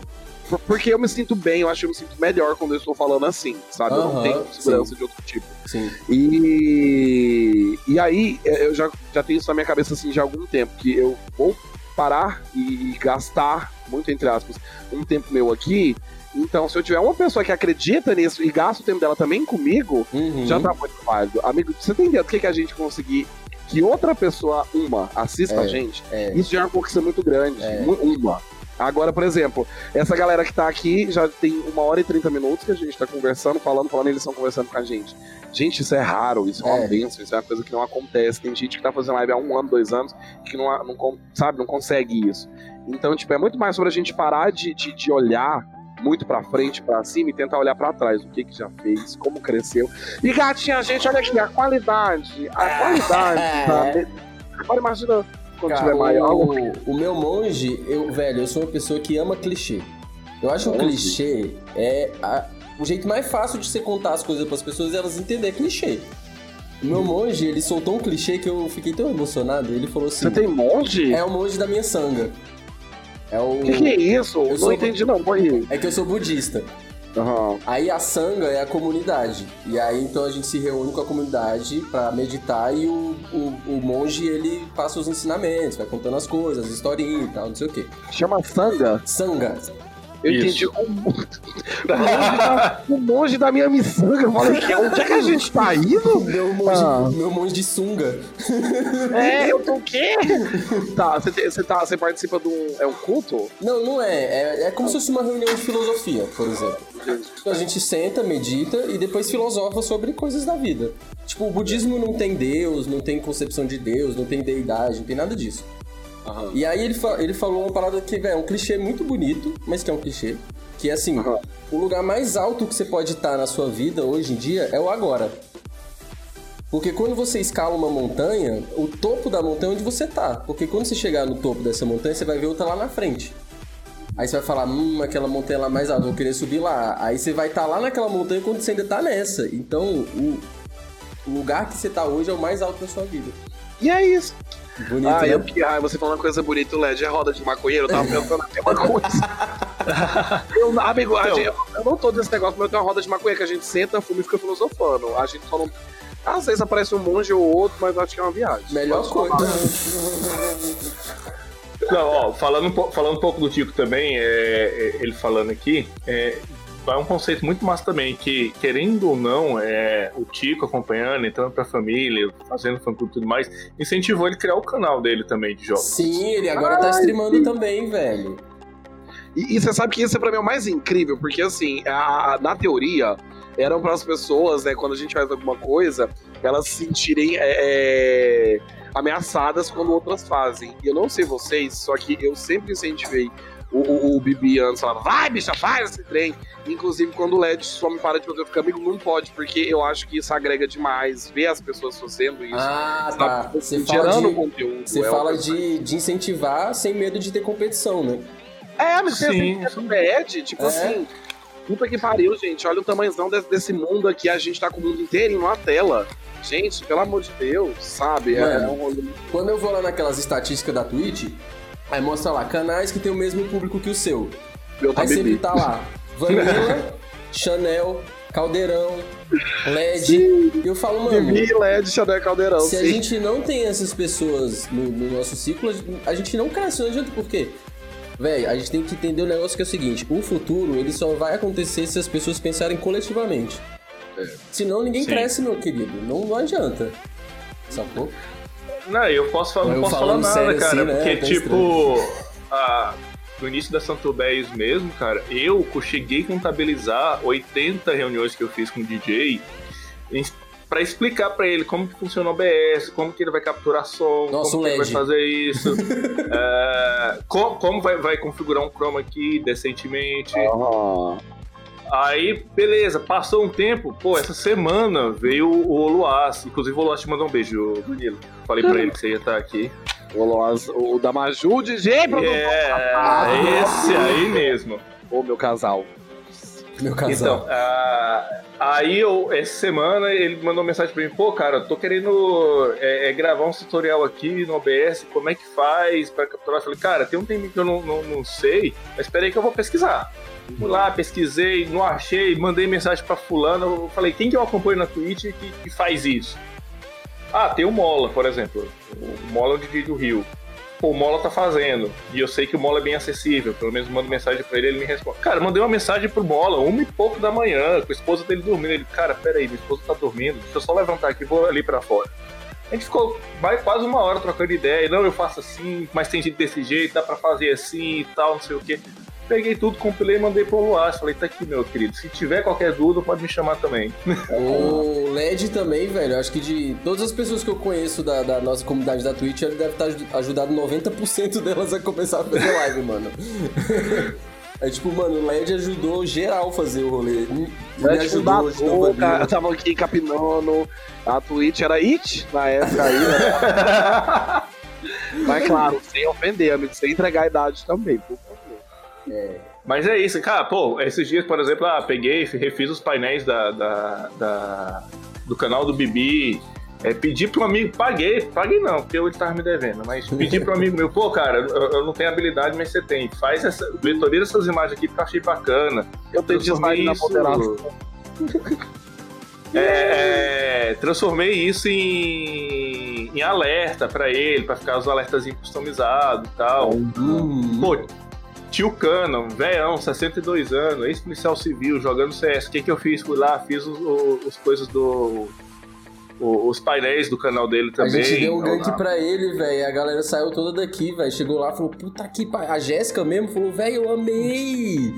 por- Porque eu me sinto bem, eu acho que eu me sinto melhor quando eu estou falando assim, sabe? eu não tenho segurança sim. de outro tipo. Sim. E, e aí, é, eu já, já tenho isso na minha cabeça assim já há algum tempo, que eu vou parar e gastar, muito entre aspas, um tempo meu aqui. Então, se eu tiver uma pessoa que acredita nisso e gasta o tempo dela também comigo, Uhum. já tá muito válido. Amigo, você tem ideia do que, que a gente conseguir que outra pessoa, uma, assista É, a gente? É. Isso já é uma conquista muito grande. É. Uma. Agora, por exemplo, essa galera que tá aqui já tem uma hora e 30 minutos que a gente tá conversando, falando, falando, eles estão conversando com a gente. Gente, isso é raro, isso é uma É. bênção, isso é uma coisa que não acontece. Tem gente que tá fazendo live há um ano, dois anos, que não, não sabe, não consegue isso. Então, tipo, é muito mais sobre a gente parar de, de, de olhar muito pra frente, pra cima e tentar olhar pra trás, o que que já fez, como cresceu. E gatinha, gente, olha aqui, a qualidade, a qualidade, É. sabe? Agora imagina quando Cara, tiver maior. o, o meu monge, eu, velho, eu sou uma pessoa que ama clichê. Eu acho que o clichê é a- o jeito mais fácil de você contar as coisas para as pessoas e elas entenderem clichê. O meu monge, ele soltou um clichê que eu fiquei tão emocionado. Ele falou assim: Você tem monge? É o monge da minha sanga. É o. Que, que é isso? Eu não sou- entendi não, põe. É que eu sou budista. Aham. Aí a sanga é a comunidade. E aí então a gente se reúne com a comunidade pra meditar e o, o, o monge ele passa os ensinamentos, vai contando as coisas, as historinhas e tal, não sei o quê. Chama Sanga? Sanga. Eu Isso. entendi. O, o monge da minha miçanga. Eu falei, que, onde é que a gente tá indo? Meu monge, Ah. meu monge de sunga. É, eu tô o quê? Tá, você, tá, você participa de um. É um culto? Não, não é. é. é como se fosse uma reunião de filosofia, por exemplo. A gente senta, medita e depois filosofa sobre coisas da vida. Tipo, o budismo não tem Deus, não tem concepção de Deus, não tem deidade, não tem nada disso. Aham. E aí ele, fa- ele falou uma parada que, velho, é um clichê muito bonito, mas que é um clichê. Que é assim, Aham. o lugar mais alto que você pode estar na sua vida hoje em dia é o agora. Porque quando você escala uma montanha, o topo da montanha é onde você tá. Porque quando você chegar no topo dessa montanha, você vai ver outra lá na frente. Aí você vai falar, hum, aquela montanha lá mais alta, eu vou querer subir lá. Aí você vai estar lá naquela montanha quando você ainda tá nessa. Então, o, o lugar que você tá hoje é o mais alto da sua vida. E é isso. Bonito, ah, né? eu, que- ah, você falando coisa bonita, o LED é roda de maconheiro, eu tava pensando na mesma coisa. eu, amigo, Então. gente- eu não tô desse negócio, mas eu tenho uma roda de maconha que a gente senta, fuma e fica filosofando. A gente só não. Às vezes aparece um monge ou outro, mas acho que é uma viagem. Melhor coisa. Não, ó, falando, um falando um pouco do Tico também, é, é, ele falando aqui, é, é um conceito muito massa também, que querendo ou não, é, o Tico acompanhando, entrando pra família, fazendo fã clube e tudo mais, incentivou ele a criar o canal dele também de jogos. Sim, ele agora tá streamando também, velho. E, e você sabe que isso é pra mim o mais incrível, porque assim, a- a- na teoria, eram para as pessoas, né, quando a gente faz alguma coisa, elas se sentirem é, é, ameaçadas quando outras fazem. E eu não sei vocês, só que eu sempre incentivei o, o, o Bibi antes, falava, vai, bicha, faz esse trem. Inclusive, quando o LED só me para de fazer, eu fico amigo, não pode, porque eu acho que isso agrega demais, ver as pessoas fazendo isso. Ah, sabe? tá. Você fala, gerando de, conteúdo. você é fala uma de, de incentivar sem medo de ter competição, né? É, mas Sim, tem assim, bad, tipo É. assim. Puta que pariu, gente. Olha o tamanhozão desse, desse mundo aqui. A gente tá com o mundo inteiro numa tela. Gente, pelo amor de Deus, sabe? É, Mano. é um rolê. Quando eu vou lá naquelas estatísticas da Twitch, aí mostra lá, canais que tem o mesmo público que o seu. Meu tá Aí sempre tá lá. Vanilla, Chanel, Caldeirão, LED. Sim. E eu falo, mano. Bibi, LED, Chanel Caldeirão. Se a sim. gente não tem essas pessoas no, no nosso ciclo, a gente não cresce, não adianta por quê? Véi, a gente tem que entender o negócio que é o seguinte: o futuro ele só vai acontecer se as pessoas pensarem coletivamente. Senão ninguém Sim. cresce, meu querido. Não, não adianta. Sacou? Não, eu posso falar, Eu não posso falar nada, cara, assim, né? porque Tá tipo, a- no início da Santobéis mesmo, cara, eu cheguei a contabilizar 80 reuniões que eu fiz com o DJ pra explicar pra ele como que funciona o OBS, como que ele vai capturar som, Nossa, como o que ele vai fazer isso, é, co- como, vai, vai configurar um chroma aqui decentemente. Aham. Aí, beleza, passou um tempo, pô, essa semana veio o Oluas, inclusive o Oluas te mandou um beijo, Danilo. Falei pra ele que você ia estar aqui. O, Loas- o da Maju, DJ, produtor. É, esse aí mesmo. Ô, meu casal. Meu casal. Então, ah, aí eu, essa semana ele mandou mensagem pra mim, pô, cara, eu tô querendo é, é, gravar um tutorial aqui no OBS, como é que faz pra capturar? Eu falei, cara, tem um tempo que eu não, não, não sei, mas espera aí que eu vou pesquisar. Fui lá, pesquisei, não achei, mandei mensagem pra fulano, eu falei, quem que eu acompanho na Twitch que, que faz isso? Ah, tem o Mola, por exemplo. O Mola é o Rio. Pô, o Mola tá fazendo. E eu sei que o Mola é bem acessível. Pelo menos mando mensagem pra ele ele me responde. Cara, mandei uma mensagem pro Mola, uma e pouco da manhã, com a esposa dele dormindo. Ele, cara, peraí, minha esposa tá dormindo, deixa eu só levantar aqui vou ali pra fora. A gente ficou mais quase uma hora trocando ideia. Não, eu faço assim, mas tem jeito desse jeito, dá pra fazer assim e tal, não sei o quê. Peguei tudo, compilei e mandei pro Luas. Falei, tá aqui, meu querido. Se tiver qualquer dúvida, pode me chamar também. O LED também, velho, acho que de todas as pessoas que eu conheço da, da nossa comunidade da Twitch, ele deve estar ajudado 90% delas a começar a fazer live, mano. É tipo, mano, o LED ajudou geral a fazer o rolê. Me Né, ajudou hoje Vanilla. cara, tava aqui capinando. A Twitch era It na época aí, né? Mas claro, sem ofender, amigo, sem entregar a idade também, por favor. Mas é isso, cara, pô, esses dias, por exemplo, ah, peguei, refiz os painéis da, da- da- do canal do Bibi, é, pedi pro amigo, paguei, paguei não, porque ele tava me devendo, mas pedi pro amigo meu, pô, cara, eu, eu não tenho habilidade, mas você tem, faz essa, vetoria dessas imagens aqui porque eu achei bacana. Eu tenho Transformei isso-. É, é, transformei isso em, em alerta pra ele, pra ficar os alertas customizados e tal. Hum. Pô, tio Canon, velhão, 62 anos, ex-policial civil, jogando CS. O que, que eu fiz? Fui lá, fiz os, os- os coisas do. Os painéis do canal dele A também. gente deu um gank Olá. pra ele, velho. A galera saiu toda daqui, velho. Chegou lá e falou: Puta que pariu. A Jéssica mesmo falou: Velho, eu amei.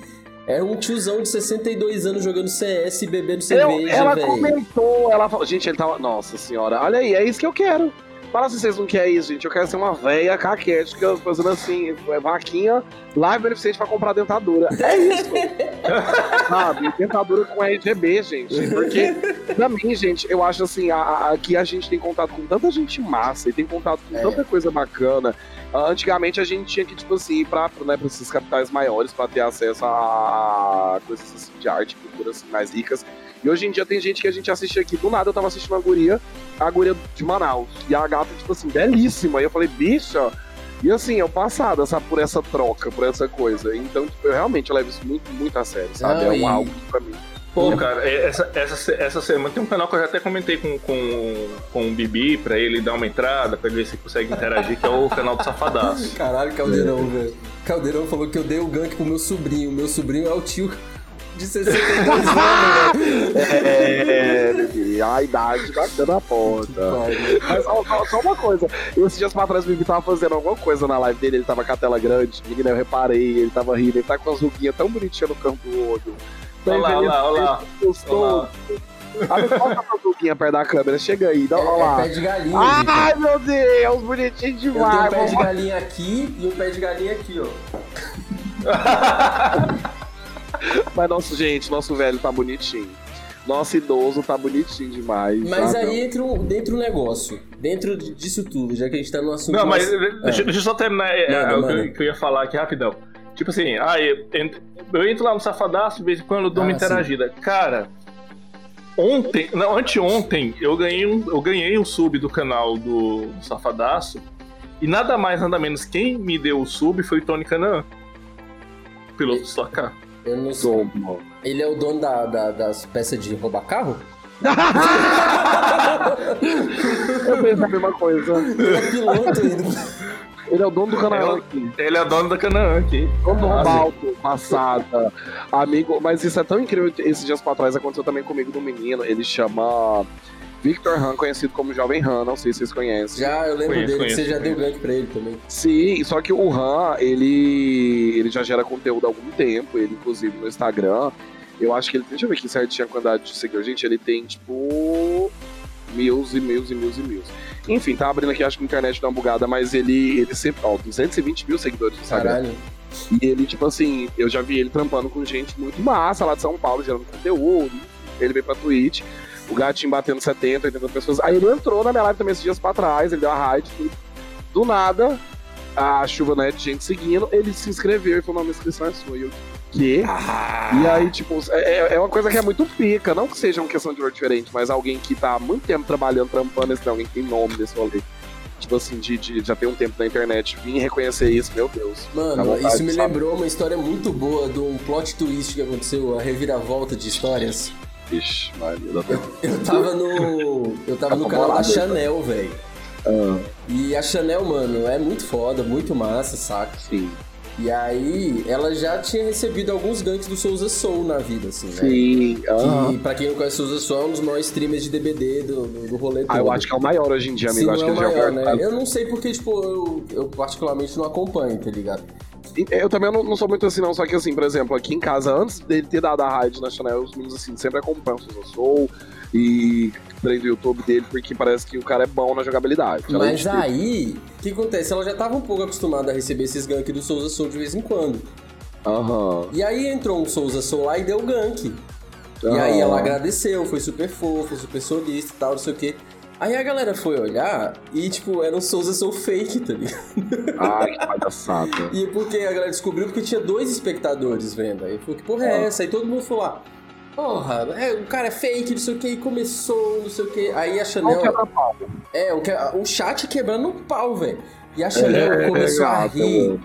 Era um tiozão de 62 anos jogando CS e bebendo Eu, cerveja, ela velho. comentou, ela falou, gente, ele tava. Nossa senhora, olha aí, é isso que eu quero. Fala se vocês não querem isso, gente. Eu quero ser uma véia caquética, fazendo assim, vaquinha, live beneficente pra comprar dentadura. É isso. Sabe? Dentadura com RGB, gente. Porque, pra mim, gente, eu acho assim, a- a- aqui a gente tem contato com tanta gente massa e tem contato com É. tanta coisa bacana. Antigamente a gente tinha que, tipo assim, ir pra, né, pra esses capitais maiores pra ter acesso a coisas assim, de arte, cultura assim, mais ricas. E hoje em dia tem gente que a gente assiste aqui. Do nada eu tava assistindo a guria, a guria de Manaus. E a gata, tipo assim, belíssima. E eu falei, bicha. E assim, eu passada, sabe, por essa troca, por essa coisa. Então, tipo, eu realmente levo isso muito, muito a sério, sabe? Não, é um algo pra mim. Pô, cara, é, essa, essa, essa semana tem um canal que eu já até comentei com, com, com o Bibi pra ele dar uma entrada, pra ele ver se consegue interagir, que é o canal do Safadaço. Caralho, Caldeirão, velho. Caldeirão falou que eu dei o gank pro meu sobrinho. Meu sobrinho é o tio de 62 anos, velho. É, bebê, a idade batendo na porta. Mas ó, só, só uma coisa, esses dias pra trás o Bibi tava fazendo alguma coisa na live dele, ele tava com a tela grande, menina, eu reparei, ele tava rindo, ele tá com as ruguinhas tão bonitinhas no canto do olho. Olha lá, olha lá, olha lá. Gostou? Abre a ruguinha perto da câmera, chega aí, dá, É, olha é lá. pé de galinha, Ai, Vitor. meu Deus, bonitinho demais. um pé de galinha aqui e um pé de galinha aqui, ó. Mas nosso, gente, nosso velho tá bonitinho. Nosso idoso tá bonitinho demais. Mas aí entra dentro um negócio. Dentro disso tudo, já que a gente tá no assunto. Não, mas mais- deixa, deixa eu só terminar é, Manda, é, o que que eu ia falar aqui rapidão. Tipo assim, ah, eu, entro- eu entro lá no Safadaço, de vez em quando eu dou uma Ah, sim. interagida. Cara, ontem, não, anteontem, eu ganhei um, eu ganhei um sub do canal do Safadaço. E nada mais, nada menos, quem me deu o sub foi o Tony Canaan. piloto de Stock Car. Eu não sei. Ele é o dono da, da- das peças de roubar carro? Eu pensei a mesma coisa. Ele é piloto ainda. Ele é o dono do canal É o- aqui. Ele é dono da Canaã aqui. Dono do passada, amigo. Mas isso é tão incrível. Esses dias pra trás aconteceu também comigo do menino. Ele chama Victor Han, conhecido como Jovem Han. Não sei se vocês conhecem. Já, eu lembro Conheço, dele, conheço, você já deu gank pra ele também. Sim, só que o Han, ele, ele já gera conteúdo há algum tempo, ele inclusive no Instagram. Eu acho que ele. Deixa eu ver aqui certinho a quantidade de seguidores. Gente, ele tem tipo. Mil e mil e mil e mil. Enfim, tá abrindo aqui, acho que a internet dá uma bugada, mas ele, ele sempre. Ó, 220 mil seguidores no Instagram. Caralho. E ele, tipo assim, eu já vi ele trampando com gente muito massa lá de São Paulo, gerando conteúdo. Ele veio pra Twitch, o gatinho batendo 70, 80 pessoas. Aí ele entrou na minha live também esses dias pra trás, ele deu a raid, tudo. Do nada, a chuva né, de gente seguindo, ele se inscreveu e falou: não, minha inscrição é sua. E eu, quê? E aí, tipo, é, é uma coisa que é muito pica. Não que seja uma questão de valor diferente, mas alguém que tá há muito tempo trabalhando, trampando, esse, alguém que tem nome desse rolê. Tipo assim, de, de já tem um tempo na internet, vir reconhecer isso, meu Deus. Mano, vontade, isso me sabe? lembrou uma história muito boa de um plot twist que aconteceu, a reviravolta de histórias. Ixi, Maria da Eu tava no. Eu tava no canal da Chanel, velho. Ah, E a Chanel, mano, é muito foda, muito massa, saca? sim. E aí, ela já tinha recebido alguns ganks do Souza Soul na vida, assim, né? Sim. aham. Que, pra quem não conhece o Souza Soul, é um dos maiores streamers de DBD do, do, do rolê Ah, eu todo. acho que é o maior hoje em dia, Sim, amigo. acho é que o ele já maior, é o né? Eu não sei porque, tipo, eu, eu particularmente não acompanho, tá ligado? Eu também não, não sou muito assim, não. Só que, assim, por exemplo, aqui em casa, antes dele ter dado a raid na Chanel, os meninos, assim, sempre acompanham o Souza Soul e trem do YouTube dele, porque parece que o cara é bom na jogabilidade. Além Mas aí, o que acontece? Ela já tava um pouco acostumada a receber esses ganks do Souza Soul de vez em quando. Aham. E aí entrou um Souza Soul lá e deu gank. E aham. aí ela agradeceu, foi super fofo, super solista e tal, não sei o quê. Aí a galera foi olhar e, tipo, era um Souza Soul fake, tá ligado? Ai, que palhaçada. E porque a galera descobriu porque tinha dois espectadores vendo. Aí falou, que porra é essa? Aí todo mundo falou lá, porra, é, o cara é fake, não sei o que, e começou, não sei o que. Aí a Chanel. é a pau? É, o, que- o chat quebrando o pau, velho. E a Chanel É, começou a gata, rir,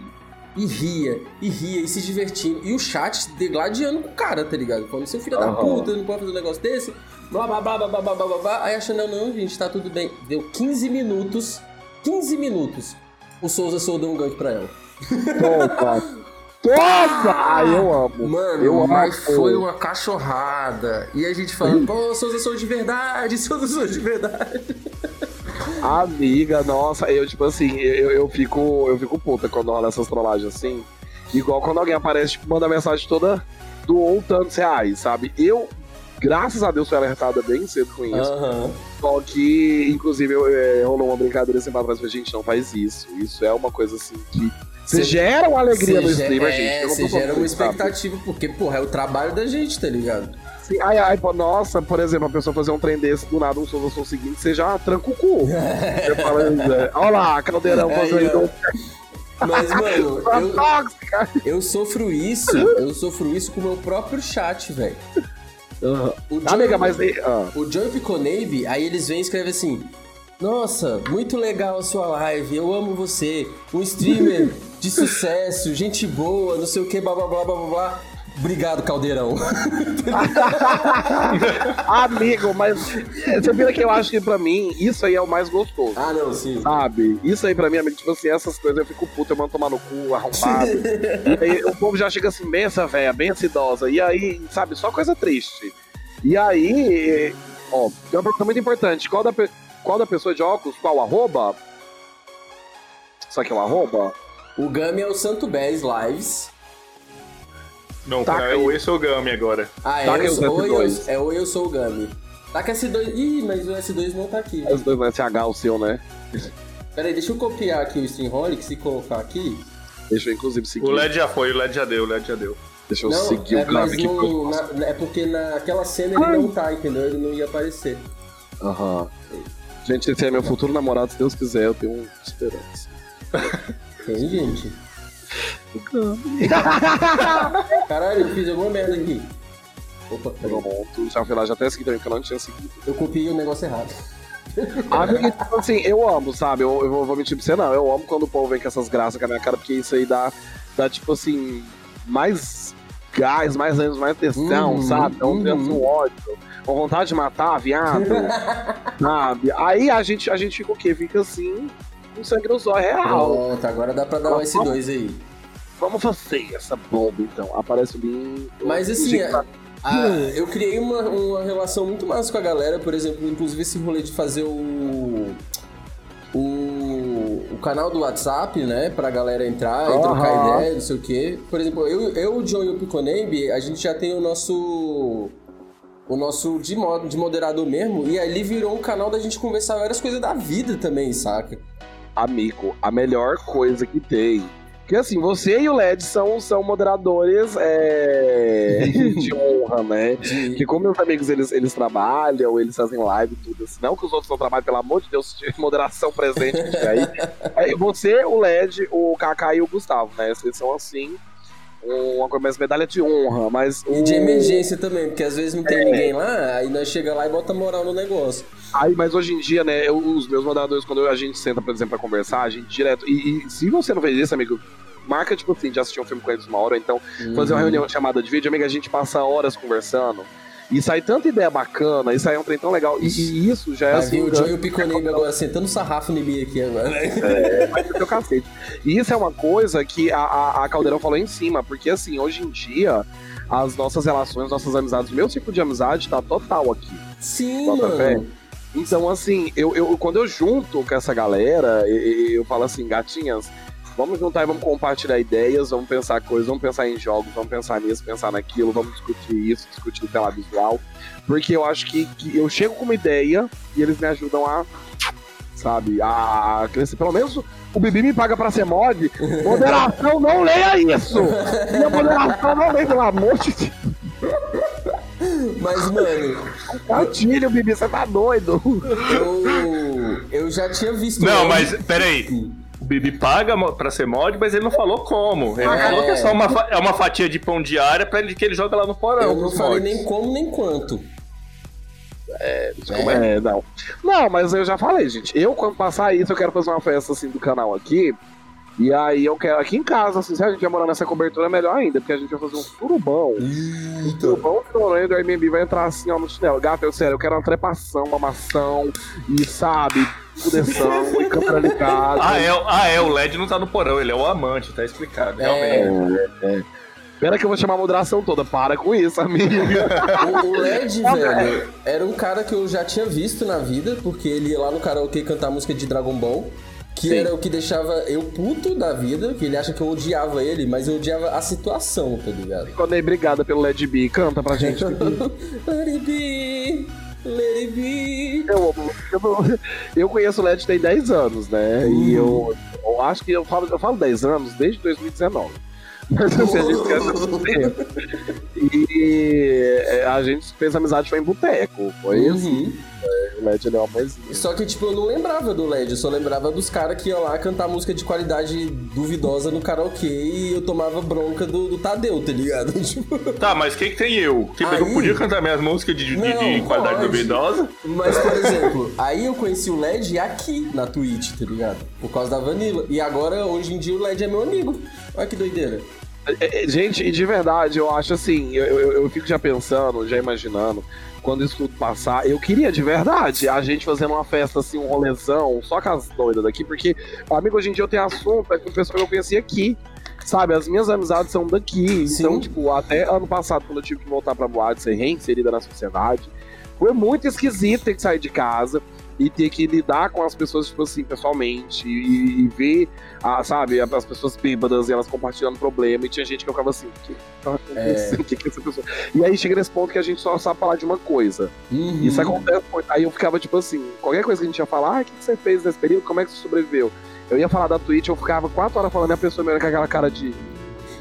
e ria, e ria, e se divertindo. E o chat degladiando com o cara, tá ligado? Falando, seu filho da Aham. puta, não pode fazer um negócio desse blá blá blá blá blá blá blá blá. Aí achando, não, não, gente, tá tudo bem. Deu 15 minutos. 15 minutos. O Souza Souza deu um gank pra ela. Opa! Nossa! Ah, eu amo. Mano, eu mas foi uma cachorrada. E a gente falando, pô, Souza sou de verdade, Souza sou de verdade. Amiga, nossa, eu tipo assim, eu, eu fico eu fico puta quando rola essas trollagens assim. Igual quando alguém aparece, tipo, manda mensagem toda doou tantos reais, sabe? Eu graças a Deus, fui alertada bem cedo com isso. Aham. Só que, inclusive, eu, é, rolou uma brincadeira assim pra trás. Falei, gente, não faz isso. Isso é uma coisa assim que. Você Cê- gera uma alegria no streamer, é, gente. Eu Você gera uma isso, sabe? expectativa, porque, porra, é o trabalho da gente, tá ligado? Sim, ai, ai, pô, nossa, por exemplo, a pessoa fazer um trem desse, do nada um Souza Soul seguinte, você já tranca o cu. Você fala, é, olha lá, caldeirão fazendo. Mas, mano, eu, tóxica. eu sofro isso, eu sofro isso com o meu próprio chat, velho. Uhum. O Amiga, Jump- mas. ah, O Jump Conabe, aí eles vêm e escrevem assim: Nossa, muito legal a sua live, eu amo você, um streamer de sucesso, gente boa, não sei o que, blá blá blá blá blá. Obrigado, Caldeirão. Amigo, mas você vira que eu acho que pra mim isso aí é o mais gostoso. ah, não, sim. Sabe? Isso aí pra mim, amigo, tipo assim, essas coisas eu fico puto, eu mando tomar no cu, arrombado. e aí o povo já chega assim, bença, velha, bença idosa. E aí, sabe, só coisa triste. E aí, ó, tem uma pergunta muito importante. Qual da, qual da pessoa de óculos, qual arroba? Só que é um arroba? O Gami é o Santo Bez Lives. Não, Taca é o esse ou Gami agora. Ah, é, Taca eu sou, eu, S2. é oi, eu sou o Gami. Tá com S2. Ih, mas o S2 não tá aqui. Os dois no SH, o seu, né? Pera aí, deixa eu copiar aqui o Streamholics e colocar aqui. Deixa eu inclusive seguir. O LED já foi, o LED já deu, o LED já deu. Deixa eu Não, seguir é, o mas aqui. não, porque eu- na- é porque naquela cena ele não tá, entendeu? Ele não ia aparecer. Aham. Gente, esse é meu futuro namorado, se Deus quiser, eu tenho esperança. Tem, gente. Caralho, eu fiz alguma merda aqui. Opa, peraí. Pronto, já fui lá, já até segui também, porque eu não tinha seguido. Eu copiei o negócio errado. Amigo, tipo assim, eu amo, sabe? Eu, eu vou, vou mentir pra você, não. Eu amo quando o povo vem com essas graças com a minha cara, porque isso aí dá, dá tipo assim, mais gás, mais anos, mais tensão, Uhum, sabe? Então pensa um ódio, com vontade de matar, viado, sabe? Aí a gente, a gente fica o quê? Fica assim, com sangue no zóio real. Pronto, agora dá pra dar um S2 aí. Vamos fazer essa bomba, então. Aparece o link. Mas assim, a- a- eu criei uma, uma relação muito massa com a galera, por exemplo, inclusive esse rolê de fazer o. O, o canal do WhatsApp, né? Pra galera entrar e trocar ideia, não sei o quê. Por exemplo, eu, eu o John e o Piconembe, a gente já tem o nosso. O nosso de modo de moderador mesmo, e ali virou um canal da gente conversar várias coisas da vida também, saca? Amigo, a melhor coisa que tem. Porque assim, você e o LED são, são moderadores é, de honra, né? Porque como meus amigos, eles, eles trabalham, eles fazem live e tudo assim. Não que os outros não trabalhem, pelo amor de Deus, de moderação presente que tiver aí. É, você, o LED, o Kaká e o Gustavo, né? Vocês são assim, uma mais medalha de honra, mas... E o- de emergência também, porque às vezes não tem É. ninguém lá, aí nós chega lá e bota moral no negócio. Aí, mas hoje em dia, né, eu- os meus moderadores, quando a gente senta, por exemplo, pra conversar, a gente direto. E, e se você não fez isso, amigo, marca, tipo assim, de assistir um filme com eles uma hora, então fazer uma Uhum. reunião chamada de vídeo, amigo, a gente passa horas conversando. E sai tanta ideia bacana, e sai um trem tão legal. E, e isso já é Vai assim. vir o Joe e o Piconebe agora sentando sarrafo em mim aqui agora. vai ser teu cacete. E isso é uma coisa que a, a, a Caldeirão falou em cima, porque assim, hoje em dia, as nossas relações, nossas amizades, meu ciclo de amizade tá total aqui. Sim, Bota fé. mano. Então, assim, eu, eu, quando eu junto com essa galera, eu- eu falo assim, gatinhas, vamos juntar e vamos compartilhar ideias, vamos pensar coisas, vamos pensar em jogos, vamos pensar nisso, pensar naquilo, vamos discutir isso, discutir o tela visual. Porque eu acho que, que eu chego com uma ideia e eles me ajudam a, sabe, a crescer. Pelo menos o Bibi me paga pra ser mod. Moderação, não leia isso! Minha moderação não leia, pelo amor de Deus. Mas, mano, Gatilho, Bibi, você tá doido. eu, eu já tinha visto. Não, ele. mas peraí. O Bibi paga pra ser mod, mas ele não falou como. Ele não É. falou que é só uma, é uma fatia de pão diária pra ele que ele joga lá no porão. Eu não falei mods. nem como nem quanto. Como é? Não. Não, mas eu já falei, gente. Eu, quando passar isso, eu quero fazer uma festa assim do canal aqui. E aí eu quero aqui em casa, assim, se a gente vai morar nessa cobertura, é melhor ainda, porque a gente vai fazer um surubão. Um surubão de Noronha do Airbnb vai entrar assim, ó, no chinelo. Gato, eu sério, eu quero uma trepação, uma mação, e sabe, pudessão, e câmera ligada. Ah é, o- ah, é, o LED não tá no porão, ele é o amante, tá explicado. É. Realmente. Pera que eu vou chamar a moderação toda. Para com isso, amiga. O, o LED, velho, era um cara que eu já tinha visto na vida, porque ele ia lá no karaokê cantar música de Dragon Ball. Que Sim. era o que deixava eu puto da vida, que ele acha que eu odiava ele, mas eu odiava a situação, tá ligado? Quando aí, obrigada pelo LED B. Canta pra gente. it be, let it be. Eu, eu, eu conheço o LED tem 10 anos, né? E eu, eu acho que eu falo, eu falo 10 anos desde 2019. Mas assim, a gente esquece muito tempo. E é, a gente fez amizade foi em boteco. Foi assim. Uhum. O LED ele é uma mãezinha. Só que, tipo, eu não lembrava do LED, eu só lembrava dos caras que iam lá cantar música de qualidade duvidosa no karaokê e eu tomava bronca do, do Tadeu, tá ligado? Tipo, Tá, mas o que, que tem eu? Tipo, eu Aí- podia cantar minhas músicas de, de- Não, de qualidade pode. duvidosa? Mas, por exemplo, aí eu conheci o LED aqui na Twitch, tá ligado? Por causa da Vanilla. E agora, hoje em dia, o LED é meu amigo. Olha que doideira. É, é, Gente, e de verdade, eu acho assim, eu, eu, eu fico já pensando, já imaginando, quando isso tudo passar, eu queria de verdade a gente fazendo uma festa assim, um rolezão, só com as doidas daqui, porque, amigo, hoje em dia eu tenho assunto é com pessoas que eu conheci aqui. Sabe, as minhas amizades são daqui. Sim. Então, tipo, até ano passado, quando eu tive que voltar pra boate, ser reinserida na sociedade, foi muito esquisito ter que sair de casa e ter que lidar com as pessoas, tipo assim, pessoalmente, e, e ver ah, sabe, as pessoas bêbadas e elas compartilhando problema, e tinha gente que eu ficava assim, o que tá acontecendo? O que que essa pessoa. E aí chega nesse ponto que a gente só sabe falar de uma coisa. Uhum. Isso acontece. Aí eu ficava tipo assim, qualquer coisa que a gente ia falar, ah, o que que você fez nesse período? Como é que você sobreviveu? Eu ia falar da Twitch, eu ficava quatro horas falando e a pessoa me olha com aquela cara de.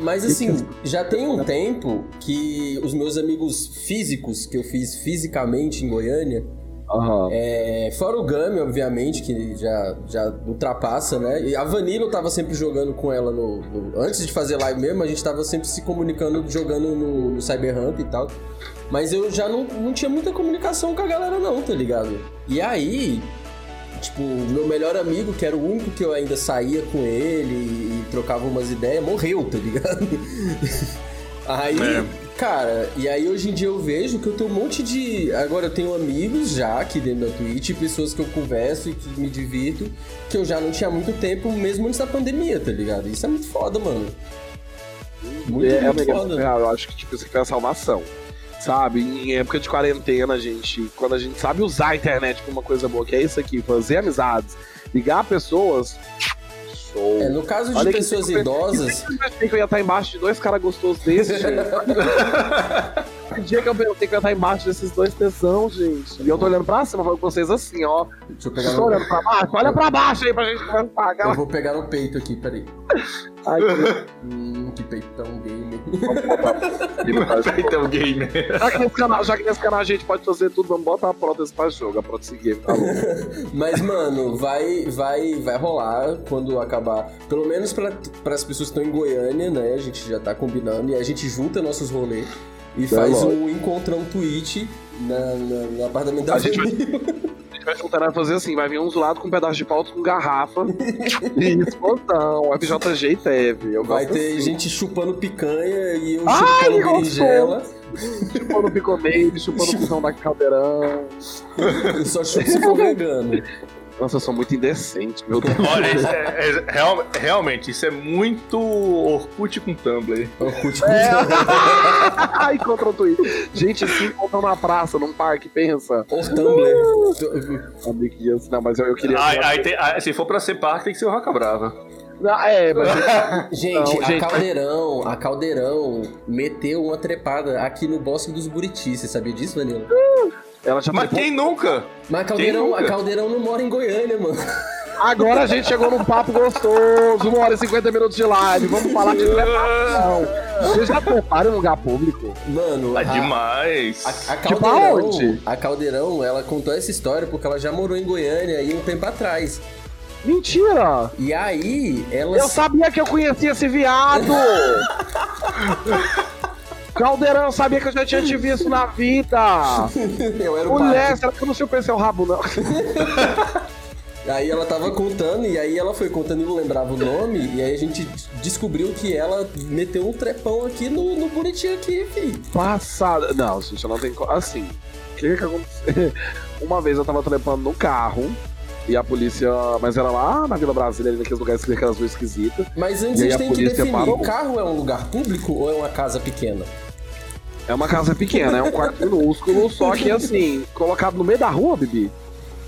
Mas assim, já tem um tempo que os meus amigos físicos, que eu fiz fisicamente em Goiânia, Aham. é, fora o Gami, obviamente, que já, já ultrapassa, né? E a Vanilla eu tava sempre jogando com ela no, no- Antes de fazer live mesmo, a gente tava sempre se comunicando, jogando no, no Cyberhump e tal. Mas eu já não, não tinha muita comunicação com a galera, não, tá ligado? E aí, tipo, o meu melhor amigo, que era o único que eu ainda saía com ele e, e trocava umas ideias, morreu, tá ligado? Aí, É. cara, e aí hoje em dia eu vejo que eu tenho um monte de. Agora eu tenho amigos já aqui dentro da Twitch, pessoas que eu converso e que me divirto, que eu já não tinha muito tempo, mesmo antes da pandemia, tá ligado? Isso é muito foda, mano. Muito, é, muito amiga, foda. eu acho que tipo, isso aqui é a salvação. Sabe, em época de quarentena, gente, quando a gente sabe usar a internet pra uma coisa boa, que é isso aqui, fazer amizades, ligar pessoas, show. É, no caso de Olha que pessoas eu- idosas. Eu que eu ia estar embaixo de dois caras gostosos desses, gente. Que dia que eu pensei que eu ia estar embaixo desses dois tesão, gente. E eu tô olhando pra cima, falando com vocês assim, ó. Deixa eu pegar Estou no... olhando pra baixo, olha pra baixo aí pra gente. Eu Aquela... vou pegar no peito aqui, peraí. Ai, Hum, que peitão gamer. que... Feitão gamer. já, que nesse canal, já que nesse canal a gente pode fazer tudo, vamos botar a prótese pra jogo, a prótese game, tá louco. Mas, mano, vai, vai, vai rolar quando acabar. Pelo menos para as pessoas que estão em Goiânia, né? A gente já tá combinando e a gente junta nossos rolês e faz lógico. um encontrão Twitch na, na- no apartamento da A gente vai- gente vai juntar vai fazer assim, vai vir uns do lado com um pedaço de pauta com garrafa e explosão, FJG teve. Eu Vai ter assim. gente chupando picanha e eu Ai, chupando berinjela. chupando piconeiro, chupando o cuzão da caldeirão. Eu só chupo se for vegano. Nossa, eu sou muito indecente, meu Deus. Olha, isso é- é- real- realmente, isso é muito Orkut com Tumblr. Orkut É. com Ai, contra o Twitter. Gente, se encontram na praça, num parque, pensa. Or Tumblr. Não, mas eu, eu queria. Aí, aí tem- aí, se for pra ser parque, tem que ser o Roca Brava. Não, é, mas. Gente, Não, a gente, Caldeirão, a Caldeirão meteu uma trepada aqui no Bosque dos Buriti. Você sabia disso, Vanilla? Ela já Mas trepou- quem nunca? Mas a Caldeirão, a Caldeirão não mora em Goiânia, mano. Agora a gente chegou num papo gostoso, uma hora e 50 minutos de live. Vamos falar de trepação. Vocês já treparam em lugar público? Mano, Ah, a, demais. a, a Caldeirão, a Caldeirão, ela contou essa história porque ela já morou em Goiânia aí um tempo atrás. Mentira! E aí, ela Eu sabia que eu conhecia esse viado! Caldeirão, sabia que eu já tinha te visto na vida! eu era o Mulher, será que eu não chupei seu rabo, não? Aí ela tava contando, e aí ela foi contando e não lembrava o nome, e aí a gente descobriu que ela meteu um trepão aqui no, no Buriti aqui, fi. Passada. Não, gente, eu não tenho. co- Assim, o que que aconteceu? Uma vez eu tava trepando no carro. E a polícia. Mas era lá na Vila Brasília, ali naqueles lugares que tem aquelas ruas esquisitas. Mas antes a gente tem que definir, parou. o carro é um lugar público ou é uma casa pequena? É uma casa pequena, é um quarto minúsculo, só que assim, colocado no meio da rua, Bibi.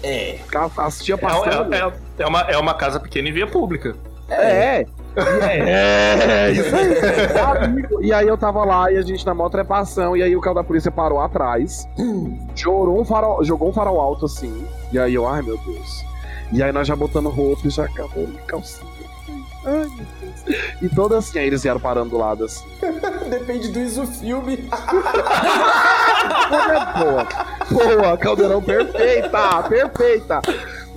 É. As tia É, passando. é- é- é uma, é uma casa pequena em via pública. É. É, isso aí. Amigo. E aí eu tava lá e a gente na maior trepação, e aí o carro da polícia parou atrás, jogou um farol, jogou um farol alto assim, e aí eu, ai meu Deus. E aí nós já botando roupa e já acabou calcinha. Ai meu Deus. E toda assim, aí eles vieram parando do lado assim. Depende do ISO filme. Boa, boa, caldeirão perfeita, perfeita.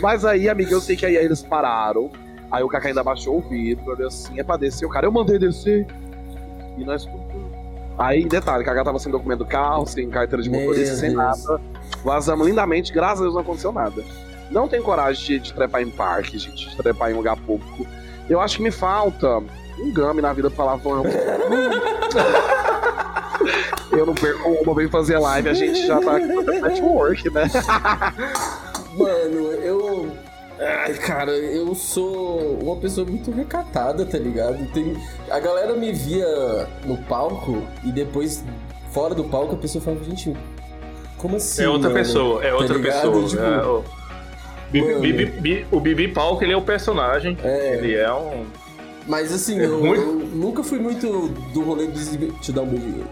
Mas aí, amiga, eu sei que aí eles pararam. Aí o Kaká ainda baixou o vidro, olhou assim, é pra descer. O cara, eu mandei descer. E nós. Aí, detalhe, o Kaká tava sem documento do carro, sem carteira de motorista, sem nada. Vazamos lindamente, graças a Deus não aconteceu nada. Não tenho coragem de, de trepar em parque, gente, de trepar em lugar público. Eu acho que me falta um game na vida pra falar, vamos. Eu não perco uma, vem fazer live, a gente já tá fazendo network, né? Mano, eu. Ai, cara, eu sou uma pessoa muito recatada, tá ligado? Tem... A galera me via no palco e depois, fora do palco, a pessoa falava, gente, como assim? É outra mano? pessoa, é Tá outra ligado? pessoa. Tipo, é, o, Bibi-. Bibi- Bi- o Bibi Palco, ele é o personagem. É. Ele é um. Mas assim, É eu, muito- eu nunca fui muito do rolê do exibi... Te dar um beijinho.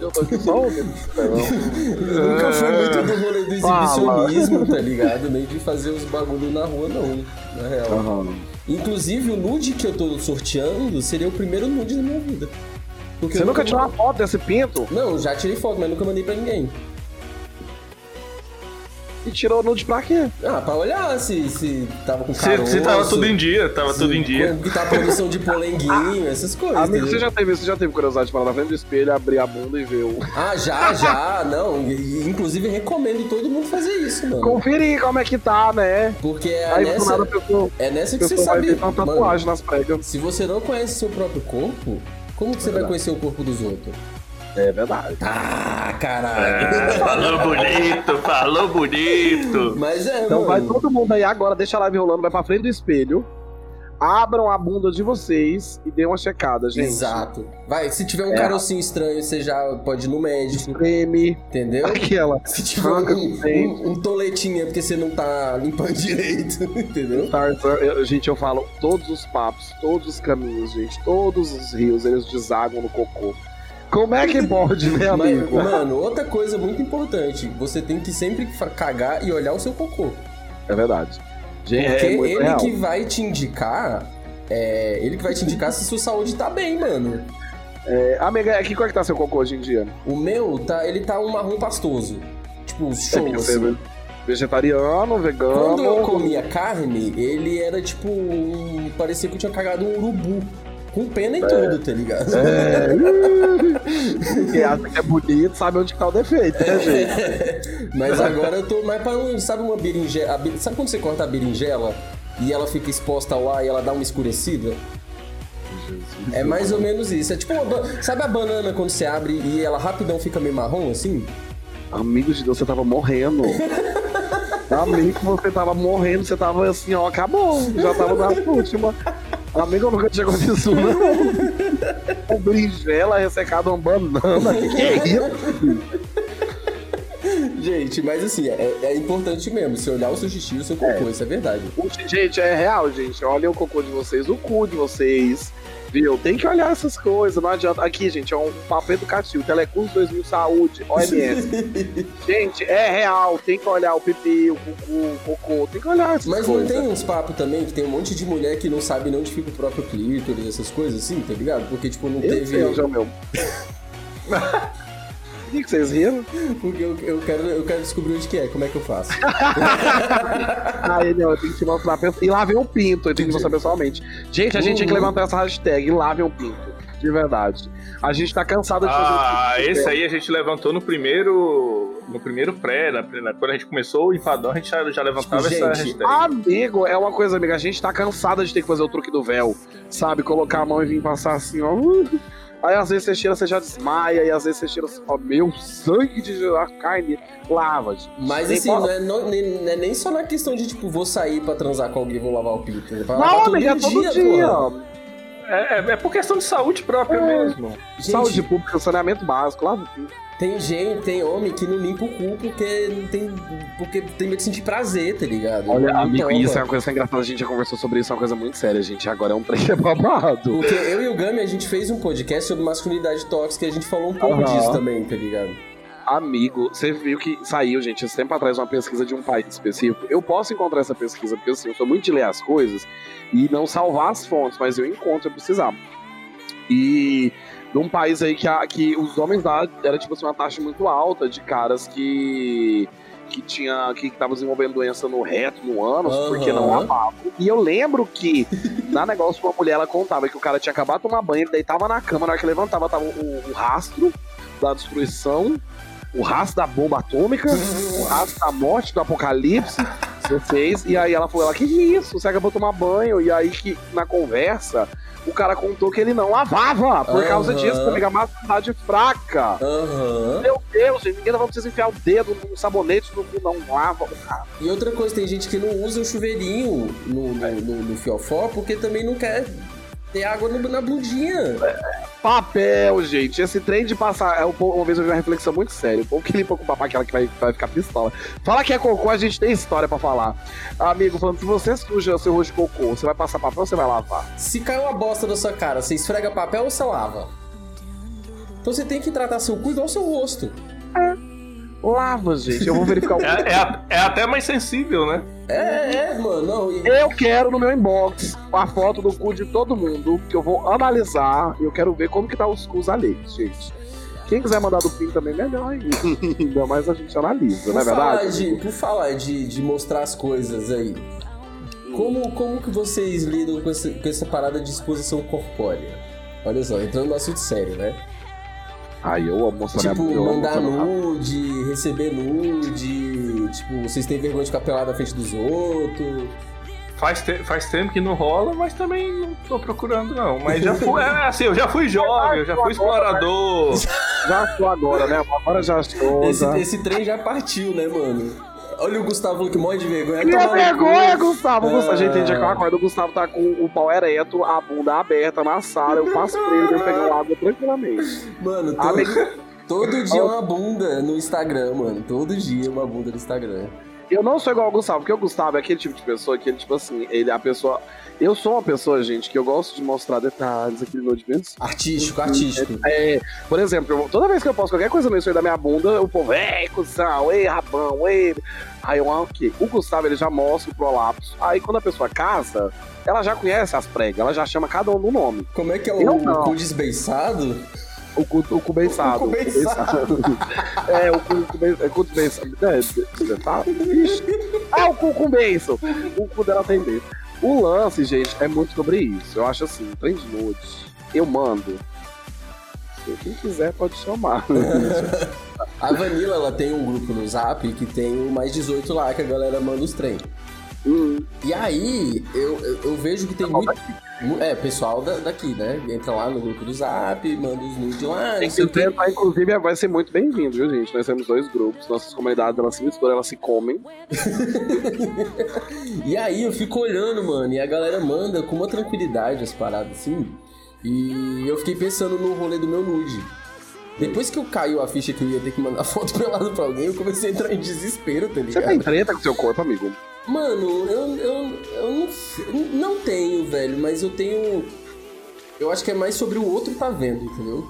Eu tô aqui só ouvindo. Eu nunca fui muito do rolê do Fala. exibicionismo, tá ligado? Nem de fazer os bagulho na rua, não. Na real. Aham. Inclusive, o nude que eu tô sorteando seria o primeiro nude da minha vida. Porque Você nunca tirou uma foto desse pinto? Não, já tirei foto, mas nunca mandei pra ninguém. E tirou nude pra quê? Ah, pra olhar se, se tava com Se, caroço. se tava tudo em dia, tava se- tudo em dia. Que tá a produção de polenguinho, essas coisas. Amigo, você já teve, você já teve curiosidade de parar na frente do espelho, abrir a bunda e ver o. Ah, já, já, não. Inclusive recomendo todo mundo fazer isso, mano. Conferir como é que tá, né? Porque é Aí nessa, nada pessoa, é nessa que você sabe. uma Mano, tatuagem nas pregas. se você não conhece seu próprio corpo, como que você vai conhecer o corpo dos outros? É verdade. Ah, caralho. falou bonito, falou bonito. Mas é, Então mano. vai todo mundo aí agora, deixa a live rolando, vai pra frente do espelho. Abram a bunda de vocês e dê uma checada, gente. Exato. Vai, se tiver um É. carocinho estranho, você já pode ir no médico, Treme. entendeu? Aquela. Se tiver um, um, um toletinho é porque você não tá limpando direito, entendeu? Tarzan, eu- gente, eu falo todos os papos, todos os caminhos, gente, todos os rios, eles desagam no cocô. Como é que pode, né, Mas, amigo? mano, outra coisa muito importante, você tem que sempre cagar e olhar o seu cocô. É verdade. Gente, Porque é muito ele real. que vai te indicar. É, ele que vai te indicar se sua saúde tá bem, mano. É, amiga, aqui como é que tá seu cocô hoje em dia? O meu, tá, ele tá um marrom pastoso. Tipo, É show, assim. é vegetariano, vegano. Quando eu comia carne, ele era tipo um. Parecia que eu tinha cagado um urubu. Com pena e tudo, tá ligado? É. Quem acha que é bonito sabe onde tá o defeito, né, gente? Mas agora eu tô mais pra um. Sabe uma berinjela? Sabe quando você corta a berinjela e ela fica exposta ao ar e ela dá uma escurecida? É mais ou menos isso. É tipo uma Sabe a banana quando você abre e ela rapidão fica meio marrom assim? Amigo de Deus, você tava morrendo. Amigo, você tava morrendo, você tava assim, ó, acabou. Já tava na última. Amigo, eu nunca tinha acontecido isso, não. Um berinjela ressecado uma banana. Que que é isso? Gente, mas assim, é, é importante mesmo. Se olhar o seu xixi e o seu cocô, isso é verdade. Gente, é real, gente. Olhem o cocô de vocês, o cu de vocês. Viu? Tem que olhar essas coisas. Não adianta. Aqui, gente, é um papo educativo. Telecurso 2000 Saúde, OMS. gente, é real. Tem que olhar o pipi, o cucu, o cocô. Tem que olhar essas Mas não coisas. tem uns papos também que tem um monte de mulher que não sabe nem onde fica o próprio clítoris, essas coisas assim, tá ligado? Porque, tipo, não Eu teve. sei onde é o meu. O que que vocês riram? Porque eu, eu, quero, eu quero descobrir onde que é, como é que eu faço. Aí não, eu tenho que te mostrar. E lá vem o pinto, eu tenho que mostrar pessoalmente. Gente, a gente tem que Uhum. levantar essa hashtag. E lá vem o pinto. De verdade. A gente tá cansado de fazer Ah, isso. esse aí a gente levantou no primeiro. No primeiro pré, na, na- quando a gente começou o empadão, a gente já, já levantava Tipo, essa gente, hashtag. Amigo, é uma coisa, amiga. A gente tá cansada de ter que fazer o truque do véu. Sabe? Colocar a mão e vir passar assim, ó. Aí às vezes você tira, você já desmaia. E às vezes você tira, você fala, meu sangue de a carne lava. gente. Mas Nem assim, não é, não, nem, não é nem só na questão de, tipo, vou sair pra transar com alguém e vou lavar o pinto. É pra lavar Não, todo amiga, é todo dia. porra. É, é- é por questão de saúde própria É. mesmo. Gente, Saúde pública, saneamento básico, lava o pinto. Tem gente, tem homem que não limpa o cu porque não tem, porque tem medo de sentir prazer, tá ligado? Olha, Não amigo, isso é uma coisa engraçada. A gente já conversou sobre isso, é uma coisa muito séria, gente. Agora é um trem que babado. Porque eu e o Gami, a gente fez um podcast sobre masculinidade tóxica e a gente falou um pouco Aham. disso também, tá ligado? Amigo, você viu que saiu, gente, esse tempo atrás, uma pesquisa de um país específico. Eu posso encontrar essa pesquisa, porque assim, eu sou muito de ler as coisas e não salvar as fontes, mas eu encontro eu precisar. E de um país aí que, a- que os homens lá era tipo assim, uma taxa muito alta de caras que que tinha que estavam desenvolvendo doença no reto, no ânus, Aham. porque não lavavam. E eu lembro que na negócio uma mulher ela contava que o cara tinha acabado de tomar banho, ele deitava na cama, na hora que levantava tava o, o rastro da destruição, o rastro da bomba atômica, o rastro da morte, do apocalipse. Você fez, e aí ela falou, ela, que isso? Você acabou de tomar banho, e aí que na conversa o cara contou que ele não lavava por causa Aham. disso, amiga, masculinidade fraca. Aham. Meu Deus, gente, ninguém vai precisar enfiar o dedo no sabonete, no não lava. E outra coisa, tem gente que não usa o chuveirinho no, no, no, no fiofó porque também não quer ter água no- na bundinha. Papel, gente. Esse trem de passar. é, o povo- Uma vez eu vi uma reflexão muito séria. O povo que limpa com o papai, aquela que vai, vai ficar pistola. Fala que é cocô, a gente tem história pra falar. Amigo, falando, se você suja seu rosto de cocô, você vai passar papel ou você vai lavar? Se cai uma bosta da sua cara, você esfrega papel ou você lava? Então você tem que tratar seu cu igual seu rosto. Lava, gente. Eu vou verificar o. É, é é até mais sensível, né? É, é, mano. Não, e- Eu quero no meu inbox a foto do cu de todo mundo, que eu vou analisar e eu quero ver como que tá os cus alheios, gente. Quem quiser mandar do PIN também, melhor ainda. Ainda mais a gente analisa, Por não é falar, verdade? de, por falar de, de mostrar as coisas aí, como, como que vocês lidam com essa, com essa parada de exposição corpórea? Olha só, entrando no assunto sério, né? Ai, eu mostrar Tipo, minha mandar minha- nude, receber nude, tipo, vocês têm vergonha de ficar pelado na frente dos outros. Faz, te- faz tempo que não rola, mas também não tô procurando, não. Mas já fui. É, assim, eu já fui jovem, eu já fui explorador. Já estou agora, né? Agora já estou. Esse, esse trem já partiu, né, mano? Olha o Gustavo que morre de vergonha. Que Tomar no vergonha. Gustavo. Gustavo. A gente tem dia que eu Ah. acordo, o Gustavo tá com o pau ereto, a bunda aberta na sala, eu passo por ele, eu pego água tranquilamente. Mano, Amigo- todo dia uma bunda no Instagram, mano. Todo dia uma bunda no Instagram. Eu não sou igual ao Gustavo, porque o Gustavo é aquele tipo de pessoa que ele, tipo assim, ele é a pessoa. Eu sou uma pessoa, gente, que eu gosto de mostrar detalhes, aquele nude bem assim. Artístico, artístico. É, por exemplo, eu- toda vez que eu posto qualquer coisa no Instagram da minha bunda, o povo, ei, cuzão, ei, rabão, ei. Aí eu, ah, o quê? O Gustavo, ele já mostra o prolapso. Aí quando a pessoa casa, ela já conhece as pregas, ela já chama cada um no nome. Como é que é o, Eu o cu desbeiçado? O cu, o cu beiçado. O cu beiçado. é, o cu, o cu, beiçado. É. É, você tá? Ixi. Ah, o cu com beiço. O cu dela tem. O lance, gente, é muito sobre isso. Eu acho assim, trem de nude, eu mando. Quem quiser pode chamar. A Vanilla, ela tem um grupo no Zap que tem o mais 18 lá, que a galera manda os trem. Hum, E aí, eu, eu, eu vejo que tem muito... mu- É, pessoal da- daqui, né? Entra lá no grupo do Zap, manda os nudes lá, Tem que tentar, inclusive, vai ser muito bem-vindo, viu, gente? Nós temos dois grupos, nossas comunidades, elas se misturam, elas se comem. E aí eu fico olhando, mano, e a galera manda com uma tranquilidade as paradas assim. E eu fiquei pensando no rolê do meu nude. Depois que eu caiu a ficha que eu ia ter que mandar foto pelado pra alguém, eu comecei a entrar em desespero, tá Você ligado? tem treta com seu corpo, amigo? Mano, eu, eu, eu não, não tenho, velho, mas eu tenho. Eu acho que é mais sobre o outro tá vendo, entendeu?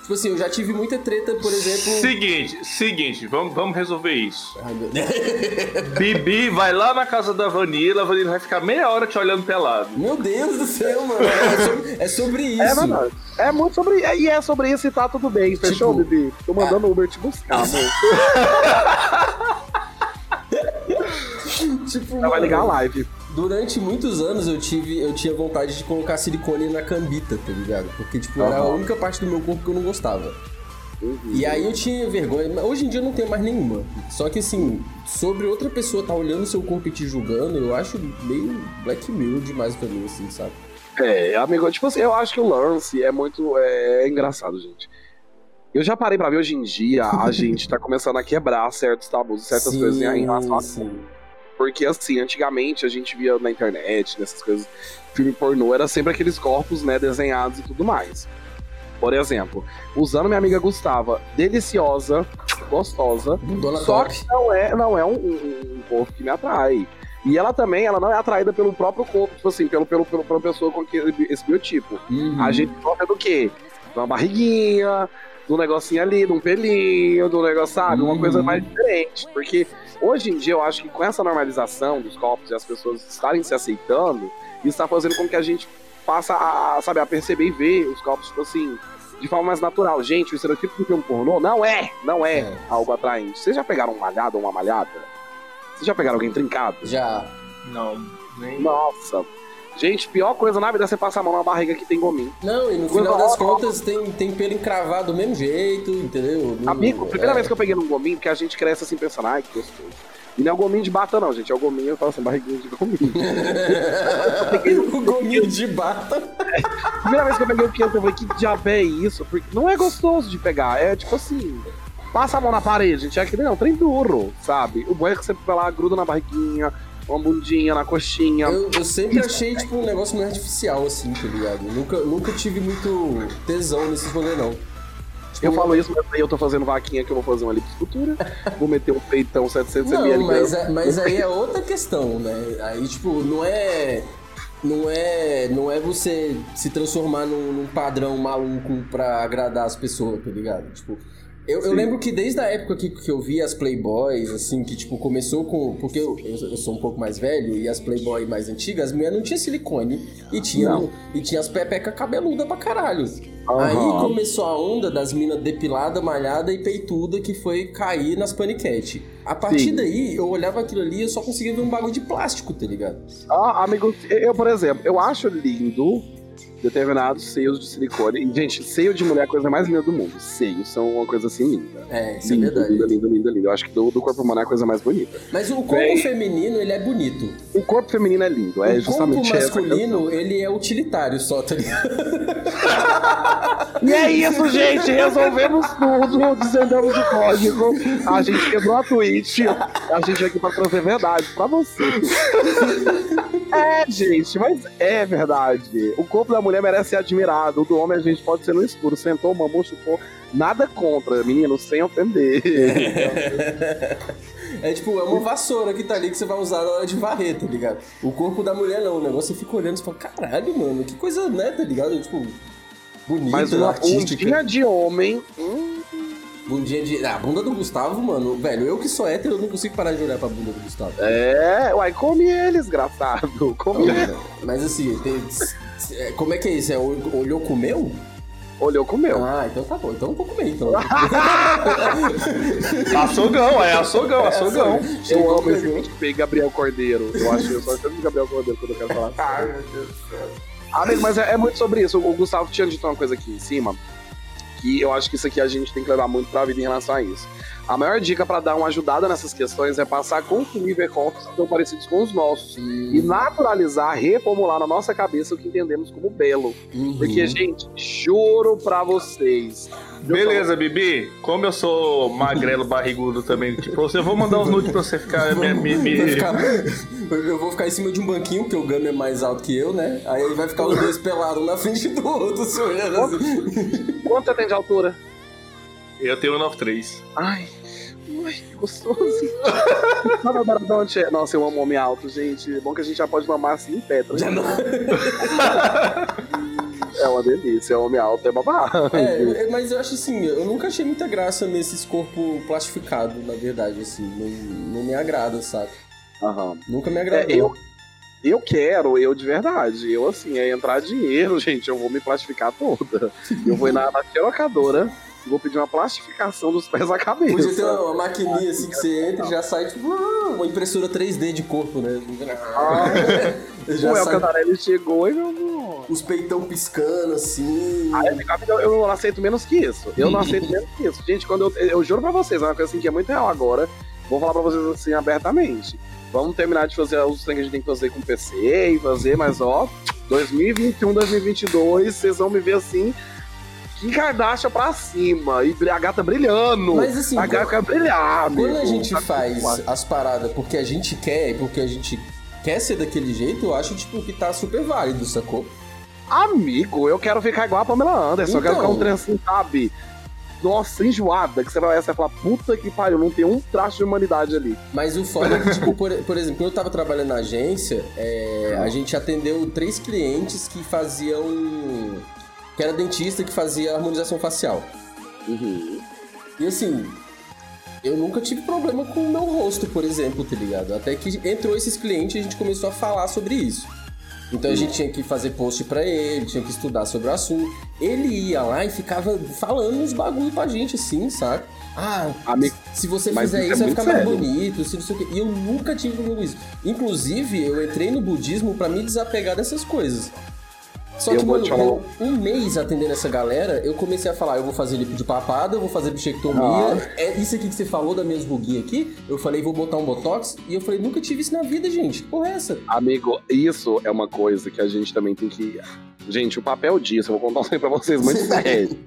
Tipo assim, eu já tive muita treta, por exemplo. Seguinte, seguinte, vamos, vamos resolver isso. Ai, meu Deus. Bibi vai lá na casa da Vanilla, a Vanilla vai ficar meia hora te olhando pelado. Meu Deus do céu, mano. É sobre, é sobre isso. É verdade. É muito sobre. é- E é sobre isso e tá tudo bem. Fechou, Tipo, Bibi? Tô mandando o Uber te buscar, amor. Tipo, Ela vai ligar a live. Durante muitos anos eu tive, eu tinha vontade de colocar silicone na cambita, tá ligado? Porque, tipo, era a única parte do meu corpo que eu não gostava. Uhum. E aí eu tinha vergonha, hoje em dia eu não tenho mais nenhuma. Só que assim, sobre outra pessoa tá olhando seu corpo e te julgando, eu acho meio Black Mirror demais pra mim, assim, sabe? É, amigo, tipo assim, eu acho que o lance é muito. É, é engraçado, gente. Eu já parei pra ver hoje em dia, a gente tá começando a quebrar certos tabus, certas Sim, coisas em relação a sim. Porque, assim, antigamente a gente via na internet, nessas coisas, filme pornô, era sempre aqueles corpos, né, desenhados e tudo mais. Por exemplo, usando minha amiga Gustava, deliciosa, gostosa, Bundona só que não é, não é um, um, um corpo que me atrai. E ela também, ela não é atraída pelo próprio corpo, tipo assim, pelo, pelo, pelo, pela pessoa com aquele, esse biotipo. Uhum. A gente gosta do quê? De uma barriguinha, de um negocinho ali, de um pelinho, de um negócio, sabe? Uma Uhum. coisa mais diferente. Porque hoje em dia eu acho que com essa normalização dos corpos e as pessoas estarem se aceitando, isso está fazendo com que a gente passe a, sabe, a perceber e ver os corpos, tipo assim, de forma mais natural. Gente, o estereotipo do filme pornô não é, não é, É. algo atraente. Vocês já pegaram um malhado ou uma malhada? Vocês já pegaram alguém trincado? Já. Não, nem. Nossa. Gente, pior coisa na vida é você passar a mão na barriga que tem gominho. Não, e no Coisa final das contas tem, tem pelo encravado do mesmo jeito, entendeu? Amigo, primeira é. vez que eu peguei num gominho, porque a gente cresce assim pensando, ai, que gostoso. E não é o gominho de bata, não, gente. É o gominho, eu falo assim, barriguinha de gominho. o gominho de bata. primeira vez que eu peguei o quinto, eu falei, que diabo é isso? Porque não é gostoso de pegar. É tipo assim, passa a mão na parede, gente. É aquele, não, trem duro, sabe? O bom é que você vai lá, gruda na barriguinha, uma bundinha, na coxinha. Eu, eu sempre achei, tipo, um negócio meio artificial, assim, tá ligado? Nunca, nunca tive muito tesão nesse rolê, não. Tipo, Eu falo isso, mas aí eu tô fazendo vaquinha que eu vou fazer uma liposcultura, vou meter um peitão 700ml. Não, mas, é- mas aí é outra questão, né? Aí, tipo, não é. Não é, não é você se transformar num, num padrão maluco pra agradar as pessoas, tá ligado? Tipo, eu, eu lembro que desde a época que, que eu vi as Playboys, assim, que tipo, começou com. Porque eu, eu, sou um pouco mais velho e as Playboy mais antigas, as mulheres não tinha silicone e tinha, Não. e tinha as pepecas cabeludas pra caralho. Aí começou a onda das minas depilada, malhada e peituda que foi cair nas paniquete. A partir Sim. daí, eu olhava aquilo ali e eu só conseguia ver um bagulho de plástico, tá ligado? Ah, amigo, eu, por exemplo, eu acho lindo determinados seios de silicone. E, gente, seio de mulher é a coisa mais linda do mundo. Seios são uma coisa assim linda. É, isso é Linda, verdade. linda, linda, linda, linda. Eu acho que do, do corpo humano é a coisa mais bonita. Mas o corpo Bem- feminino, ele é bonito. O corpo feminino é lindo, é o justamente corpo essa masculino, ele é utilitário só, tá ligado? E é isso, gente. Resolvemos tudo, desvendamos o código. A gente quebrou a Twitch. A gente veio aqui pra trazer verdade pra você. É, gente, mas é verdade. O corpo da mulher merece ser admirado. O do homem a gente pode ser no escuro. Sentou, mamou, chupou. Nada contra, menino, sem ofender. É tipo, é uma vassoura que tá ali que você vai usar na hora de varrer, tá ligado? O corpo da mulher não, o negócio você fica olhando e fala, caralho, mano, que coisa, né, tá ligado? Tipo, bonita, Mas uma artística. bundinha de homem. hum, Bundinha de. Ah, a bunda do Gustavo, mano. Velho, eu que sou hétero, eu não consigo parar de olhar pra bunda do Gustavo. é, uai, come ele, desgraçado. Come ele. Mas assim, tem- é, como é que é isso? É ol- olhou, comeu? Olhou, comeu. Ah, então tá bom. Então eu vou comer, então. Açouгão, é açouгão, açougão. Eu amo esse tipo Gabriel Cordeiro. Eu acho eu só chamo de Gabriel Cordeiro quando eu quero falar. Ai, meu Deus do céu. Amigo, mas é, é muito sobre isso. O Gustavo tinha dito uma coisa aqui em cima. Que eu acho que isso aqui a gente tem que levar muito pra vida em relação a isso. A maior dica pra dar uma ajudada nessas questões é passar a consumir ver-corpos que estão parecidos com os nossos. E naturalizar, reformular na nossa cabeça o que entendemos como belo. Uhum. Porque, gente, juro pra vocês. Beleza, Bibi. Como eu sou magrelo, barrigudo também, tipo, eu vou mandar uns nudes pra você ficar. Me, me, me- ficar- eu vou ficar em cima de um banquinho, porque o Gami é mais alto que eu, né? Aí vai ficar os dois pelados um na frente do outro, se olhando assim. Quanto você tem de altura? Eu tenho 93. Ai, ai, que gostoso. Fala, Baradonte. Nossa, eu amo homem alto, gente. Bom que a gente já pode mamar assim em pé, tá Já não. É uma delícia, homem alto é babado. É, mas eu acho assim, eu nunca achei muita graça nesses corpos plastificados, na verdade, assim. Não, não me agrada, sabe? Aham. Nunca me É, agradou. eu, eu quero, eu de verdade. Eu, assim, é entrar dinheiro, gente, eu vou me plastificar toda. Eu vou ir na, na locadora vou pedir uma plastificação dos pés à cabeça. Podia ter uma, uma maquininha assim que você entra e já sai, tipo, ah, uma impressora 3D de corpo, né? Ah, já o El sai Cantarelli chegou e meu amor. os peitão piscando assim. Ai, amigo, eu, eu não aceito menos que isso. Eu não aceito menos que isso. Gente, quando eu, eu juro pra vocês, é uma coisa assim que é muito real agora. Vou falar pra vocês assim abertamente. Vamos terminar de fazer os trem que a gente tem que fazer com PC e fazer, mas ó, 2021, 2022, vocês vão me ver assim. Kim Kardashian pra cima e a gata brilhando. Mas assim, a gata brilhar, amigo. Quando a gente faz tudo as paradas porque a gente quer e porque a gente quer ser daquele jeito, eu acho, tipo, que tá super válido, sacou? Amigo, eu quero ficar igual a Pamela Anderson. Eu quero Então. ficar um trem assim, sabe? Nossa, enjoada. Que você vai, você vai falar, puta que pariu, não tem um traço de humanidade ali. Mas o foda é que, tipo, por, por exemplo, quando eu tava trabalhando na agência, é, a gente atendeu três clientes que faziam. Que era dentista que fazia harmonização facial. Uhum. E assim, eu nunca tive problema com o meu rosto, por exemplo, tá ligado? Até que entrou esses clientes e a gente começou a falar sobre isso. Então a gente tinha que fazer post pra ele, tinha que estudar sobre o assunto. Ele ia lá e ficava falando uns bagulho pra gente, assim, sabe? Ah, Amigo, se você fizer isso é vai ficar mais bonito, se não sei o quê. E eu nunca tive problema com isso. Inclusive, eu entrei no budismo pra me desapegar dessas coisas. Só Eu que, vou mano, te falar- com um mês atendendo essa galera, eu comecei a falar, eu vou fazer lipo de papada, eu vou fazer bichectomia. Ah. É isso aqui que você falou das minhas ruguinhas aqui. Eu falei, vou botar um botox. E eu falei, nunca tive isso na vida, gente. Porra é essa? amigo, isso é uma coisa que a gente também tem que. Gente, o papel disso, eu vou contar um trem pra vocês muito sério.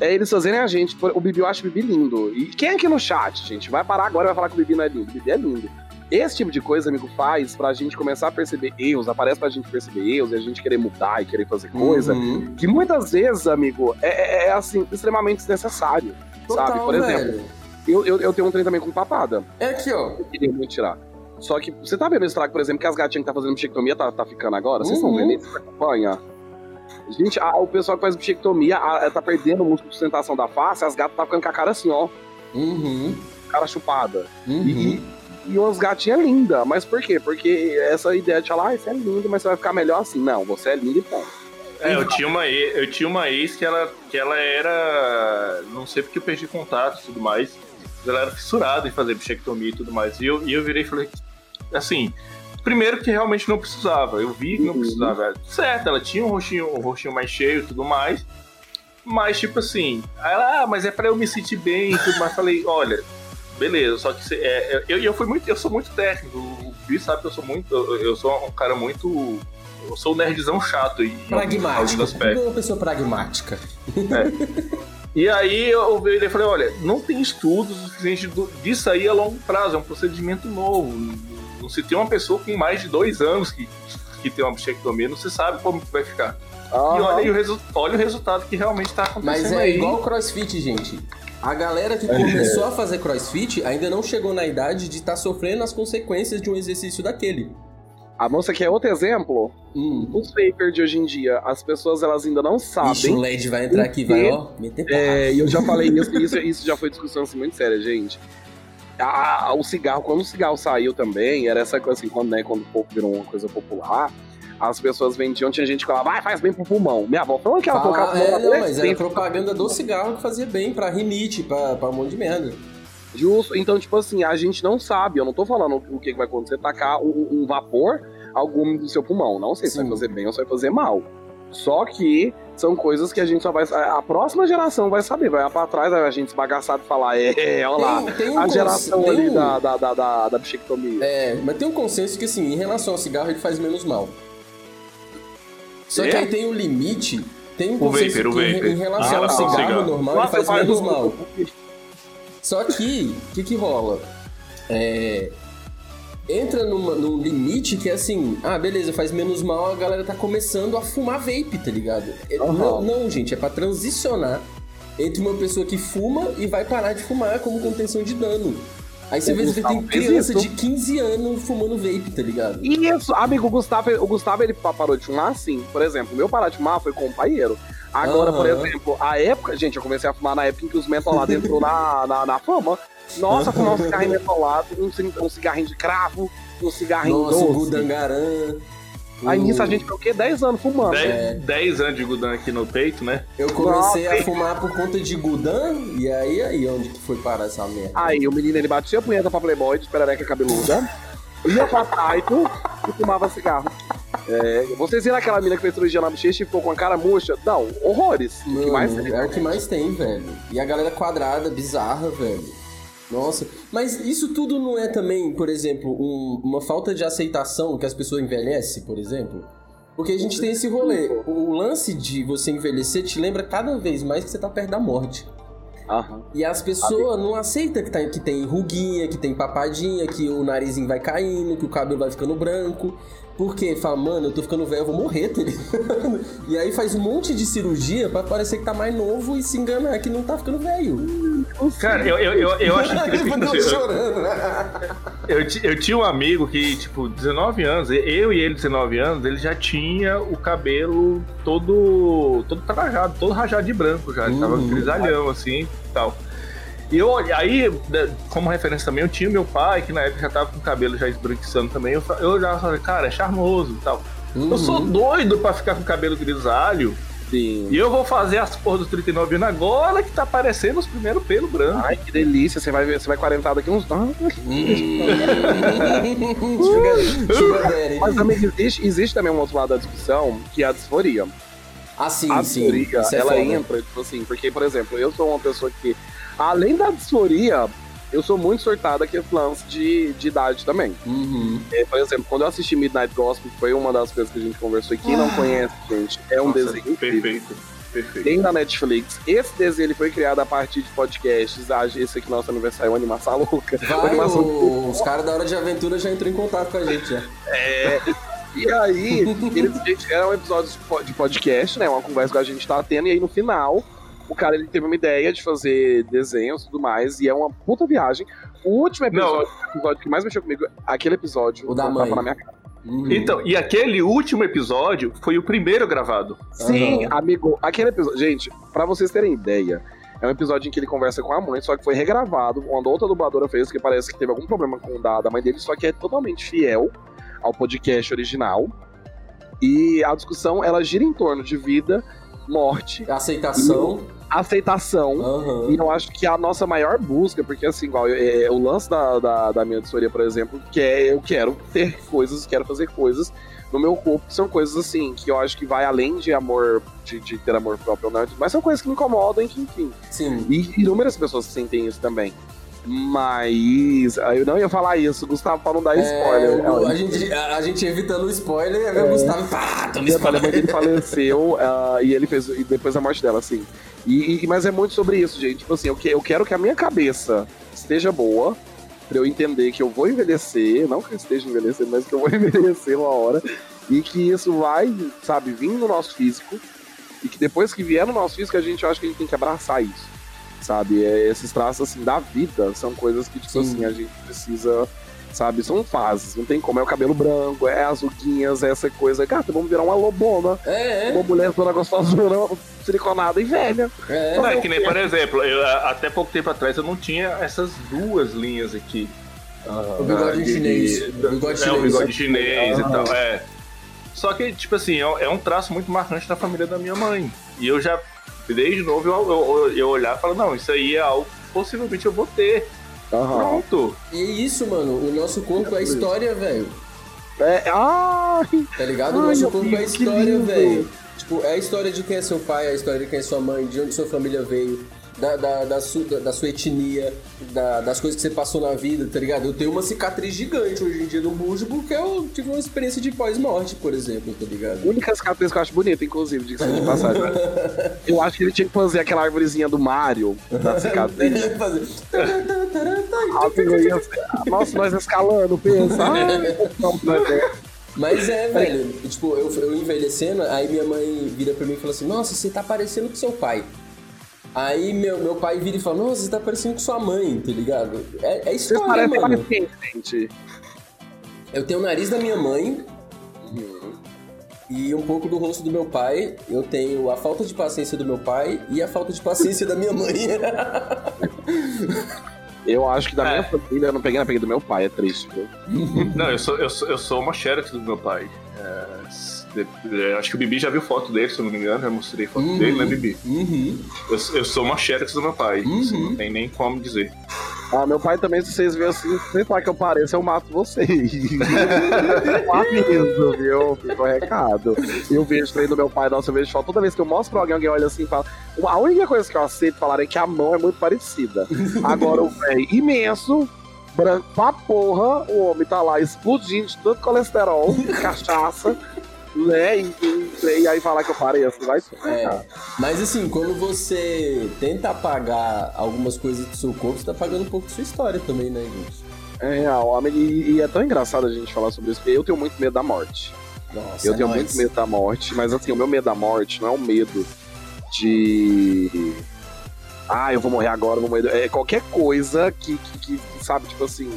É eles fazerem a gente. O Bibi eu acho o Bibi lindo. E quem é aqui no chat, gente? Vai parar agora e vai falar que o Bibi não é lindo. O Bibi é lindo. Esse tipo de coisa, amigo, faz pra gente começar a perceber erros, aparece pra gente perceber erros e a gente querer mudar e querer fazer coisa. Uhum. Que muitas vezes, amigo, é, é- é, assim, extremamente desnecessário. sabe? Total, Por exemplo, velho. eu, eu, eu tenho um trem também com papada. É aqui, ó. Eu queria muito tirar. Só que você tá vendo o estrago, por exemplo, que as gatinhas que tá fazendo bichectomia tá, tá ficando agora? Vocês estão Uhum. vendo isso? Acompanha? Gente, a- o pessoal que faz bichectomia a- tá perdendo o músculo de sustentação da face, as gatas tá ficando com a cara assim, ó, Uhum. cara chupada. Uhum. E, e umas gatinhas lindas. Mas por quê? Porque essa ideia de falar, ah, você é lindo, mas você vai ficar melhor assim. Não, você é lindo e ponto. É, eu tinha uma ex, eu tinha uma ex que ela, que ela era. Não sei porque eu perdi contato e tudo mais. Mas ela era fissurada em fazer bichectomia e tudo mais. E eu, e eu virei e falei. Assim, primeiro que realmente não precisava. Eu vi que não Uhum. precisava. Certo, ela tinha um rostinho, um rostinho mais cheio e tudo mais. Mas, tipo assim, ela, ah, mas é pra eu me sentir bem e tudo mais. Falei, olha, beleza, só que cê- é, eu, eu, fui muito, eu sou muito técnico. O Gui sabe que eu sou muito. Eu, eu sou um cara muito. Eu sou um nerdzão chato e Pragmático. aspectos. Uma pessoa pragmática. E aí eu virei e falei, olha, não tem estudo suficiente disso aí a longo prazo, é um procedimento novo. Não se tem uma pessoa com mais de dois anos que, que tem uma bichectomia, não se sabe como vai ficar. E olha, aí o olha o resultado que realmente tá acontecendo Mas é aí. igual o crossfit, gente. A galera que começou a fazer crossfit ainda não chegou na idade de estar sofrendo as consequências de um exercício daquele. A moça quer outro exemplo? Hum. Os vapor de hoje em dia, as pessoas elas ainda não Ixi, o sabem. LED vai entrar aqui, vai, ó, meter É, e eu já falei isso, isso, isso já foi discussão assim, muito séria, gente. Ah, o cigarro, quando o cigarro saiu também, era essa coisa assim, quando, né, quando o pouco virou uma coisa popular, as pessoas vendiam, tinha gente que falava, vai, faz bem pro pulmão. Minha avó falou que ela colocava é, não, mas era propaganda do cigarro que fazia bem pra rinite, pra, pra um monte de merda. Justo. Então, tipo assim, a gente não sabe, eu não tô falando o que que vai acontecer, tacar um, um vapor algum do seu pulmão. Não sei se vai fazer bem ou se vai fazer mal. Só que são coisas que a gente só vai. A próxima geração vai saber, vai lá pra trás, a gente esbagaçado e falar, é, olha lá. Tem, tem um A geração ali um- da, da, da, da, da bichectomia. É, mas tem um consenso que, assim, em relação ao cigarro, ele faz menos mal. Só É? que aí tem um limite. Tem um O vapor, o em- vapor. em relação Em ao ao cigarro, cigarro. normal, Nossa, ele faz menos mal. Só que, o que que rola? É, entra numa- num limite que é assim, ah, beleza, faz menos mal, a galera tá começando a fumar vape, tá ligado? Aham. Não, não, gente, é pra transicionar entre uma pessoa que fuma e vai parar de fumar como contenção de dano. Aí você O vê que tem criança de 15 anos fumando vape, tá ligado? Isso, amigo, o Gustavo, o Gustavo ele pa- parou de fumar assim. Por exemplo, meu parar de fumar foi com o companheiro. Agora, por Aham. exemplo, a época, gente, eu comecei a fumar na época em que os mentolados entrou na, na, na fama. Nossa, fumar um cigarrinho mentolado, um, um cigarrinho de cravo, um cigarrinho Nossa, doce. Gudangaran. Aí o- nisso a gente ficou o quê? 10 anos fumando. Dez, dez anos de Gudan aqui no peito, né? Eu comecei Nossa. a fumar por conta de Gudan, e aí, aí onde que foi parar essa merda? Aí o menino ele batia a punheta pra Playboy de perereca cabeluda, ia pra Taito e fumava cigarro. É, vocês viram aquela mina que fez cirurgia na bochecha e ficou com a cara murcha? Não, horrores. O que Mano, mais é o que mais tem, velho. E a galera quadrada, bizarra, velho. Nossa, mas isso tudo não é também, por exemplo, um- uma falta de aceitação que as pessoas envelhecem, por exemplo? Porque a gente tem esse rolê. O lance de você envelhecer te lembra cada vez mais que você tá perto da morte. Aham. E as pessoas não aceitam que, tá, que tem ruguinha, que tem papadinha, que o narizinho vai caindo, que o cabelo vai ficando branco. Porque fala, mano, eu tô ficando velho, eu vou morrer, tá ligado? E aí faz um monte de cirurgia pra parecer que tá mais novo e se enganar que não tá ficando velho. Cara, eu, eu, eu, eu acho que. assim, eu, chorando. eu, ti- eu tinha um amigo que, tipo, 19 anos, eu e ele, 19 anos, ele já tinha o cabelo todo. todo trajado, todo rajado de branco já. Ele tava Uhum. grisalhão, assim e tal. E eu, aí, né, como referência também, eu tinha meu pai, que na época já tava com o cabelo já esbranquiçando também. Eu, eu olhava e falei, cara, é charmoso e tal. Eu sou Uhum. doido pra ficar com o cabelo grisalho. Sim. E eu vou fazer as porras dos 39 anos agora que tá aparecendo os primeiros pelos brancos. Ai, que delícia. Você vai você vai quarentar daqui uns. Daddy. Mas também existe, existe também um outro lado da discussão, que é a disforia. Ah, sim, a sim. disforia, é ela foda. entra, tipo assim, porque, por exemplo, eu sou uma pessoa que, além da disforia, eu sou muito surtada que é lance de, de idade também. Uhum. É, por exemplo, quando eu assisti Midnight Gospel, que foi uma das coisas que a gente conversou, e quem não conhece, gente, é um Nossa, desenho. Perfeito, perfeito. Tem na Netflix. Esse desenho ele foi criado a partir de podcasts. Ah, Esse aqui, nosso aniversário, é uma animação louca. Uma Vai, animação o- os caras da Hora de Aventura já entrou em contato com a gente, já. E aí, eles, gente, era um episódio de podcast, né? Uma conversa que a gente tá tendo, e aí no final, o cara ele teve uma ideia de fazer desenhos e tudo mais, e é uma puta viagem. O último episódio, o episódio que mais mexeu comigo, aquele episódio. O da mãe. Na minha cara. Uhum. Então, e aquele último episódio foi o primeiro gravado. Sim, Aham. amigo, aquele episódio. Gente, pra vocês terem ideia, é um episódio em que ele conversa com a mãe, só que foi regravado, uma outra dubladora fez, que parece que teve algum problema com o da, da mãe dele, só que é totalmente fiel ao podcast original. E a discussão, ela gira em torno de vida, morte, Aceitação. Aceitação. Aham. E eu acho que a nossa maior busca, porque assim, igual é, é, o lance da, da, da minha assessoria, por exemplo, que é eu quero ter coisas, quero fazer coisas no meu corpo, que são coisas assim, que eu acho que vai além de amor, de, de ter amor próprio, né? mas são coisas que me incomodam, que enfim. Sim. E inúmeras pessoas sentem isso também. Mas ah, eu não ia falar isso, Gustavo, pra não dar spoiler. É, Ela- a, gente, a, a gente evitando o spoiler, o Gustavo, pá, toma spoiler. mas ele faleceu ah, e ele fez e depois da morte dela, assim. E, e- mas é muito sobre isso, gente. Tipo assim, eu, que- eu quero que a minha cabeça esteja boa pra eu entender que eu vou envelhecer, não que eu esteja envelhecendo, mas que eu vou envelhecer uma hora e que isso vai, sabe, vir no nosso físico e que depois que vier no nosso físico a gente eu acho que a gente tem que abraçar isso. Sabe, é, esses traços assim da vida são coisas que tipo Sim. assim a gente precisa Sabe, são fases, não tem como. É o cabelo branco, é as ruguinhas, é essa coisa. Gata, vamos virar uma lobona. É, Uma mulher toda gostosona, siliconada e velha. é. Não, é que nem, por exemplo, eu, até pouco tempo atrás eu não tinha essas duas linhas aqui. O bigode Ah, de- chinês. de- O bigode É, o chinês. bigode chinês Ah. e tal, é. Só que, tipo assim, é é um traço muito marcante da família da minha mãe. E eu já, desde novo, eu, eu, eu olhar e falar, não, isso aí é algo que possivelmente eu vou ter. Aham. Pronto. E é isso, mano. O nosso corpo é história, velho. É, ai, Tá ligado? O nosso corpo Deus, é história, velho. Tipo, é a história de quem é seu pai, é a história de quem é sua mãe, de onde sua família veio, da, da, da, su- da- da sua etnia, da- das coisas que você passou na vida, tá ligado? Eu tenho uma cicatriz gigante hoje em dia no bujo porque eu tive uma experiência de pós-morte, por exemplo, tá ligado? única cicatriz que eu acho bonita, inclusive, de de passagem. Eu acho que ele tinha que fazer aquela árvorezinha do Mario na cicatriz. Nossa, nós escalando, pensa. Ai, não, não é. Mas é, velho, tipo, eu, eu envelhecendo, aí minha mãe vira pra mim e fala assim, nossa, você tá parecendo com seu pai. Aí meu, meu pai vira e fala, nossa, você tá parecendo com sua mãe, tá ligado? É, é história, parecem mano. Eu tenho o nariz da minha mãe e um pouco do rosto do meu pai. Eu tenho a falta de paciência do meu pai e a falta de paciência da minha mãe. Eu acho que da É. minha família, eu não peguei na peguei do meu pai, é triste, viu? Não, eu sou, eu sou, eu sou uma xerox do meu pai. É, acho que o Bibi já viu foto dele, se eu não me engano, já mostrei foto Uhum. dele, né, Bibi? uhum. Eu, eu sou uma xerox do meu pai, isso Uhum. não tem nem como dizer. Ah, meu pai também, se vocês verem assim, se vocês falar que eu pareço, eu mato vocês. eu aviso, viu? Fica o recado. Eu vejo treino do meu pai, nossa, eu vejo foto. Toda vez que eu mostro pra alguém, alguém olha assim e fala. A única coisa que eu aceito falar é que a mão é muito parecida. Agora o velho imenso, branco pra porra, o homem tá lá explodindo de tanto colesterol, cachaça, né? E, e- e aí falar que eu pareço, vai se ferrar. É. Mas assim, quando você tenta apagar algumas coisas do seu corpo, você tá apagando um pouco da sua história também, né, gente? É real, homem, e, e é tão engraçado a gente falar sobre isso, porque eu tenho muito medo da morte. Nossa, Eu é tenho nóis. muito medo da morte, mas assim, o meu medo da morte não é um medo de. Ah, eu vou morrer agora, eu vou morrer. É qualquer coisa que, que, que, sabe, tipo assim.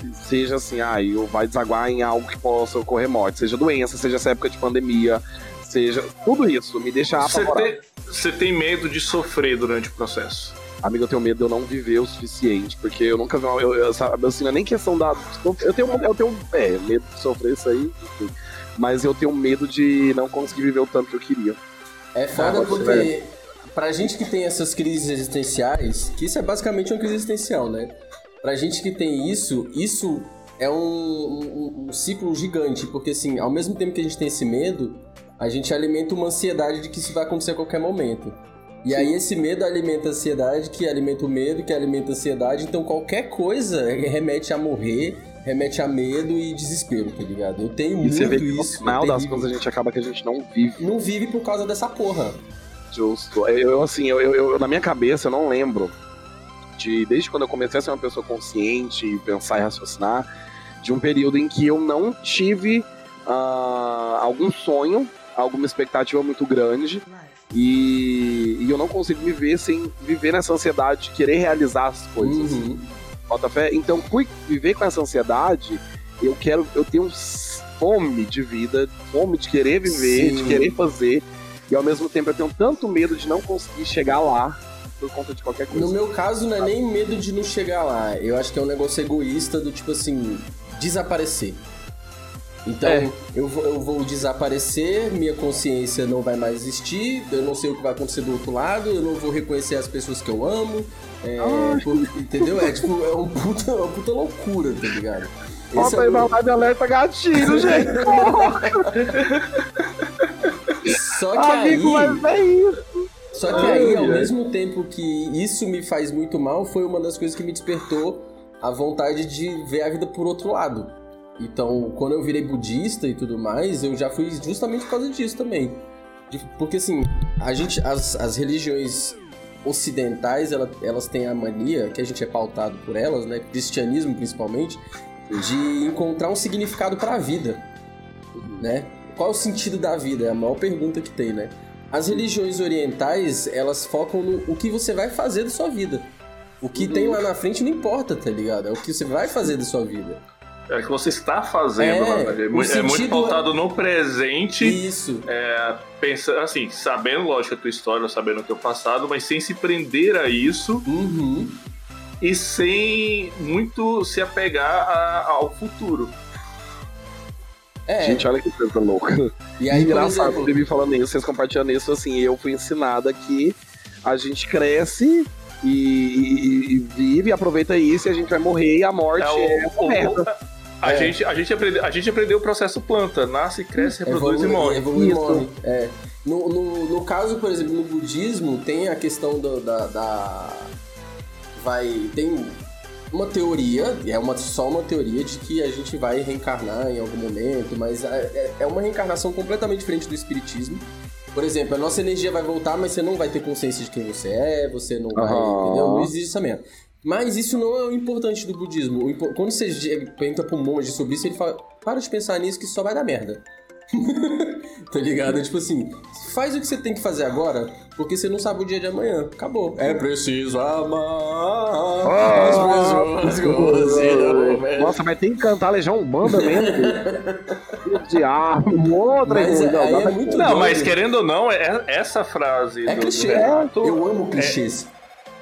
Se- Seja assim, ah, eu vai desaguar em algo que possa ocorrer morte. Seja doença, seja essa época de pandemia, seja. Tudo isso me deixa apavorado. tem, você tem medo de sofrer durante o processo. Amigo, eu tenho medo de eu não viver o suficiente, porque eu nunca vi uma. Eu, eu, sabe, assim, não é nem questão da. Eu tenho, eu tenho é, medo de sofrer isso aí, enfim. Mas eu tenho medo de não conseguir viver o tanto que eu queria. É foda Ah, porque pra gente que tem essas crises existenciais, que isso é basicamente uma crise existencial, né? Pra gente que tem isso, isso é um, um- um ciclo gigante, porque assim, ao mesmo tempo que a gente tem esse medo, a gente alimenta uma ansiedade de que isso vai acontecer a qualquer momento. E aí esse medo alimenta a ansiedade, que alimenta o medo, que alimenta a ansiedade, então qualquer coisa remete a morrer, remete a medo e desespero, tá ligado? Eu tenho E muito você vê que no isso. final é das a gente acaba que a gente não vive Não vive por causa dessa porra. justo. Eu, eu, assim, eu, eu- eu- na minha cabeça eu não lembro de, desde quando eu comecei a ser uma pessoa consciente e pensar e raciocinar, de um período em que eu não tive ah, algum sonho, alguma expectativa muito grande e, e eu não consigo me ver sem viver nessa ansiedade de querer realizar as coisas. Uhum. Bota fé? Então, viver com essa ansiedade, eu quero, eu tenho fome de vida, fome de querer viver, Sim. de querer fazer, e ao mesmo tempo eu tenho tanto medo de não conseguir chegar lá por conta de qualquer coisa. No meu caso, não é nem medo de não chegar lá. Eu acho que é um negócio egoísta do tipo assim, desaparecer. Então, é. eu, vou, eu vou desaparecer, minha consciência não vai mais existir, eu não sei o que vai acontecer do outro lado, eu não vou reconhecer as pessoas que eu amo. É, por, entendeu? É tipo, é um puta, uma puta loucura, tá ligado? Bota é aí na live alerta gatilho, gente. Só que Amigo, aí. Mas é isso. Só que aí, ao mesmo tempo que isso me faz muito mal, foi uma das coisas que me despertou a vontade de ver a vida por outro lado. Então, quando eu virei budista e tudo mais, eu já fui justamente por causa disso também. Porque assim, a gente, as, as religiões ocidentais, elas, elas têm a mania, que a gente é pautado por elas, né? Cristianismo principalmente, de encontrar um significado para a vida, né? Qual é o sentido da vida? É a maior pergunta que tem, né? As religiões orientais, elas focam no o que você vai fazer da sua vida. O que tem lá na frente não importa, tá ligado? É o que você vai fazer da sua vida. É o que você está fazendo, é, né? é, muito, é muito pautado no presente. Isso. É, pensa, assim, sabendo, lógico, a tua história, sabendo o teu passado, mas sem se prender a isso. Uhum. E sem muito se apegar a, ao futuro. É. Gente, olha que coisa louca. E aí, engraçado, exemplo... me falando isso, vocês compartilhando isso, assim, eu fui ensinada que a gente cresce e, e, e, vive, aproveita isso e a gente vai morrer e a morte é, o, é essa a, é. gente, a, gente aprende, a gente aprendeu o processo planta, nasce, cresce, reproduz evolui, e morre. Evolui e morre. É. No, no, no, caso, por exemplo, no budismo, tem a questão do, da, da. Vai. Tem uma teoria, é uma, só uma teoria de que a gente vai reencarnar em algum momento, mas é, é uma reencarnação completamente diferente do espiritismo. Por exemplo, a nossa energia vai voltar, mas você não vai ter consciência de quem você é, você não vai. Uhum. Entendeu? Não existe essa merda. Mas isso não é o importante do budismo. Quando você pergunta um monge sobre isso, ele fala: para de pensar nisso que só vai dar merda. tá ligado? Tipo assim, faz o que você tem que fazer agora, porque você não sabe o dia de amanhã. Acabou. É preciso amar as pessoas Nossa, mas tem que cantar Legião Umbanda mesmo. Diabo, outra mas, é, aí é muito Não, mas querendo ou não, é, essa frase. É do, clichê. Do Renato, eu amo clichês. É,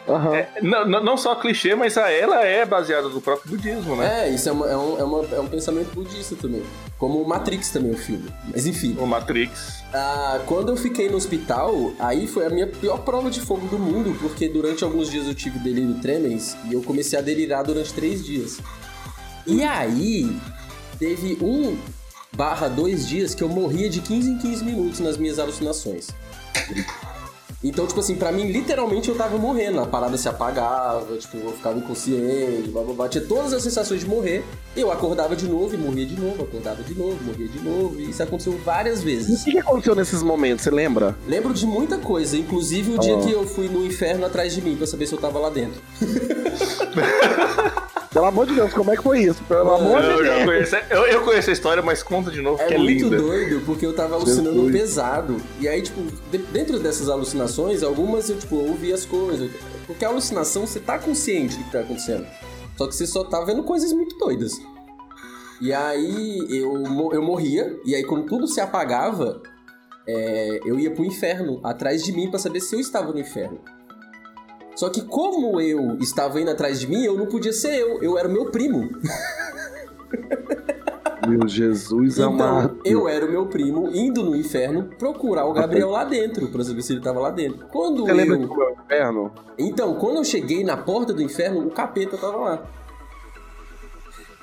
Uhum. É, não, não só clichê, mas ela é baseada no próprio budismo, né? É, isso é, uma, é, um, é, uma, é um pensamento budista também. Como o Matrix também, o filme. Mas enfim. O Matrix. Ah, quando eu fiquei no hospital, aí foi a minha pior prova de fogo do mundo, porque durante alguns dias eu tive delírio tremens e eu comecei a delirar durante três dias. E aí, teve um barra dois dias que eu morria de 15 em 15 minutos nas minhas alucinações. Então, tipo assim, pra mim, literalmente eu tava morrendo. A parada se apagava, tipo, eu ficava inconsciente, blá, blá, blá. Tinha todas as sensações de morrer. Eu acordava de novo e morria de novo, acordava de novo, morria de novo. E isso aconteceu várias vezes. E o que aconteceu nesses momentos, você lembra? Lembro de muita coisa, inclusive o oh. dia que eu fui no inferno atrás de mim pra saber se eu tava lá dentro. Pelo amor de Deus, como é que foi isso? Pelo amor eu, de Deus. Conheço, eu, eu, conheço a história, mas conta de novo, é que é linda. É muito doido, porque eu tava alucinando Jesus. pesado. E aí, tipo, dentro dessas alucinações, algumas eu, tipo, ouvi as coisas. Porque a alucinação, você tá consciente do que tá acontecendo. Só que você só tá vendo coisas muito doidas. E aí, eu, eu morria, e aí quando tudo se apagava, é, eu ia pro inferno, atrás de mim, para saber se eu estava no inferno. Só que como eu estava indo atrás de mim, eu não podia ser eu, eu era o meu primo. Meu Jesus então, amado. Eu era o meu primo indo no inferno procurar o Gabriel lá dentro, pra saber se ele tava lá dentro. Quando Você eu... lembra do inferno? Então, quando eu cheguei na porta do inferno, o capeta tava lá.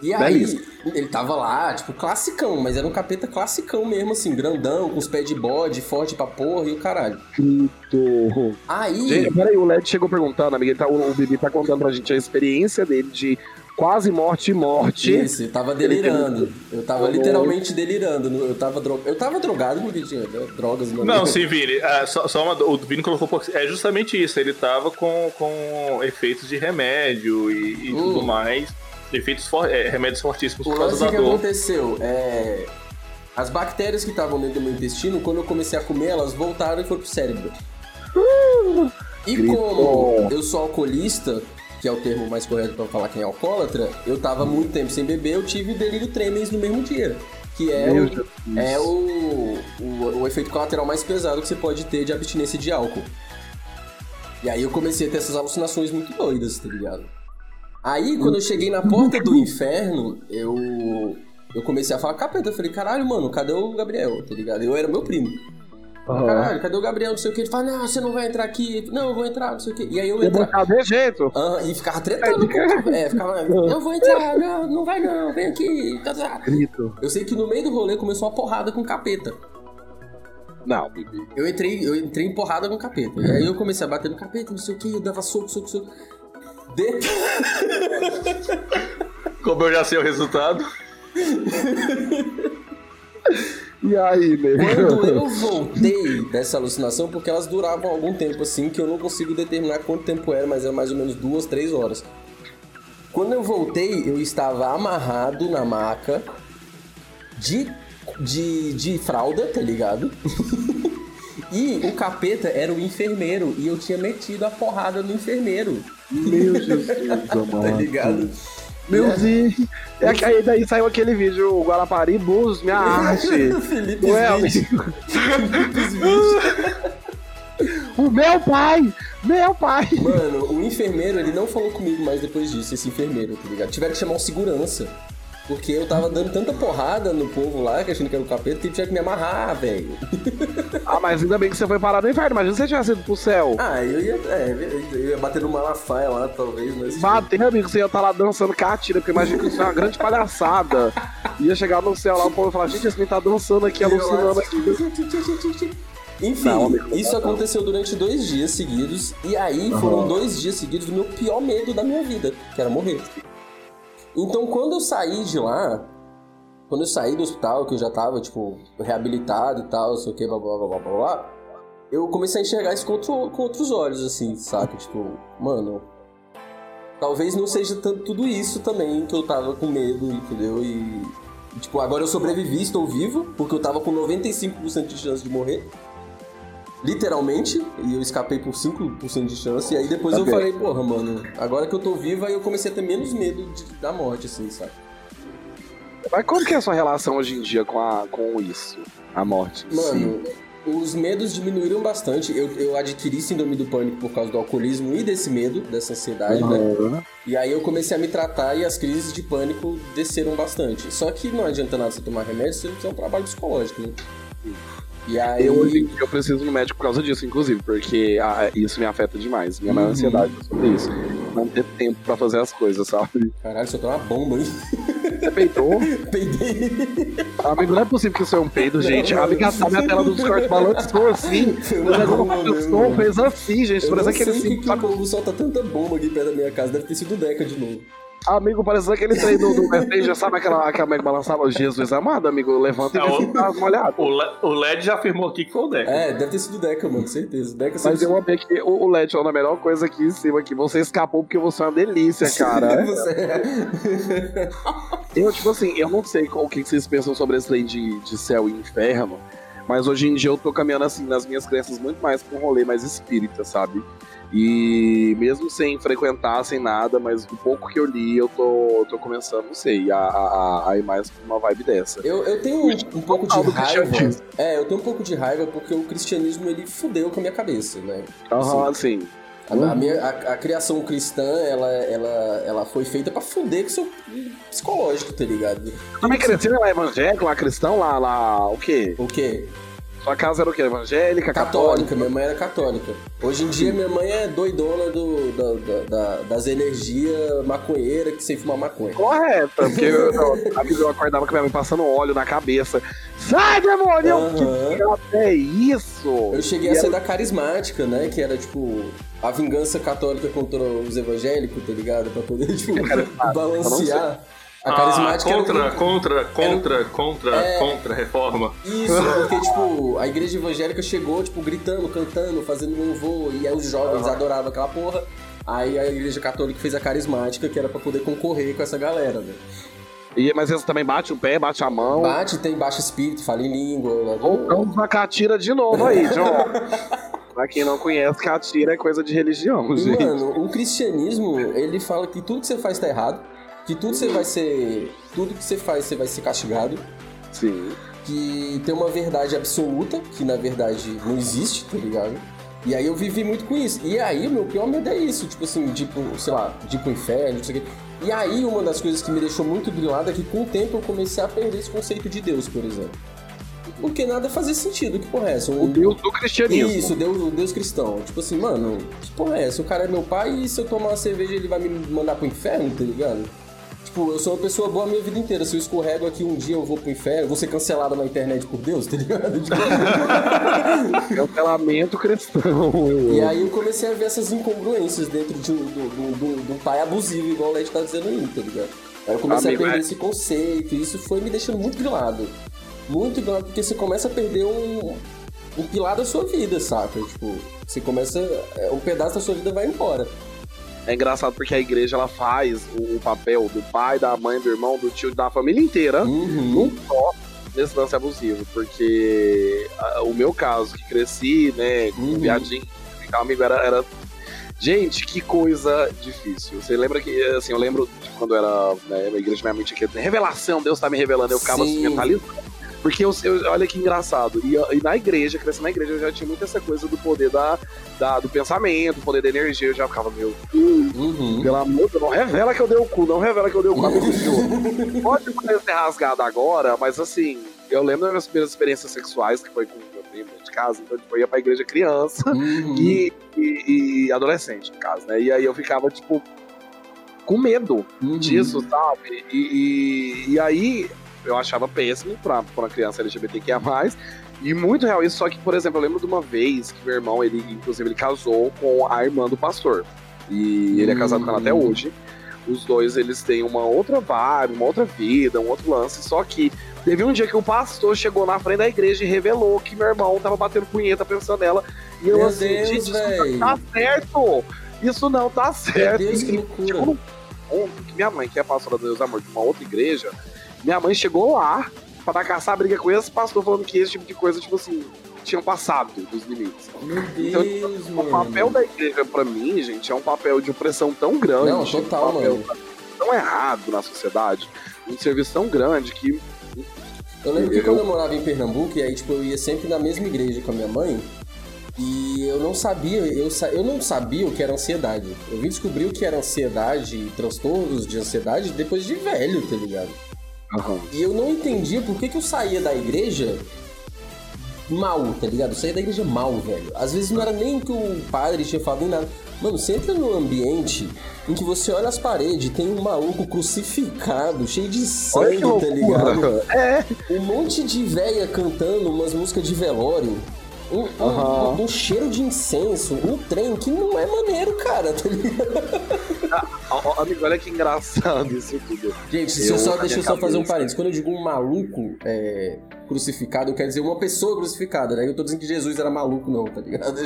E aí, ele tava lá, tipo, classicão, mas era um capeta classicão mesmo, assim, grandão, com os pés de bode, forte pra porra e o caralho. Muito. Aí. Gente, peraí, o Led chegou perguntando, amiga, tá, o, o Bibi tá contando pra gente a experiência dele de quase morte e morte. Isso, eu tava delirando. Eu tava literalmente delirando. Eu tava, dro... eu tava drogado porque tinha né, drogas no Não, sim, Vini. Uh, só, só uma, o Vini colocou. É justamente isso. Ele tava com, com efeitos de remédio e, e hum. tudo mais efeitos for, é, remédios fortíssimos por causa da que aconteceu é as bactérias que estavam dentro do meu intestino, quando eu comecei a comer, elas voltaram e foram pro cérebro. e como eu sou alcoolista, que é o termo mais correto para falar quem é alcoólatra, eu tava muito tempo sem beber, eu tive delírio tremens no mesmo dia. Que é, o, é o, o, o efeito colateral mais pesado que você pode ter de abstinência de álcool. E aí eu comecei a ter essas alucinações muito doidas, tá ligado? Aí, quando eu cheguei na porta do inferno, eu eu comecei a falar capeta. Eu falei, caralho, mano, cadê o Gabriel? Tá ligado? Eu era meu primo. Aham. Caralho, cadê o Gabriel? Não sei o que. Ele fala, não, você não vai entrar aqui. Não, eu vou entrar, não sei o que. E aí eu entrava. de jeito. Aham, e ficava tretando com. É, ficava, eu vou entrar, não, não vai não, vem aqui. tá, tá. Grito. Eu sei que no meio do rolê começou uma porrada com capeta. Não. Eu entrei, eu entrei em porrada com capeta. E aí eu comecei a bater no capeta, não sei o que, eu dava soco, soco, soco. De... Como eu já sei o resultado. E aí, Quando nego? eu voltei dessa alucinação, porque elas duravam algum tempo assim, que eu não consigo determinar quanto tempo era, mas era mais ou menos duas, três horas. Quando eu voltei, eu estava amarrado na maca de, de, de fralda, tá ligado? e o capeta era o enfermeiro, e eu tinha metido a porrada no enfermeiro, Meu Jesus, tá ligado? Meu Deus. É que aí daí saiu aquele vídeo, o Guarapari Blues, minha arte. Felipe? O meu pai! Meu pai! Mano, o enfermeiro, ele não falou comigo mais depois disso, esse enfermeiro, tá ligado? Tiveram que chamar um segurança. Porque eu tava dando tanta porrada no povo lá, que achando que era o capeta, que tinha que me amarrar, velho. Ah, mas ainda bem que você foi parar no inferno. Imagina se você tivesse ido pro céu. Ah, eu ia, é, eu ia bater no Malafaia lá, talvez, mas... Bater, amigo, você ia estar lá dançando catira, porque imagina que isso é uma grande palhaçada. Ia chegar no céu lá, o povo ia falar, gente, esse menino tá dançando aqui, alucinando aqui. Enfim, Não, isso aconteceu durante dois dias seguidos, e aí foram dois dias seguidos do meu pior medo da minha vida, que era morrer. Então, quando eu saí de lá, quando eu saí do hospital, que eu já tava, tipo, reabilitado e tal, sei o que, blá blá blá blá blá, eu comecei a enxergar isso com, outro- com outros olhos, assim, saca? Tipo, mano, talvez não seja tanto tudo isso também que eu tava com medo, entendeu? E, e, tipo, agora eu sobrevivi, estou vivo, porque eu tava com 95% de chance de morrer. Literalmente, e eu escapei por 5% de chance, e aí depois eu Ok. falei, porra, mano, agora que eu tô vivo, aí eu comecei a ter menos medo de- da morte, assim, sabe? Mas como que é a sua relação hoje em dia com, a, com isso? A morte? Mano, os medos diminuíram bastante. Eu, eu adquiri síndrome do pânico por causa do alcoolismo e desse medo, dessa ansiedade, né? Uhum. E aí eu comecei a me tratar e as crises de pânico desceram bastante. Só que não adianta nada você tomar remédio, você precisa de um trabalho psicológico, né? E aí. Eu, eu preciso no médico por causa disso, inclusive, porque ah, isso me afeta demais. Minha maior Uhum. ansiedade é sobre isso. Não ter tempo pra fazer as coisas, sabe? Caralho, você uma bomba, hein? Você peitou? Peidei. Amigo, não é possível que isso é um peido, gente. Não, A amiga, a minha tela do Discord balançou assim. O mesmo. fez assim, gente. Eu não aquele que, assim. que o povo solta tanta bomba aqui perto da minha casa. Deve ter sido o Deca de novo. Amigo, parece aquele trem do, do já sabe aquela que a Meg balançava? Jesus amado, amigo, levanta e Não, se tá molhado. O, Le- o LED já afirmou aqui que foi o Deco. É, deve ter sido o Deca, mano, certeza. Deca Mas eu amei que o, o LED falando a melhor coisa aqui em cima, que você escapou porque você é uma delícia, cara. Você- Eu, tipo assim, eu não sei o que vocês pensam sobre esse trem de, de céu e inferno, mas hoje em dia eu tô caminhando assim nas minhas crenças muito mais pra um rolê mais espírita, sabe? E mesmo sem frequentar, sem nada, mas o pouco que eu li, eu tô, eu tô começando, não sei, a, a, a ir mais pra uma vibe dessa. Eu, eu tenho um, um pouco de raiva. É, eu tenho um pouco de raiva porque o cristianismo ele fudeu com a minha cabeça, né? Aham, assim. A, a minha, a, a criação cristã, ela, ela, ela foi feita pra fuder com o seu psicológico, tá ligado? Também cresceu lá evangélico, lá cristão, lá, lá, o quê? O quê? Sua casa era o quê? Evangélica, Católica, católica? minha mãe era católica. Hoje em dia minha mãe é doidona do, da, da- da- das energias maconheiras que sem fumar maconha. Correta, porque eu, eu, amigo, eu acordava com minha mãe passando óleo na cabeça. Sai, demônio! Aham. Que é isso? Eu cheguei a ser da carismática, né? Que era tipo a vingança católica contra os evangélicos, tá ligado? Pra poder, tipo, balancear. A carismática ah, era contra, contra, contra, contra, É. contra, reforma. Isso, porque, tipo, a igreja evangélica chegou, tipo, gritando, cantando, fazendo louvor, e aí os jovens adoravam aquela porra. Aí a igreja católica fez a carismática, que era pra poder concorrer com essa galera, né? E, mas você também bate o pé, bate a mão. Bate, tem baixo espírito, fala em língua. né? Voltamos na catira de novo aí, John. pra quem não conhece, catira é coisa de religião, E, gente. mano, o cristianismo, ele fala que tudo que você faz tá errado, que tudo você vai ser. Tudo que você faz, você vai ser castigado, Sim. que tem uma verdade absoluta, que na verdade não existe, tá ligado? E aí eu vivi muito com isso. E aí o meu pior medo é isso, tipo assim, tipo, sei lá, de ir pro inferno, não sei o quê. E aí, uma das coisas que me deixou muito grilado é que com o tempo eu comecei a perder esse conceito de Deus, por exemplo. Porque nada fazia sentido, que porra é essa? Um... O Deus do cristianismo. Isso, Deus, o Deus cristão. Tipo assim, mano, que porra é essa? O cara é meu pai e se eu tomar uma cerveja ele vai me mandar pro inferno, tá ligado? Tipo, eu sou uma pessoa boa a minha vida inteira. Se eu escorrego aqui um dia eu vou pro inferno, vou ser cancelado na internet por Deus, tá ligado? Tipo... Cancelamento cristão. E aí eu comecei a ver essas incongruências dentro de um, do, do, do, pai abusivo, igual o Led tá dizendo aí, tá ligado? Aí eu comecei Amigo, a perder é... esse conceito, e isso foi me deixando muito grilado. Muito grilado, porque você começa a perder um, um pilar da sua vida, saca? Tipo, você começa. É, um pedaço da sua vida vai embora. É engraçado porque a igreja ela faz o, papel do pai, da mãe, do irmão, do tio, da família inteira uhum. num só nesse lance abusivo. Porque a, o meu caso, que cresci, né, com uhum. viadinho, ficar amigo, era, era. Gente, que coisa difícil. Você lembra que, assim, eu lembro de quando era né, na igreja, minha tinha que revelação, Deus tá me revelando, eu ficava assim, mentalizando porque eu, eu, olha que engraçado. E, e, na igreja, crescendo na igreja, eu já tinha muito essa coisa do poder da, da do pensamento, do poder da energia. Eu já ficava, meu, uhum. pelo amor de Deus, não revela que eu dei o cu, não revela que eu dei o cu. Uhum. Pode ser rasgado agora, mas assim, eu lembro das minhas primeiras experiências sexuais, que foi com meu primo de casa, então tipo, eu ia pra igreja criança uhum. e, e, e, adolescente, no caso, né? E aí eu ficava, tipo, com medo uhum. disso, sabe? E, e aí eu achava péssimo pra, pra uma criança LGBTQIA+. E muito real isso, só que, por exemplo, eu lembro de uma vez que meu irmão, ele, inclusive, ele casou com a irmã do pastor. E ele é casado com ela até hum. hoje. Os dois, eles têm uma outra vibe, uma outra vida, um outro lance. Só que teve um dia que o pastor chegou na frente da igreja e revelou que meu irmão tava batendo punheta pensando nela. E eu meu assim, Deus, gente, véio. isso não tá certo! Isso não tá certo. Meu Deus, que loucura. Tipo, um minha mãe, que é pastora do Deus Amor de uma outra igreja, minha mãe chegou lá pra caçar a briga com esse pastor falando que esse tipo de coisa, tipo assim, tinham passado dos limites. Meu então, Deus, então, mano. O papel da igreja, pra mim, gente, é um papel de opressão tão grande. Não, total, um papel mano. tão errado na sociedade, um serviço tão grande que. Eu lembro que quando eu morava em Pernambuco, e aí, tipo, eu ia sempre na mesma igreja com a minha mãe, e eu não sabia, eu, eu não sabia o que era ansiedade. Eu vim descobrir o que era ansiedade e transtornos de ansiedade depois de velho, tá ligado? Uhum. E eu não entendia por que, que eu saía da igreja mal, tá ligado? Eu saía da igreja mal, velho. Às vezes não era nem que o padre tinha falado nem nada. Mano, você entra num ambiente em que você olha as paredes, tem um maluco crucificado, cheio de sangue, tá ligado? É. Um monte de véia cantando umas músicas de velório. Um, uhum. um, um, cheiro de incenso, um trem que não é maneiro, cara, tá ligado? Ah, amigo, olha que engraçado isso tudo. Gente, se eu, eu só, deixa eu só fazer um parênteses. Quando eu digo um maluco é, crucificado, eu quero dizer uma pessoa crucificada, né? Eu tô dizendo que Jesus era maluco, não, tá ligado?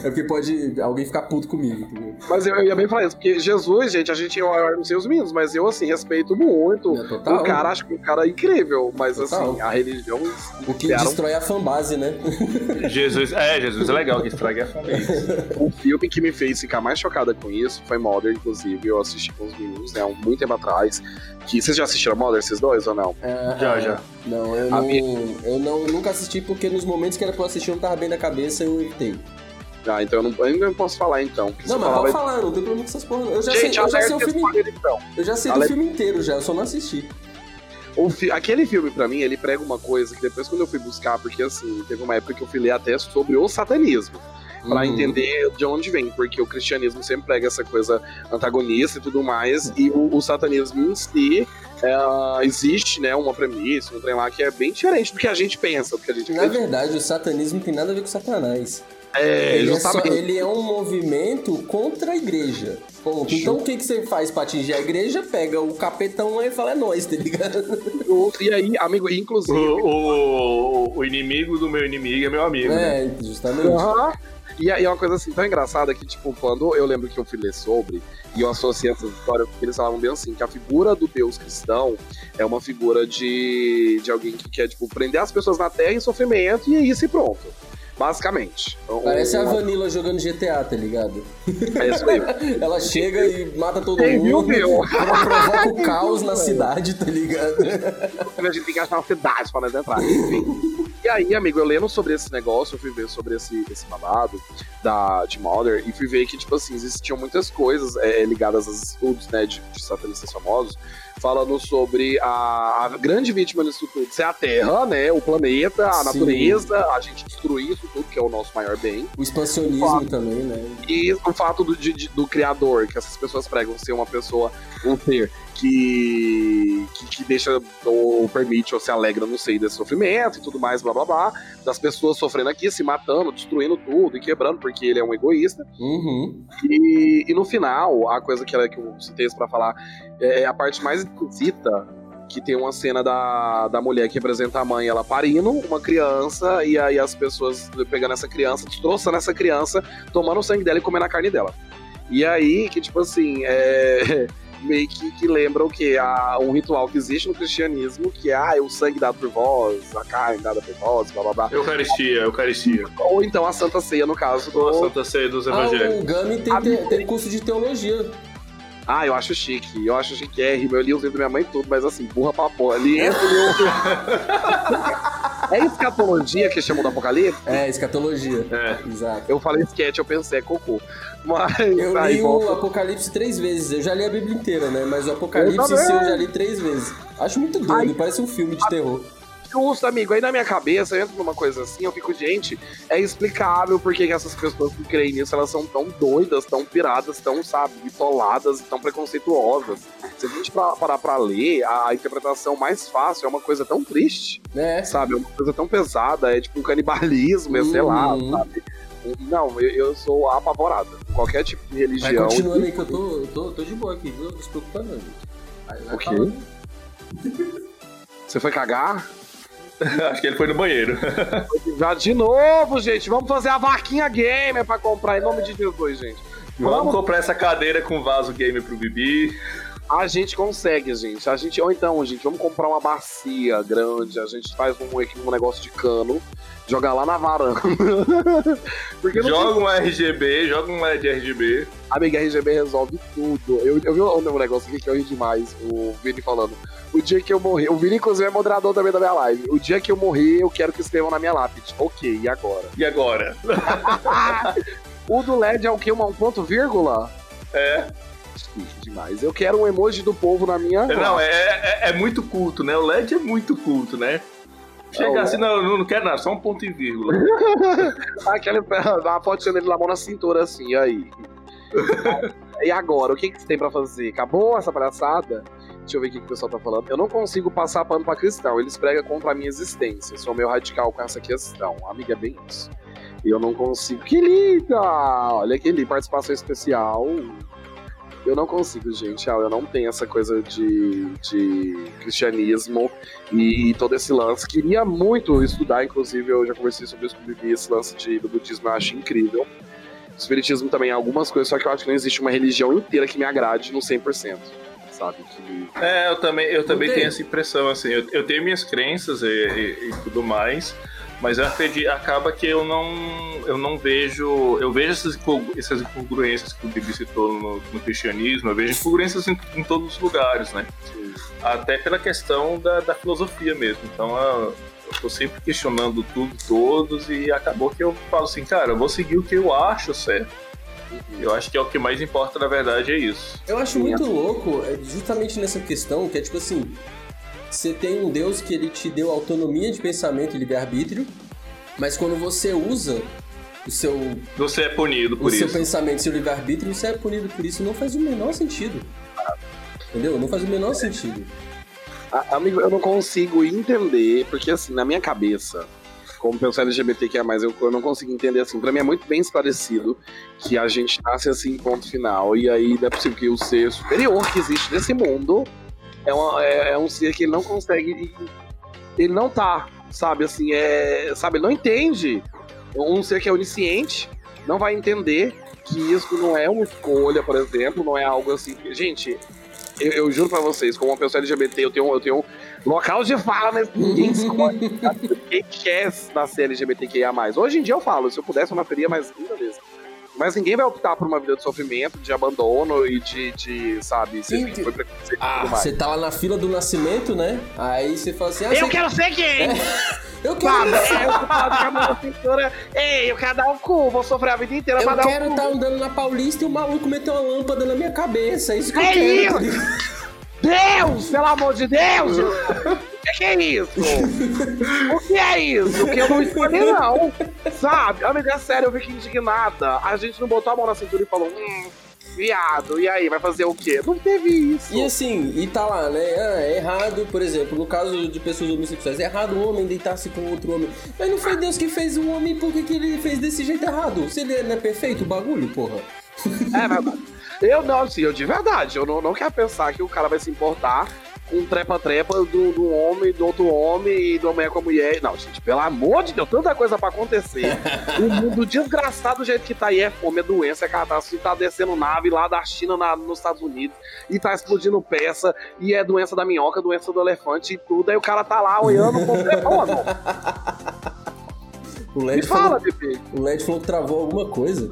É porque pode alguém ficar puto comigo, entendeu? Mas eu, eu ia bem falar isso, porque Jesus, gente, a gente, eu, eu não sei os meninos, mas eu, assim, respeito muito. É, total. O cara, acho que o cara é incrível, mas, total. assim, a religião... O que destrói a fanbase, né? Jesus, é, Jesus é legal que estraga a fanbase. o filme que me fez ficar mais chocada com isso foi Mother, inclusive, eu assisti com os meninos, né, muito tempo atrás, que vocês já assistiram Mother, esses dois, ou não? É, já, é. já. Não, eu, não, eu não, nunca assisti porque nos momentos que era pra eu assistir eu não tava bem na cabeça eu evitei. Ah, então eu não, eu não posso falar então. Não, mas pode falar, não tem problema com essas porra. Eu já Gente, sei, eu já sei o filme. então. Eu já sei do filme inteiro já, eu só não assisti. Fi... Aquele filme, pra mim, ele prega uma coisa que depois quando eu fui buscar, porque assim, teve uma época que eu fui ler até sobre o satanismo para uhum. entender de onde vem, porque o cristianismo sempre prega essa coisa antagonista e tudo mais, e o, o satanismo em si é, existe, né, uma premissa, um trem lá que é bem diferente do que a gente pensa, do que a gente Na verdade, o satanismo tem nada a ver com Satanás. É, ele. É só, ele é um movimento contra a igreja. Ponto. Então o que, que você faz pra atingir a igreja? Pega o capetão e fala, é nóis, tá ligado? E aí, amigo, inclusive. O, o, o, inimigo do meu inimigo é meu amigo. É, né? justamente. Uhum. E, e é uma coisa assim tão engraçada que, tipo, quando eu lembro que eu fui ler sobre, e eu associei essas histórias, porque eles falavam bem assim, que a figura do Deus cristão é uma figura de, de alguém que quer, tipo, prender as pessoas na terra em sofrimento e é isso e pronto. Basicamente. Parece a Vanilla jogando GTA, tá ligado? É isso aí. Ela chega e mata todo Tem, mundo. Viu, Ela provoca o caos na cidade, tá ligado? A gente tem que achar uma cidade pra nós entrar. Enfim. E aí, amigo, eu lendo sobre esse negócio, eu fui ver sobre esse, esse babado da, de Mulder e fui ver que, tipo assim, existiam muitas coisas é, ligadas aos estudos, né, de, de satanistas famosos, falando sobre a, a, grande vítima disso tudo ser a Terra, né, o planeta, a Sim. natureza, a gente destruir isso tudo, que é o nosso maior bem. O expansionismo o fato, também, né? E o fato do, de, do criador, que essas pessoas pregam ser uma pessoa, um ser que, que, que, deixa ou permite ou se alegra no seio desse sofrimento e tudo mais, blá blá blá, das pessoas sofrendo aqui, se matando, destruindo tudo e quebrando, porque ele é um egoísta. Uhum. E, e no final, a coisa que, que eu citei pra falar é a parte mais esquisita que tem uma cena da, da mulher que representa a mãe, ela parindo uma criança, e aí as pessoas pegando essa criança, destroçando essa criança, tomando o sangue dela e comendo a carne dela. E aí, que tipo assim, é. meio que, que lembra o que? Um ritual que existe no cristianismo, que é ah, é o sangue dado por vós, a carne dada por vós, blá blá blá. Eucaristia, Eucaristia. Ou então a Santa Ceia, no caso. Do... A Santa Ceia dos Evangelhos. Ah, o Gami tem, tem, tem curso de teologia. Ah, eu acho chique. Eu acho chique. É, eu li os livros da minha mãe tudo, mas assim, burra pra porra. Ali entra É escatologia que chamam do Apocalipse? É, escatologia. É. Exato. Eu falei sketch, eu pensei, é cocô. Mas. Eu li o Apocalipse três vezes. Eu já li a Bíblia inteira, né? Mas o Apocalipse eu, eu já li três vezes. Acho muito doido, Ai, parece um filme de terror. Justo, amigo. Aí na minha cabeça, eu entro numa coisa assim, eu fico, gente, é explicável por que essas pessoas que creem nisso, elas são tão doidas, tão piradas, tão, sabe, bitoladas, tão preconceituosas. Se a gente parar pra ler, a interpretação mais fácil é uma coisa tão triste, é. sabe? É uma coisa tão pesada, é tipo um canibalismo, é, sei lá, uhum. sabe? Não, eu, eu, sou apavorado. Qualquer tipo de religião. Vai continuando aí que eu tô, eu tô, tô de boa aqui, viu? Não se preocupa não, gente. O quê? Você foi cagar? Acho que ele foi no banheiro. Já de novo, gente. Vamos fazer a vaquinha gamer pra comprar em nome de Jesus, gente. Vamos, Vamos comprar essa cadeira com vaso gamer pro Bibi. A gente consegue, gente. A gente, ou então, gente, vamos comprar uma bacia grande. A gente faz um, um negócio de cano, jogar lá na varanda. Joga tem... um RGB, joga um LED RGB. Amiga, RGB resolve tudo. Eu, eu vi um negócio aqui que eu ri demais. O Vini falando o dia que eu morrer. O Vini, inclusive, é moderador também da minha live. O dia que eu morrer, eu quero que escrevam na minha lápide. Ok, e agora? E agora? o do LED é o quê? Um ponto vírgula? É. Demais. Eu quero um emoji do povo na minha. Não, é, é, é muito culto, né? O LED é muito culto, né? Chega assim, não, não quero nada, só um ponto e vírgula. Aquela a foto dele lá mão na cintura assim, aí. e agora, o que, que você tem pra fazer? Acabou essa palhaçada? Deixa eu ver o que o pessoal tá falando. Eu não consigo passar pano pra cristão. Eles pregam contra a minha existência. Sou meio radical com essa questão. Amiga, é bem isso. E eu não consigo. Que linda! Olha que linda. Participação especial. Eu não consigo, gente. Eu não tenho essa coisa de, de cristianismo e todo esse lance. Queria muito estudar, inclusive, eu já conversei sobre isso com o Bibi, esse lance de, do budismo eu acho incrível. O espiritismo também, algumas coisas, só que eu acho que não existe uma religião inteira que me agrade no 100% sabe? Que... É, eu também, eu também tenho essa impressão, assim, eu, eu tenho minhas crenças e, e, e tudo mais, mas eu acredito, acaba que eu não, eu não vejo, eu vejo essas, essas incongruências que o Bibi citou no, no cristianismo, eu vejo incongruências em, em, todos os lugares, né? Até pela questão da, da filosofia mesmo, então eu, eu tô sempre questionando tudo, todos, e acabou que eu falo assim, cara, eu vou seguir o que eu acho certo eu acho que é o que mais importa, na verdade, é isso. Eu acho muito louco, é, justamente nessa questão, que é tipo assim: você tem um Deus que ele te deu autonomia de pensamento e livre-arbítrio, mas quando você usa o seu. Você é punido por o isso. O seu pensamento e seu livre-arbítrio, você é punido por isso. Não faz o menor sentido. Entendeu? Não faz o menor sentido. Amigo, eu não consigo entender, porque assim, na minha cabeça, como pensar LGBTQIA+, eu, eu não consigo entender assim. Pra mim é muito bem esclarecido que a gente nasce assim, ponto final, e aí não é possível que o ser superior que existe nesse mundo é, uma, é, é um ser que ele não consegue. Ele não tá, sabe, assim, é. Sabe, ele não entende. Um ser que é onisciente não vai entender que isso não é uma escolha, por exemplo, não é algo assim. Gente, eu, eu juro pra vocês, como uma pessoa LGBT, eu tenho, eu tenho local de fala, mas ninguém escolhe. Ninguém quer nascer LGBTQIA. Hoje em dia eu falo, se eu pudesse, eu nasceria mais linda vezes. Mas ninguém vai optar por uma vida de sofrimento, de abandono e de, de sabe, ser foi preconceito ah, Você tá lá na fila do nascimento, né? Aí você fala assim... Ah, eu você... quero ser gay! É. Eu quero. Sabe? É, eu com a mão cintura. Ei, eu quero dar o cu, vou sofrer a vida inteira pra Eu dar quero o cu. estar andando na Paulista e o maluco meter uma lâmpada na minha cabeça. É isso que eu É quero. isso! tá? Deus, pelo amor de Deus! O que, é isso? O que é isso? Que eu não escolhi, não. Sabe? Amiga, é sério, eu fiquei indignada. A gente não botou a mão na cintura e falou, hum, viado, e aí, vai fazer o quê? Não teve isso. E assim, e tá lá, né? Ah, é errado, por exemplo, no caso de pessoas homossexuais, é errado um homem deitar-se com outro homem. Mas não foi Deus que fez o homem, por que, que ele fez desse jeito errado? Se ele não é perfeito, o bagulho, porra. É verdade. Eu não, assim, eu de verdade, eu não, não quero pensar que o cara vai se importar um trepa-trepa do, do homem, do outro homem e da mulher com a mulher. Não, gente, pelo amor de Deus, tanta coisa pra acontecer. o mundo desgraçado do jeito que tá aí é fome, é doença, é catástrofe, tá descendo nave lá da China na- nos Estados Unidos e tá explodindo peça, e é doença da minhoca, doença do elefante e tudo. Aí o cara tá lá olhando com O Me LED, fala, falou, bebê. o LED falou que travou alguma coisa.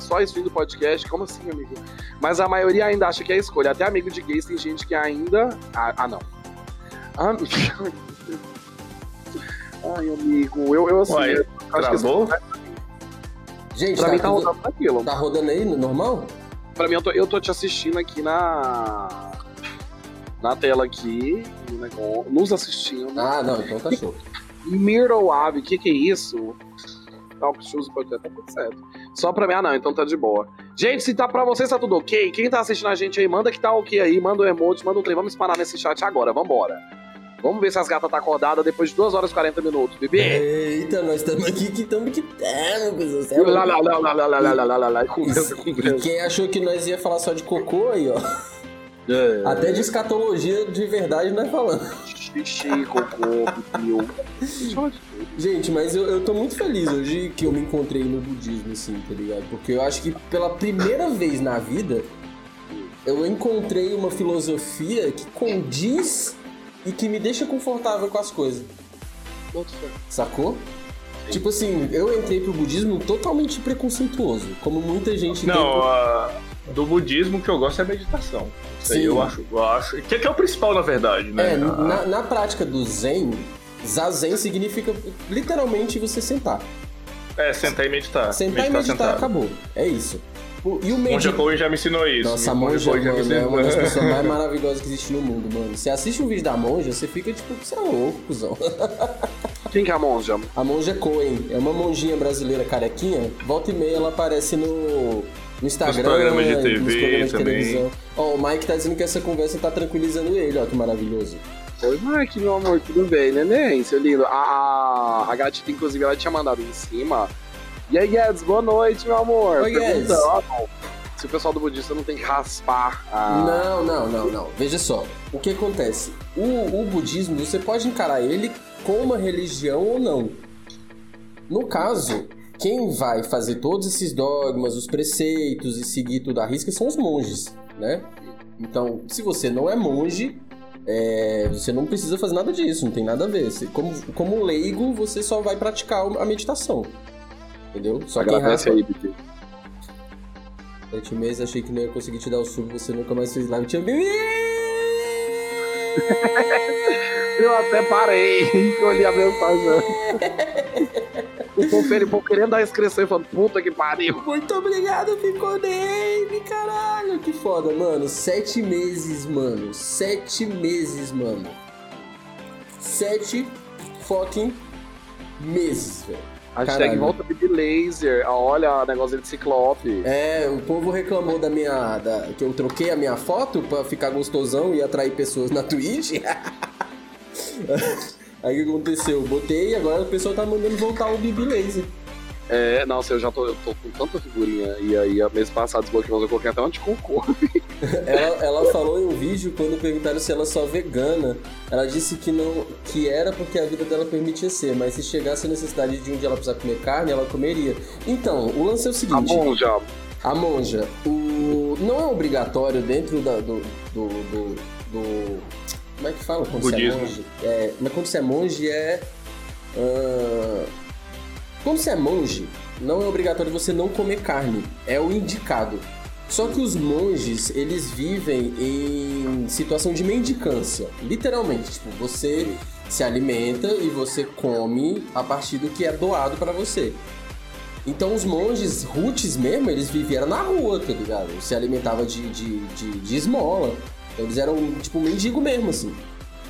Só isso do podcast, como assim, amigo? Mas a maioria ainda acha que é escolha. Até amigo de gays tem gente que ainda. Ah, ah, não. Ah, Ai, amigo, eu, eu assim. Uai, eu acho que? Gente, pra tá, mim tá tudo- rodando tranquilo. tá rodando aí no normal? Pra mim, eu tô, eu tô te assistindo aqui na. Na tela aqui, no negócio, nos assistindo. Ah, não, então tá show. Myrtle Ave, o que que é isso? Talk shoes pode ter tá tudo certo. Só pra mim, ah não, então tá de boa. Gente, se tá pra vocês tá tudo ok, quem tá assistindo a gente aí, manda que tá ok aí, manda o emote, manda um trem, vamos espanar nesse chat agora, vambora. Vamos ver se as gatas tá acordadas depois de 2 horas e 40 minutos, bebê. Eita, nós estamos aqui que estamos que estamos, você é Lá, louco. lá, lá, lá, lá, lá, lá, lá, lá, lá, conversa, E conversa. quem achou que nós ia falar só de cocô aí, ó. É. Até de escatologia de verdade nós falando. Xixi, cocô, pipiu. Gente, mas eu, eu tô muito feliz hoje que eu me encontrei no budismo, assim, tá ligado? Porque eu acho que pela primeira vez na vida eu encontrei uma filosofia que condiz e que me deixa confortável com as coisas. Sacou? Tipo assim, eu entrei pro budismo totalmente preconceituoso, como muita gente Não, tem. a- do budismo que eu gosto é a meditação. Isso aí Sim. eu acho, eu acho. Que, que é o principal, na verdade, né? É, A- na, na prática do Zen, Zazen significa literalmente você sentar. é, sentar e meditar. Sentar e meditar, sentado. acabou. É isso. E o Monja medita... Cohen já me ensinou isso. Nossa, a Monja monja, Cohen já me mano, é uma das pessoas mais maravilhosas que existe no mundo, mano. Você assiste um vídeo da monja, você fica tipo, você é louco, cuzão. Quem que é a monja? A monja Cohen é uma monjinha brasileira carequinha. Volta e meia ela aparece no, no Instagram. programas de nos TV programas de também. televisão. Ó, o Mike tá dizendo que essa conversa tá tranquilizando ele, ó, que maravilhoso. Oi, Mike, meu amor, tudo bem, neném? Seu lindo. A, a, a gatita, inclusive, ela tinha mandado em cima. E aí, Guedes, boa noite, meu amor. Oi, Guedes. Se o pessoal do budista não tem que raspar a... Não, não, não, não. Veja só. O que acontece? O, o budismo, você pode encarar ele como uma religião ou não. No caso, quem vai fazer todos esses dogmas, os preceitos e seguir tudo à risca são os monges, né? Então, se você não é monge, é, você não precisa fazer nada disso, não tem nada a ver. Você- como, como leigo, você só vai praticar a meditação. Entendeu? Só quem Agradece raspa, aí, Bibi. Sete meses, achei que não ia conseguir te dar o sub, você nunca mais fez live. Tinha Eu até parei que eu li a mensagem. o povo querendo dar inscrição e falando, puta que pariu. Muito obrigado, ficou nele, caralho. Que foda, mano. Sete meses, mano. Sete meses, mano. Sete fucking meses, velho. Hashtag Caralho. volta Bibi Laser. Ah, Olha, negócio de ciclope. É, o povo reclamou da minha. Da, que eu troquei a minha foto pra ficar gostosão e atrair pessoas na Twitch. Aí o que aconteceu? Eu botei e agora o pessoal tá mandando voltar o Bibi Laser. É, nossa, eu já tô, eu tô com tanta figurinha. E aí, a mês passado, desbloqueou, eu coloquei até um cocô. Ela, ela falou em um vídeo quando perguntaram se ela é só vegana. Ela disse que não que era porque a vida dela permitia ser, mas se chegasse a necessidade de um dia ela precisar comer carne, ela comeria. Então, o lance é o seguinte: bom, já. a monja, o, não é obrigatório dentro da, do, do, do, do- Como é que fala quando você é Budismo. monge? É, mas quando você é monge é. ah, quando você é monge, não é obrigatório você não comer carne. É o indicado. Só que os monges, eles vivem em situação de mendicância. Literalmente. Tipo, você se alimenta e você come a partir do que é doado para você. Então os monges roots mesmo, eles viveram na rua, tá ligado? Se alimentavam de, de, de, de esmola. Eles eram tipo mendigo mesmo, assim.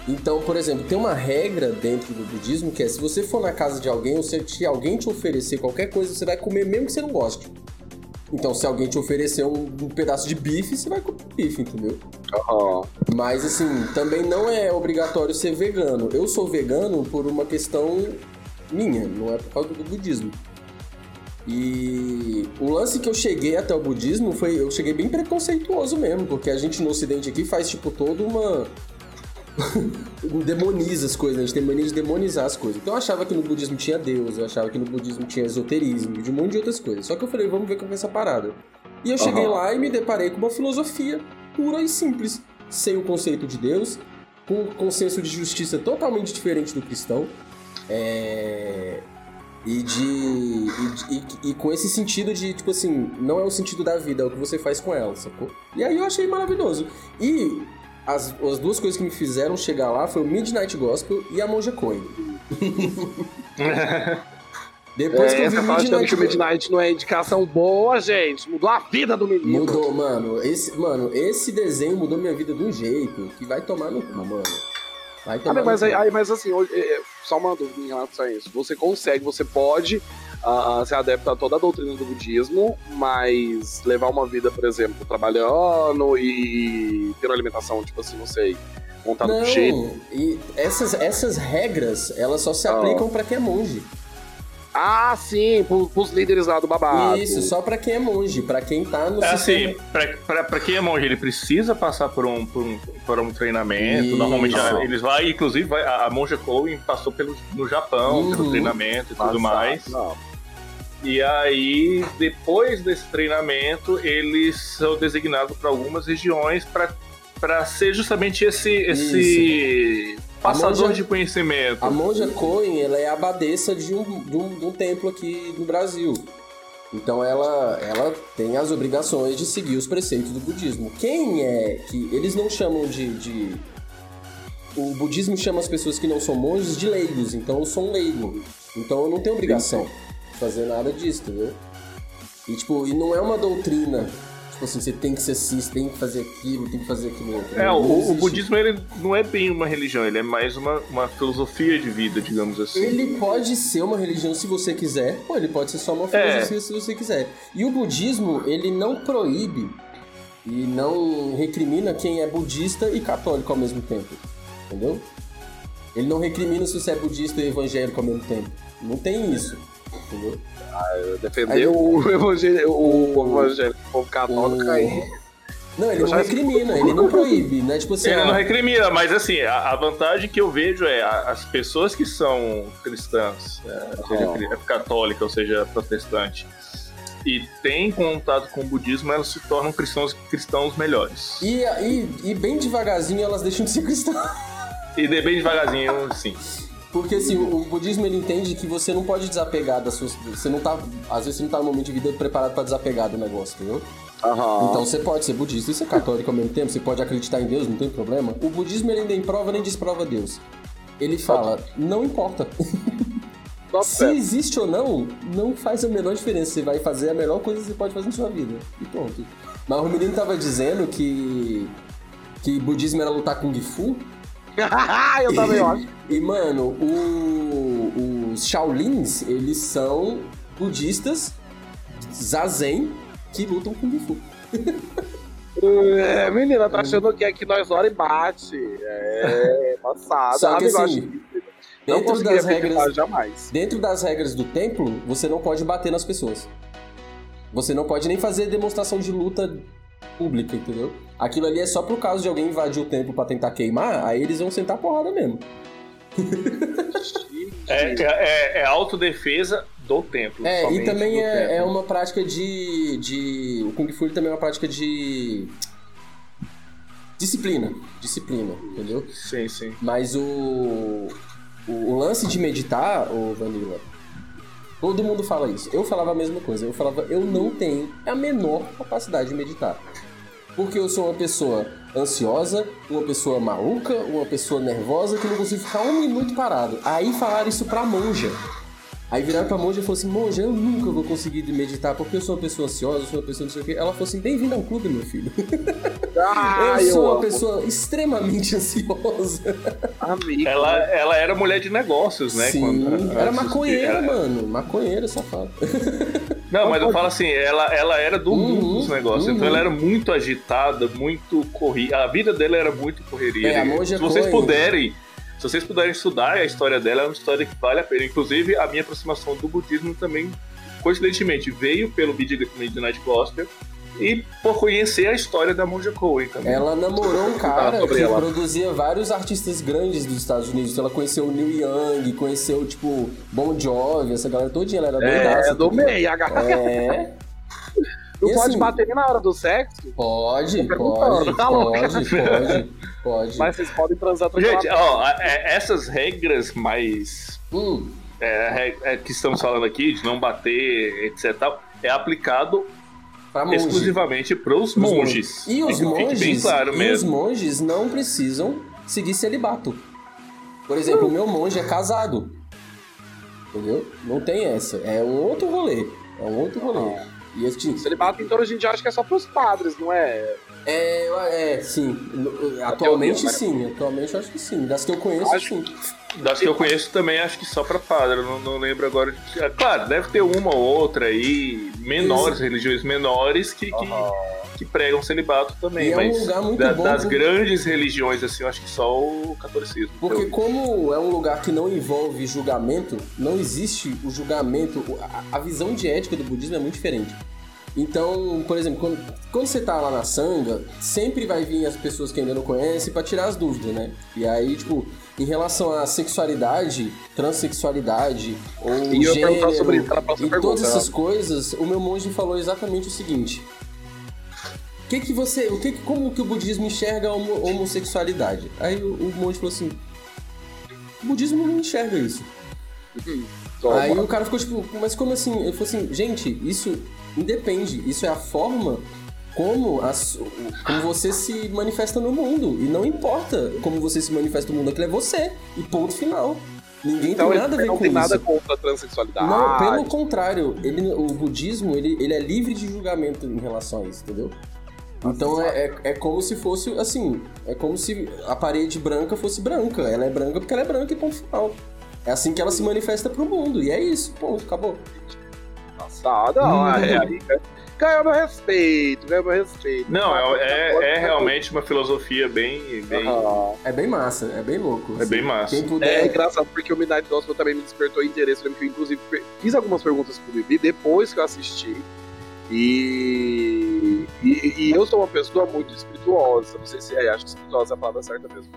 Então, por exemplo, tem uma regra dentro do budismo que é se você for na casa de alguém ou se alguém te oferecer qualquer coisa, você vai comer mesmo que você não goste. Então, se alguém te oferecer um, um pedaço de bife, você vai comer bife, entendeu? Uhum. Mas, assim, também não é obrigatório ser vegano. Eu sou vegano por uma questão minha, não é por causa do budismo. E o lance que eu cheguei até o budismo foi. Eu cheguei bem preconceituoso mesmo, porque a gente no ocidente aqui faz, tipo, toda uma demoniza as coisas, a gente tem mania de demonizar as coisas. Então eu achava que no budismo tinha Deus, eu achava que no budismo tinha esoterismo, de um monte de outras coisas. Só que eu falei, vamos ver como é essa parada. E eu cheguei uhum. lá e me deparei com uma filosofia pura e simples, sem o conceito de Deus, com um consenso de justiça totalmente diferente do cristão. É... E de. E, e, e, com esse sentido de, tipo assim, não é o sentido da vida, é o que você faz com ela, sacou? E aí eu achei maravilhoso. E as, as duas coisas que me fizeram chegar lá foi o Midnight Gospel e a Monja Coin. Depois é, que eu vi essa Midnight, que o Midnight não é indicação boa, gente. Mudou a vida do menino. Mudou, mano. Esse, mano, esse desenho mudou minha vida de um jeito que vai tomar no cu, mano. Ah, mas, aí, mas assim, hoje, é, é, só uma dúvida em relação a isso. Você consegue, você pode uh, ser adepto a toda a doutrina do budismo, mas levar uma vida, por exemplo, trabalhando e ter uma alimentação, tipo assim, não sei, montada do jeito. E essas, essas regras, elas só se aplicam para quem é monge. Ah, sim, pros líderes lá do babado. Isso, só pra quem é monge, pra quem tá no é sistema. Assim, pra, pra, pra quem é monge, ele precisa passar por um, por um, por um treinamento. Isso. Normalmente eles vão, inclusive vai, a, a monja Chloe passou pelo, no Japão, uhum. pelo treinamento e tudo mais. Não. E aí, depois desse treinamento, eles são designados para algumas regiões para ser justamente esse, esse passador monja, de conhecimento. A monja Cohen, ela é abadesa de um, de um, de um templo aqui no Brasil. Então ela, ela tem as obrigações de seguir os preceitos do budismo. Quem é que. Eles não chamam de, de. O budismo chama as pessoas que não são monges de leigos, então eu sou um leigo. Então eu não tenho obrigação fazer nada disso, entendeu? E, tipo, e não é uma doutrina tipo assim, você tem que ser assim, você tem que fazer aquilo, tem que fazer aquilo outro. É, o, o, budismo ele não é bem uma religião, ele é mais uma, uma filosofia de vida, digamos assim. Ele pode ser uma religião se você quiser, ou ele pode ser só uma é. filosofia é. se você quiser. E o budismo, ele não proíbe e não recrimina quem é budista e católico ao mesmo tempo, entendeu? Ele não recrimina se você é budista e evangélico ao mesmo tempo. Não tem isso. Ah, defender o evangelho, o povo evangélico, o povo católico aí. Não, ele não recrimina, ele não proíbe, né? Tipo assim, ele não recrimina, mas assim, a, a, vantagem que eu vejo é a, as pessoas que são cristãs, é, seja católica, ou seja, protestante, e têm contato com o budismo, elas se tornam cristãos, cristãos melhores. E, e, e bem devagarzinho elas deixam de ser cristãs. E de bem devagarzinho, sim. Porque assim, o budismo ele entende que você não pode desapegar das suas. Você não tá. Às vezes você não tá no momento de vida preparado para desapegar do negócio, entendeu? Uhum. Então você pode ser budista e ser católico ao mesmo tempo, você pode acreditar em Deus, não tem problema. O budismo ele nem prova nem desprova Deus. Ele fala, não importa. Se existe ou não, não faz a menor diferença. Você vai fazer a melhor coisa que você pode fazer na sua vida. E pronto. Mas o menino tava dizendo que. que budismo era lutar com Gifu. eu também acho. E, mano, o, os Shaolins, eles são budistas zazen que lutam com Gifu. É, menina, tá achando que aqui nós hora e bate. É, passado. Só que assim, dentro das regras, jamais. dentro das regras do templo, você não pode bater nas pessoas. Você não pode nem fazer demonstração de luta pública, entendeu? Aquilo ali é só pro caso de alguém invadir o templo para tentar queimar, aí eles vão sentar porrada mesmo. é, é, é, autodefesa do templo. É, e também é, é, uma prática de, de. O Kung Fu também é uma prática de. Disciplina. Disciplina, entendeu? Sim, sim. Mas o. O, o lance de meditar, o Vanilla, todo mundo fala isso. Eu falava a mesma coisa. Eu falava, eu não tenho a menor capacidade de meditar. Porque eu sou uma pessoa ansiosa, uma pessoa maluca, uma pessoa nervosa que não consigo ficar um minuto parado. Aí falaram isso pra monja. Aí viraram pra monja e falou assim: Monja, eu nunca vou conseguir meditar porque eu sou uma pessoa ansiosa, eu sou uma pessoa não sei o quê. Ela falou assim: Bem-vindo ao clube, meu filho. Ah, eu sou uma amo. pessoa extremamente ansiosa. Amigo. Ela, ela era mulher de negócios, né? Sim, quando- era maconheira, era- mano. Maconheira, safado. Não, mas eu falo assim, ela, ela era do mundo Uhum, dos negócios, uhum. então ela era muito agitada, muito corrida. A vida dela era muito correria. É, se vocês Coen. puderem, se vocês puderem estudar a história dela, é uma história que vale a pena. Inclusive, a minha aproximação do budismo também, coincidentemente, veio pelo Mid- Midnight Gospel e por conhecer a história da monja Coen também. Ela namorou um cara sobre que ela. produzia vários artistas grandes dos Estados Unidos. Então ela conheceu o Neil Young, conheceu, tipo, Bon Jovi, essa galera todinha. Ela era doidaça. É, do meio, a gata. É, Não E pode assim- bater na hora do sexo, pode, pode, tá pode, pode, pode. mas vocês podem transar Gente, ó, a- é- essas regras mais Hum, é, é, que estamos falando aqui, de não bater, etc. É aplicado. Exclusivamente para os monges. E os monges, claro e os monges não precisam seguir celibato. Por exemplo, o meu monge é casado. Entendeu? Não tem essa. É um outro rolê. É um outro rolê. E assim, Celibato, então, a gente acha que é só pros padres, não é? É, é, sim. Atualmente mas- sim. Atualmente eu acho que sim. Das que eu conheço, Acho- sim. Das que eu conheço também, acho que só para padre. Não, não lembro agora. de- é, Claro, deve ter uma ou outra aí, menores, religiões menores, que, que, que pregam celibato também. E é um mas lugar muito da- bom das porque- grandes religiões, assim, eu acho que só o catolicismo. Porque como é um lugar que não envolve julgamento, não existe o julgamento, a, a visão de ética do budismo é muito diferente. Então, por exemplo, quando, quando você tá lá na sanga, sempre vai vir as pessoas que ainda não conhecem pra tirar as dúvidas, né? E aí, tipo, em relação à sexualidade, transexualidade ou E gênero sobre isso próxima e pergunta, todas essas coisas, o meu monge falou exatamente o seguinte: o que que você, o que que- como que o budismo enxerga a homo- homossexualidade? Aí o, o monge falou assim: o budismo não enxerga isso. Toma. Aí o cara ficou tipo, mas como assim? Ele falou assim, gente, isso independe, isso é a forma como, como você se manifesta no mundo. E não importa como você se manifesta no mundo, aquilo é você. E ponto final. Ninguém então, tem nada a ver não com tem nada isso. contra a transexualidade. Não, pelo contrário, ele, o budismo ele, ele é livre de julgamento em relação a isso, entendeu? Então é, é, é como se fosse assim, é como se a parede branca fosse branca. Ela é branca porque ela é branca e ponto final. É assim que ela se manifesta pro mundo, e é isso, ponto, acabou. Nossa, não, Hum. é, aí, ganhou meu respeito, ganhou meu respeito. Não, é, é, é realmente uma filosofia bem. bem Aham. É bem massa, é bem louco. É bem massa. Quem É puder. engraçado porque o Midnight Gospel também me despertou interesse. Eu inclusive, fiz algumas perguntas pro Bibi depois que eu assisti. E, e, e eu sou uma pessoa muito espirituosa. Não sei se é, acho que espirituosa é a palavra certa mesmo.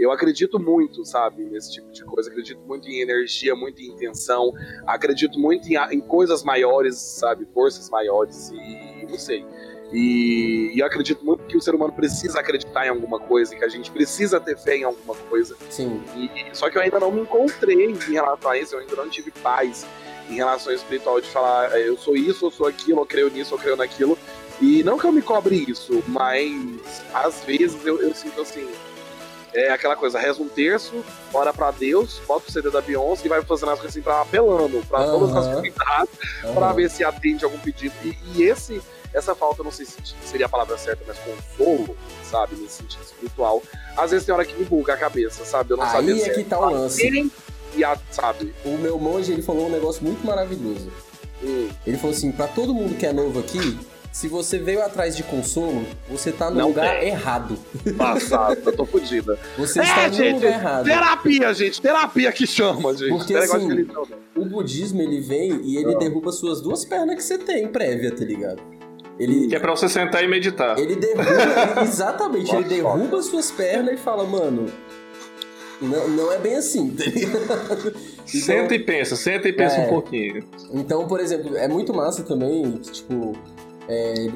Eu acredito muito, sabe, nesse tipo de coisa. Acredito muito em energia, muito em intenção. Acredito muito em, em coisas maiores, sabe, forças maiores. E não sei. E, e eu acredito muito que o ser humano precisa acreditar em alguma coisa, que a gente precisa ter fé em alguma coisa. Sim. E- só que eu ainda não me encontrei em relação a isso, eu ainda não tive paz em relação ao espiritual de falar "É, eu sou isso, eu sou aquilo, eu creio nisso, eu creio naquilo. E não que eu me cobre isso, mas às vezes eu, eu sinto assim. É aquela coisa, reza um terço, ora pra Deus, bota o CD da Beyoncé e vai fazendo as coisas assim pra apelando pra todas as comunidades pra Aham. ver se atende algum pedido. E, e esse, essa falta, não sei se seria a palavra certa, mas consolo, sabe, nesse sentido espiritual. Às vezes tem hora que me buga a cabeça, sabe? Eu não sabia Aí se é que tá o lance. e a, sabe? O meu monge ele falou um negócio muito maravilhoso. Hum, Ele falou assim: pra todo mundo que é novo aqui, se você veio atrás de consolo, você tá no Não lugar tem. errado. passado, eu tô fodida. Você É, está no gente, lugar errado. Terapia, gente, terapia que chama, gente. Porque, Não é assim, não. O budismo ele vem e ele Ah. derruba suas duas pernas que você tem prévia, tá ligado? Ele, Que é pra você sentar e meditar. ele derruba, exatamente, ele derruba suas pernas e fala, mano, não, não é bem assim, tá ligado? Senta e pensa, senta e pensa É. um pouquinho. Então, por exemplo, é muito massa também, tipo, é,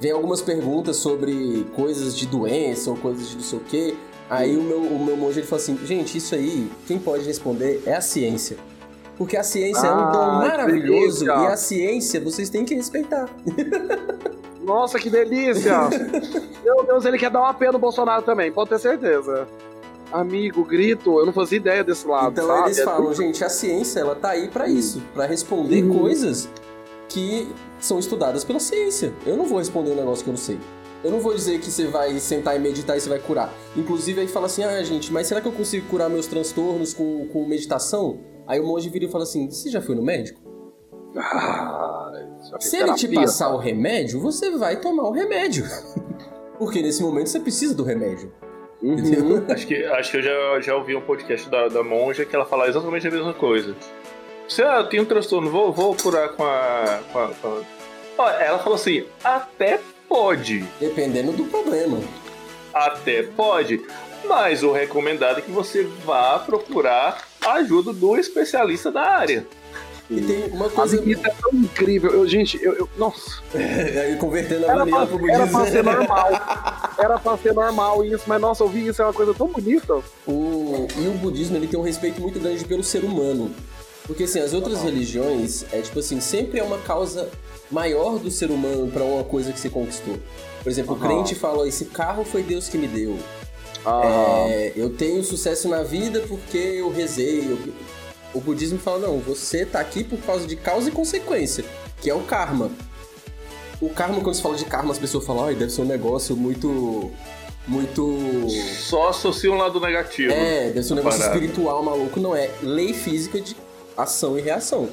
vem algumas perguntas sobre coisas de doença ou coisas de não sei o quê. Aí o meu, o meu monge ele fala assim, gente, isso aí, quem pode responder é a ciência. Porque a ciência é um Ah, dom maravilhoso e a ciência vocês têm que respeitar. Nossa, que delícia! Meu Deus, ele quer dar uma pena no Bolsonaro também, pode ter certeza. Amigo, grito, eu não fazia ideia desse lado. Então sabe? eles falam, gente, a ciência ela tá aí pra isso, pra responder Uhum. coisas que são estudadas pela ciência. Eu não vou responder um negócio que eu não sei. Eu não vou dizer que você vai sentar e meditar e você vai curar. Inclusive aí fala assim: "Ah, gente, mas será que eu consigo curar meus transtornos com, com meditação?" Aí o monge vira e fala assim: "Você já foi no médico?" Ah, é Se ele te passar o remédio, você vai tomar o remédio. Porque nesse momento você precisa do remédio. Uhum. Entendeu? Acho que, acho que eu já, já ouvi um podcast da, da monja que ela fala exatamente a mesma coisa. Se ah, eu tenho um transtorno, vou, vou curar com a. Com a, com a... Ó, ela falou assim: até pode. Dependendo do problema. Até pode. Mas o recomendado é que você vá procurar a ajuda do especialista da área. E tem uma coisa. isso é tão incrível. Eu, gente, eu, eu- nossa, Aí convertendo a era pra, pro era pra budismo. ser normal. Era pra ser normal isso, mas nossa, ouvir isso é uma coisa tão bonita. O, e o budismo ele tem um respeito muito grande pelo ser humano. Porque assim, as outras religiões é tipo assim, sempre é uma causa maior do ser humano pra uma coisa que se conquistou. Por exemplo, o Aham. crente fala: esse carro foi Deus que me deu. Ah, É, eu tenho sucesso na vida porque eu rezei. eu- O budismo fala: não, você tá aqui por causa de causa e consequência, que é o karma. O karma, quando se fala de karma, as pessoas falam: ai, deve ser um negócio muito. Muito. Só associa um lado negativo. É, deve ser um negócio Parado. espiritual maluco, não é. Lei física de ação e reação.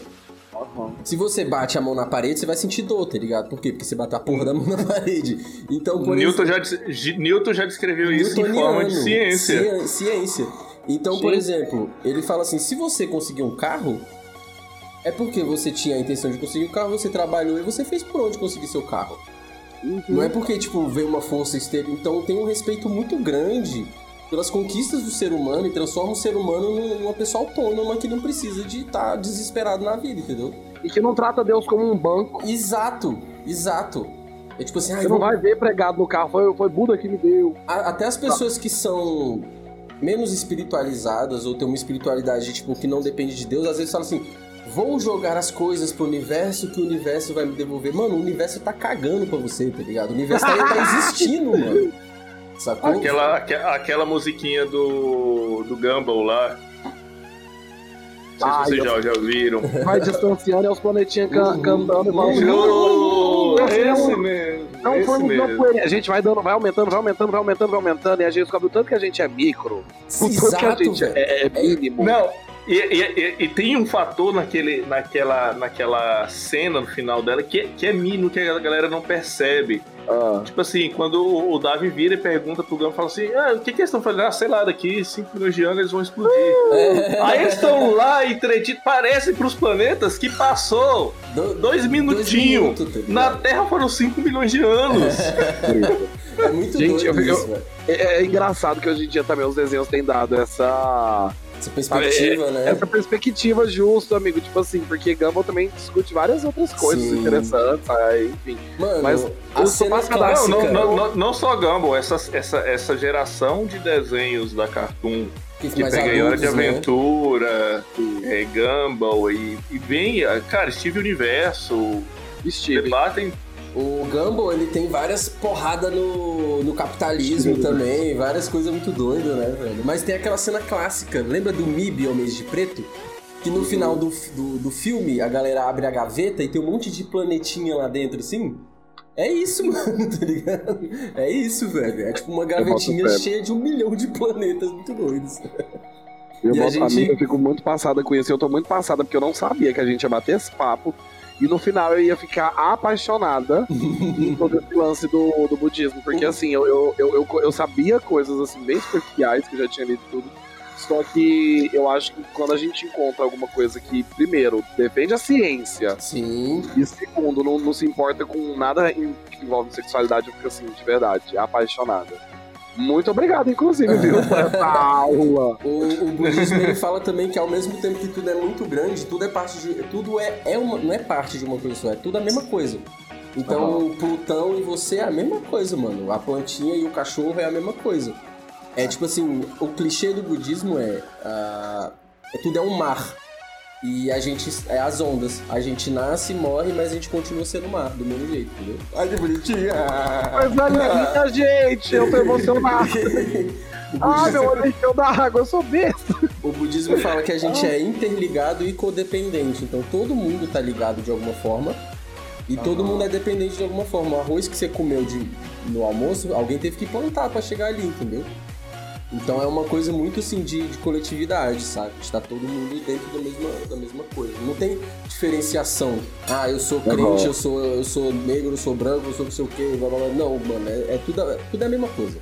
Se você bate a mão na parede, você vai sentir dor, tá ligado? Por quê? Porque você bateu a porra da mão na parede. Então, por Newton, exemplo, já, Newton já descreveu isso em forma de ciência. Ciên- ciência. Então, por exemplo, ele fala assim: se você conseguir um carro, é porque você tinha a intenção de conseguir um carro, você trabalhou e você fez por onde conseguir seu carro. Não é porque, tipo, veio uma força externa. Então tem um respeito muito grande pelas conquistas do ser humano e transforma o ser humano num- numa pessoa autônoma que não precisa de estar desesperado na vida, entendeu? E que não trata Deus como um banco. Exato, exato. É tipo assim, Você não vou- vai ver pregado no carro, foi, foi Buda que me deu. A- até as pessoas que são menos espiritualizadas ou têm uma espiritualidade tipo que não depende de Deus, às vezes falam assim: "Vou jogar as coisas pro universo que o universo vai me devolver". Mano, o universo tá cagando pra você, tá ligado? O universo tá, tá existindo, mano. Sacou? Aquela, aque- aquela musiquinha do, do Gumball lá. Não sei se vocês eu- já, já viram. Vai distanciando e os planetinhas can- cantando e falando. Oh, Esse é esse mesmo. Não esse foi mesmo. A gente vai dando, vai aumentando, vai aumentando, vai aumentando, vai aumentando, e a gente descobre o tanto que a gente é micro, o tanto que a gente é, é mínimo. Não, e, e- e- e tem um fator naquele, naquela, naquela cena no final dela que, que é mínimo, que a galera não percebe. Ah, Tipo assim, quando o, o Davi vira e pergunta pro Gama, fala assim, ah, o que, que eles estão fazendo? Ah, sei lá, daqui 5 milhões de anos eles vão explodir. É. Aí eles estão lá entretidos, parece pros planetas que passou Do- dois minutinhos. minutos, tá? Na Terra foram 5 milhões de anos. É muito Gente, doido eu- isso, velho. é, é engraçado que hoje em dia também os desenhos têm dado essa, Essa perspectiva, né? essa perspectiva justa, amigo. Tipo assim, porque Gumball também discute várias outras coisas Sim. interessantes, aí, enfim. Mano, Mas a cena Não, clássica não, não, não, não só Gumball, essa, essa, essa geração de desenhos da Cartoon que, que pega Hora de né? Aventura, é, Gumball e, e vem, ah, cara, Steve Universo, Steve. debatem O Gumball, ele tem várias porradas no, no capitalismo também, várias coisas muito doidas, né, velho? Mas tem aquela cena clássica, lembra do Mib, Homens de Preto? Que no final do, do, do filme, a galera abre a gaveta e tem um monte de planetinha lá dentro, assim? É isso, mano, tá ligado? É isso, velho. É tipo uma gavetinha cheia de um milhão de planetas muito doidos. Eu, E a boto- gente- amigo, eu fico muito passada com isso. Eu tô muito passada porque eu não sabia que a gente ia bater esse papo. E no final eu ia ficar apaixonada em todo esse lance do, do budismo. Porque assim, eu, eu, eu, eu, sabia coisas assim bem superficiais que eu já tinha lido tudo. Só que eu acho que quando a gente encontra alguma coisa que, primeiro, defende a ciência, Sim. e segundo, não, não se importa com nada que envolve sexualidade, eu fico assim, de verdade, apaixonada. Muito obrigado, inclusive, viu, por essa aula. O, o budismo ele fala também que ao mesmo tempo que tudo é muito grande, tudo é parte de. Tudo é, é uma, não é parte de uma coisa só, é tudo a mesma coisa. Então o Plutão e você é a mesma coisa, mano. A plantinha e o cachorro é a mesma coisa. É tipo assim, o clichê do budismo é. ah, é tudo é um mar. E a gente é as ondas. A gente nasce, morre, mas a gente continua sendo mar, do mesmo jeito, entendeu? Ai, que bonitinha! Mas olha gente, eu tô emocionado. ah, meu olho encheu da água, eu sou besta. O budismo fala que a gente é interligado e codependente. Então todo mundo tá ligado de alguma forma. E todo mundo é dependente de alguma forma. O arroz que você comeu de, no almoço, alguém teve que plantar para chegar ali, entendeu? Então é uma coisa muito assim de, de coletividade, sabe? Está todo mundo dentro da mesma, da mesma coisa. Não tem diferenciação. Ah, eu sou crente, uhum. eu, sou, eu sou negro, eu sou branco, eu sou não sei o quê, blá, blá, blá. Não, mano, é, é tudo, é tudo a mesma coisa.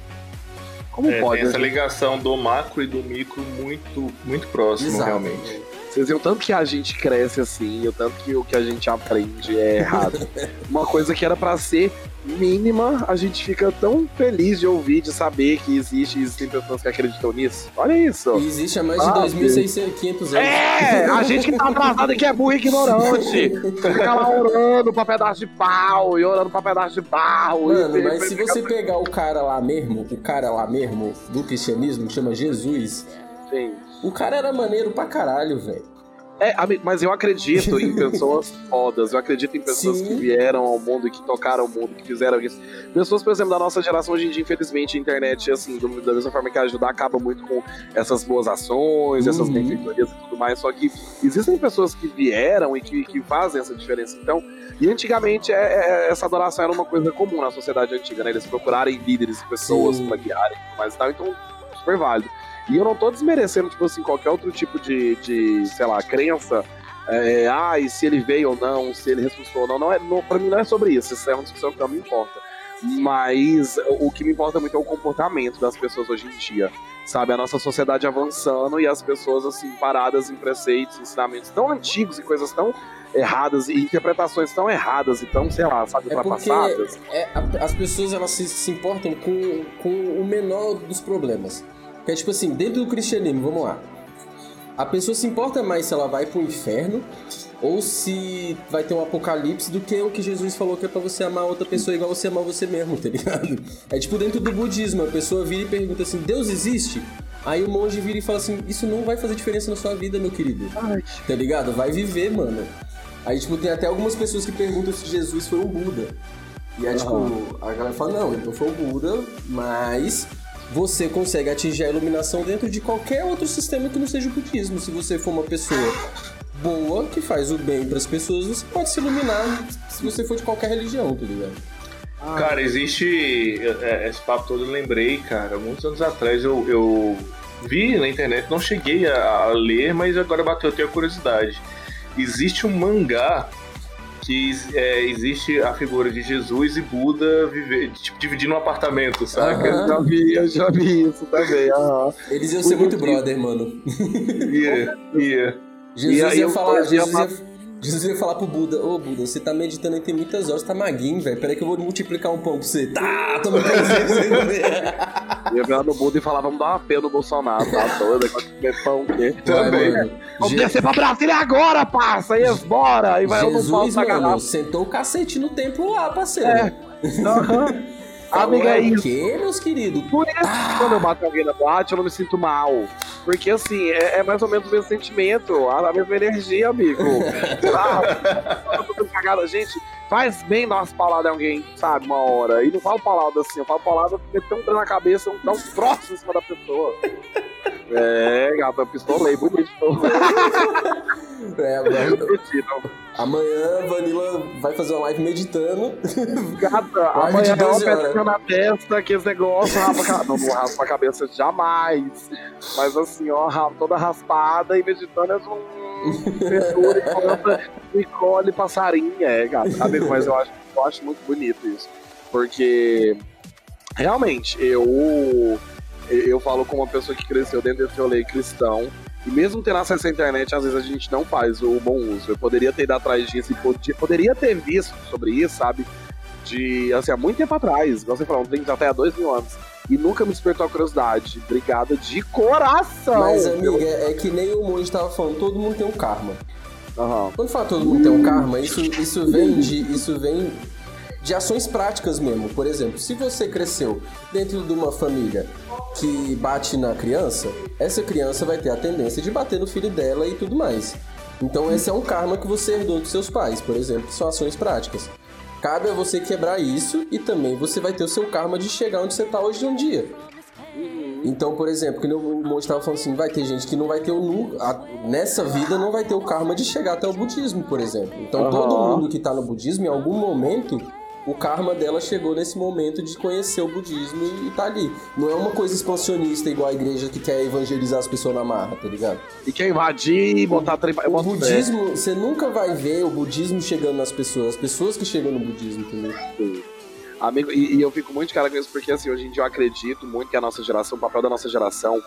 Como é, pode? Tem essa ligação do macro e do micro muito, muito próximo, Exato. realmente. Vocês viram tanto que a gente cresce assim, o tanto que o que a gente aprende é errado. Uma coisa que era para ser mínima, a gente fica tão feliz de ouvir, de saber que existe, existem pessoas que acreditam nisso. Olha isso. E existe há mais de 2.500 anos. É, a gente que tá atrasado aqui é burro e ignorante. Fica lá orando pra pedaço de pau e orando pra pedaço de barro. Mano, e, mas se você pegar o cara lá mesmo, o cara lá mesmo do cristianismo, que chama Jesus, Sim. O cara era maneiro pra caralho, velho. É, mas eu acredito em pessoas fodas, eu acredito em pessoas Sim. que vieram ao mundo e que tocaram o mundo, que fizeram isso. Pessoas, por exemplo, da nossa geração hoje em dia, infelizmente, a internet, assim, da mesma forma que ajuda, acaba muito com essas boas ações, essas uhum. benfeitorias e tudo mais. Só que existem pessoas que vieram e que, que fazem essa diferença. Então, e antigamente é, é, essa adoração era uma coisa comum na sociedade antiga, né? Eles procurarem líderes, pessoas para guiarem e tudo mais e tal. Então, super válido. E eu não tô desmerecendo, tipo assim, qualquer outro tipo de, de sei lá, crença. É, ah, e se ele veio ou não, se ele ressuscitou ou não. não, é, não pra mim não é sobre isso. Isso é uma discussão que não me importa. Mas o que me importa muito é o comportamento das pessoas hoje em dia. Sabe, a nossa sociedade avançando e as pessoas, assim, paradas em preceitos, ensinamentos tão antigos e coisas tão erradas e interpretações tão erradas e tão, sei lá, sabe, é ultrapassadas. É, as pessoas elas se, se importam com, com o menor dos problemas. Que é tipo assim, dentro do cristianismo, vamos lá. A pessoa se importa mais se ela vai pro inferno ou se vai ter um apocalipse do que o que Jesus falou que é pra você amar outra pessoa igual você amar você mesmo, tá ligado? É tipo dentro do budismo, a pessoa vira e pergunta assim, Deus existe? Aí o monge vira e fala assim, isso não vai fazer diferença na sua vida, meu querido. Tá ligado? Vai viver, mano. Aí, tipo, tem até algumas pessoas que perguntam se Jesus foi um Buda. E aí, uhum. tipo, a galera fala, não, ele não foi um Buda, mas você consegue atingir a iluminação dentro de qualquer outro sistema que não seja o budismo. Se você for uma pessoa boa, que faz o bem para as pessoas, você pode se iluminar se você for de qualquer religião, tá ligado? Ah, cara, existe. É, esse papo todo eu lembrei, cara. Muitos anos atrás eu, eu vi na internet, não cheguei a, a ler, mas agora bateu até a curiosidade. Existe um mangá que é, existe a figura de Jesus e Buda viver, tipo, dividindo um apartamento, sabe? Eu já vi, eu já vi isso também. Eles iam ser muito brother, mano. Ia, ia. Jesus ia falar, Jesus ia, Jesus ia falar pro Buda, ô Buda, você tá meditando aí tem muitas horas, tá maguinho, velho. Peraí que eu vou multiplicar um pão pra você. Tá, toma pra você. ia virar no Buda e falar, vamos dar uma pena no Bolsonaro, tá doido? Vai comer pão o quê? Também. Vamos descer pra Brasília agora, passa, aí bora. E vai Jesus, mano, sentou o cacete no templo lá, parceiro. É. Uhum. Amiga, é isso. que, meus queridos? Por isso, ah. quando eu bato alguém na boate, eu não me sinto mal. Porque, assim, é, é mais ou menos o mesmo sentimento, a, mesma energia, amigo. ah, cagada. Gente, faz bem dar umas palavras em alguém, sabe, uma hora. E não falo palavras assim, eu falo palavras meter um trem na cabeça, um, dar um troço em cima da pessoa. É, gata, pistolei, bonito. É, agora... Amanhã Vanilla vai fazer uma live meditando. Gata, amanhã é uma pedrinha na testa, aqueles negócios, raspa Não, não raspa a cabeça jamais. Mas assim, ó, toda raspada e meditando é um perfura e Nicole passarinha, é, gata. Amigo, mas eu acho, eu acho muito bonito isso. Porque realmente, eu eu falo como uma pessoa que cresceu dentro desse rolê cristão. E mesmo tendo acesso à internet, às vezes a gente não faz o bom uso. Eu poderia ter ido atrás disso e poderia ter visto sobre isso, sabe? De, assim, há muito tempo atrás. Você falou, tem até há dois mil anos. E nunca me despertou a curiosidade. Obrigada de coração. Mas, amiga, é que nem o Monge estava falando, todo mundo tem um karma. Uhum. Quando fala todo mundo tem um karma, isso, isso vem de. Isso vem de ações práticas mesmo. Por exemplo, se você cresceu dentro de uma família que bate na criança, essa criança vai ter a tendência de bater no filho dela e tudo mais. Então esse é um karma que você herdou dos seus pais, por exemplo, que são ações práticas. Cabe a você quebrar isso e também você vai ter o seu karma de chegar onde você está hoje em dia. Então, por exemplo, que o monstro estava falando assim, vai ter gente que não vai ter o nessa vida não vai ter o karma de chegar até o budismo, por exemplo. Então, uhum. todo mundo que está no budismo, em algum momento, o karma dela chegou nesse momento de conhecer o budismo e tá ali. Não é uma coisa expansionista igual a igreja que quer evangelizar as pessoas na marra, tá ligado? E quer invadir e botar trem O, budismo, você nunca vai ver o budismo chegando nas pessoas, as pessoas que chegam no budismo, entendeu? Sim. Amigo, e, e, eu fico muito cara com isso porque assim, hoje em dia eu acredito muito que a nossa geração, o papel da nossa geração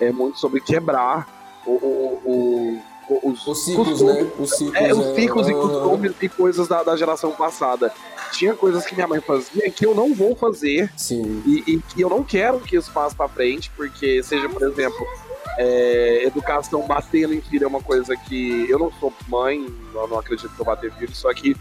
é muito sobre quebrar o, o, o os, os ciclos, costumes, né? Os ciclos, é, os ciclos é... e costumes e coisas da, da, geração passada. Tinha coisas que minha mãe fazia que eu não vou fazer. Sim. E, e que eu não quero que isso passe pra frente, porque seja, por exemplo, é, educação batendo em filho é uma coisa que eu não sou mãe, eu não acredito que eu bater filho, só que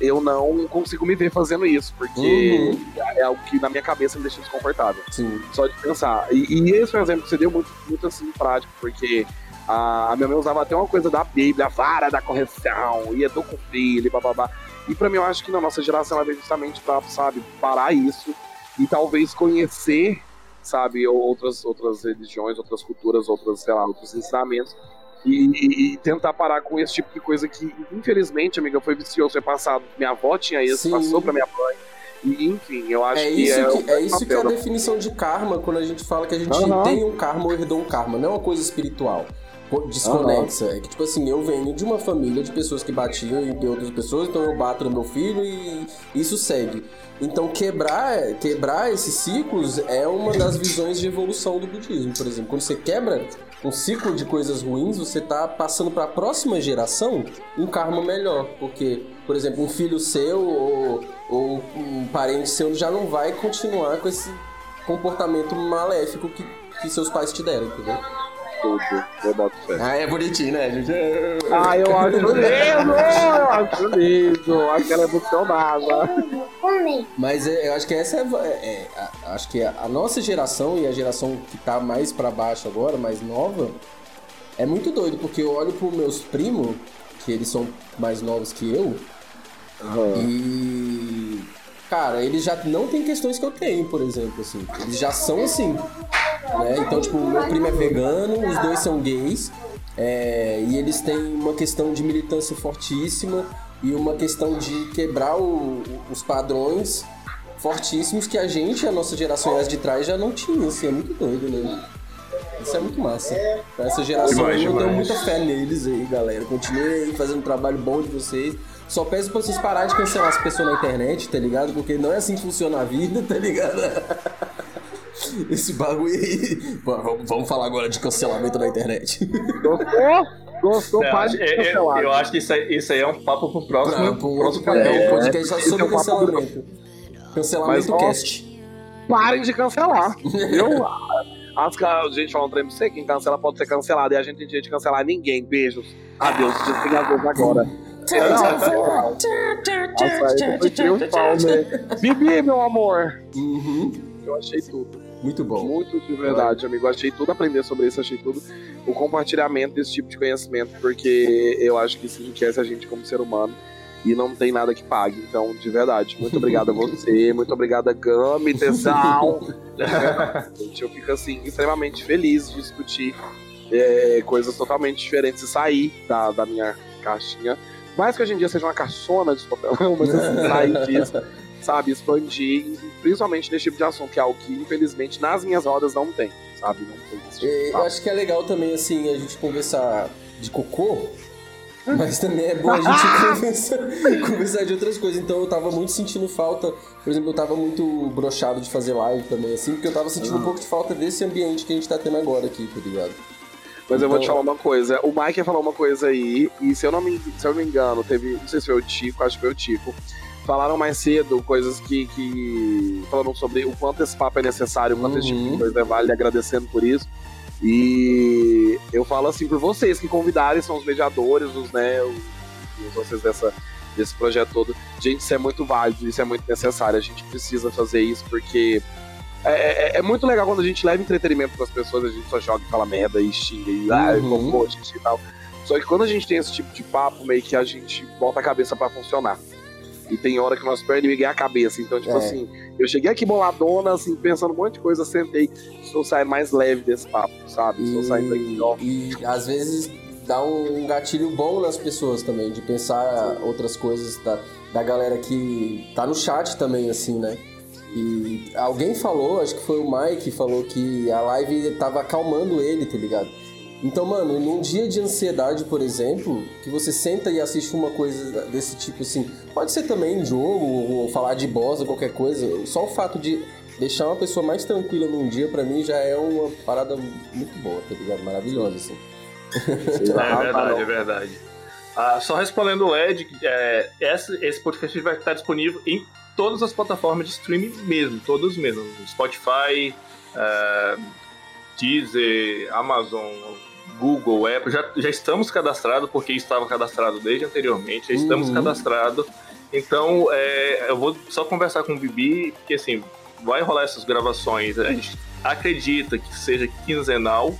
eu não consigo me ver fazendo isso, porque uhum. é algo que na minha cabeça me deixa desconfortável. Sim. Só de pensar. E, e esse é um exemplo que você deu muito, muito assim prático, porque a, a minha mãe usava até uma coisa da Bíblia, a vara da correção, ia do com filho, bababá. E pra mim eu acho que na nossa geração ela veio justamente pra, sabe, parar isso e talvez conhecer, sabe, outras, outras religiões, outras culturas, outras, sei lá, outros ensinamentos. E, e, tentar parar com esse tipo de coisa que, infelizmente, amiga, foi vicioso. É passado. Minha avó tinha isso, Sim. passou pra minha mãe. E, enfim, eu acho é que isso é, que, é isso que é a definição de karma quando a gente fala que a gente uhum. tem um karma ou herdou um karma. Não é uma coisa espiritual desconexa. Uhum. É que, tipo assim, eu venho de uma família de pessoas que batiam em outras pessoas, então eu bato no meu filho e isso segue. Então, quebrar, quebrar esses ciclos é uma das visões de evolução do budismo, por exemplo. Quando você quebra um ciclo de coisas ruins, você está passando para a próxima geração um karma melhor. Porque, por exemplo, um filho seu ou, ou um parente seu já não vai continuar com esse comportamento maléfico que, que seus pais te deram, entendeu? Tudo. Eu boto fé. Ah, é bonitinho, né, gente? Ah, eu acho lindo! Eu acho lindo! Acho que ela é emocionada. Mas eu acho que essa é, é, é, Acho que a nossa geração e a geração que tá mais pra baixo agora, mais nova, é muito doido, porque eu olho pros meus primos, que eles são mais novos que eu, uhum. e cara, eles já não têm questões que eu tenho, por exemplo, assim. Eles já são assim. Né? Então, tipo, meu primo é vegano, os dois são gays. É, e eles têm uma questão de militância fortíssima e uma questão de quebrar o, os padrões fortíssimos que a gente, a nossa geração de trás, já não tinha. Assim, é muito doido, né? Isso é muito massa. Essa geração demais, eu tenho muita fé neles aí, galera. Continuem fazendo um trabalho bom de vocês. Só peço pra vocês pararem de cancelar as pessoas na internet, tá ligado? Porque não é assim que funciona a vida, tá ligado? Esse bagulho aí. Vamos falar agora de cancelamento na internet. Gostou? Gostou? Não, Pode eu, eu, eu, acho que isso aí, isso aí é um papo pro próximo, Não, pro, próximo é, podcast só sobre é um cancelamento. Cancelamento Mas, cast. Parem de cancelar. Eu, as, a gente fala um trem pra você, quem cancela pode ser cancelado. E a gente tem direito de cancelar ninguém. Beijos. Adeus. Desliga a agora. Nossa, foi triunfal, né? Bibi, meu amor. Uhum. Eu achei tudo. Muito bom. Muito de verdade, amigo. Achei tudo aprender sobre isso, achei tudo o compartilhamento desse tipo de conhecimento, porque eu acho que isso enriquece a gente como ser humano e não tem nada que pague. Então, de verdade, muito obrigado a você, muito obrigado a Gami, Tesão. gente, eu fico assim, extremamente feliz de discutir é, coisas totalmente diferentes e sair da, da minha caixinha. Mais que hoje em dia seja uma caixona de papelão, mas assim, sair disso sabe, expandir, principalmente nesse tipo de assunto, que é algo que, infelizmente, nas minhas rodas não tem, sabe? Não tem esse tipo Eu acho que é legal também, assim, a gente conversar de cocô, mas também é bom a gente conversar, conversar, de outras coisas. Então eu tava muito sentindo falta. Por exemplo, eu tava muito brochado de fazer live também, assim, porque eu tava sentindo um pouco de falta desse ambiente que a gente tá tendo agora aqui, tá ligado? Mas então... eu vou te então falar uma coisa. O Mike ia falar uma coisa aí, e se eu não me, se eu não me engano, teve. Não sei se foi o Tico, acho que foi o Tico falaram mais cedo coisas que, que falaram sobre o quanto esse papo é necessário, o quanto uhum. esse tipo de uhum. coisa é válido, agradecendo por isso. E eu falo assim por vocês que convidaram, são os mediadores, os, né, os, vocês dessa, desse projeto todo. Gente, isso é muito válido, isso é muito necessário. A gente precisa fazer isso porque é, é, é muito legal quando a gente leva entretenimento para as pessoas, a gente só joga e fala merda e xinga e ah, uhum. e tal. Só que quando a gente tem esse tipo de papo, meio que a gente bota a cabeça pra funcionar. E tem hora que o nosso pé inimigo é a cabeça. Então, tipo É. assim, eu cheguei aqui boladona, assim, pensando um monte de coisa, sentei. Estou saindo mais leve desse papo, sabe? Estou saindo daqui, ó. E, às vezes dá um gatilho bom nas pessoas também, de pensar outras coisas da, da galera que tá no chat também, assim, né? E alguém falou, acho que foi o Mike, falou que a live tava acalmando ele, tá ligado? Então, mano, num dia de ansiedade, por exemplo, que você senta e assiste uma coisa desse tipo assim, pode ser também jogo, ou falar de boss ou qualquer coisa, só o fato de deixar uma pessoa mais tranquila num dia, pra mim, já é uma parada muito boa, tá ligado? Maravilhosa, assim. É verdade, é verdade. Ah, só respondendo o Ed, é, esse, esse podcast vai estar disponível em todas as plataformas de streaming mesmo, todas mesmo. Spotify, é, Deezer, Amazon, Google, Apple. Já, já estamos cadastrados, porque estava cadastrado desde anteriormente, já estamos Uhum. cadastrados. Então, é, eu vou só conversar com o Bibi, porque assim, vai rolar essas gravações. A gente acredita que seja quinzenal.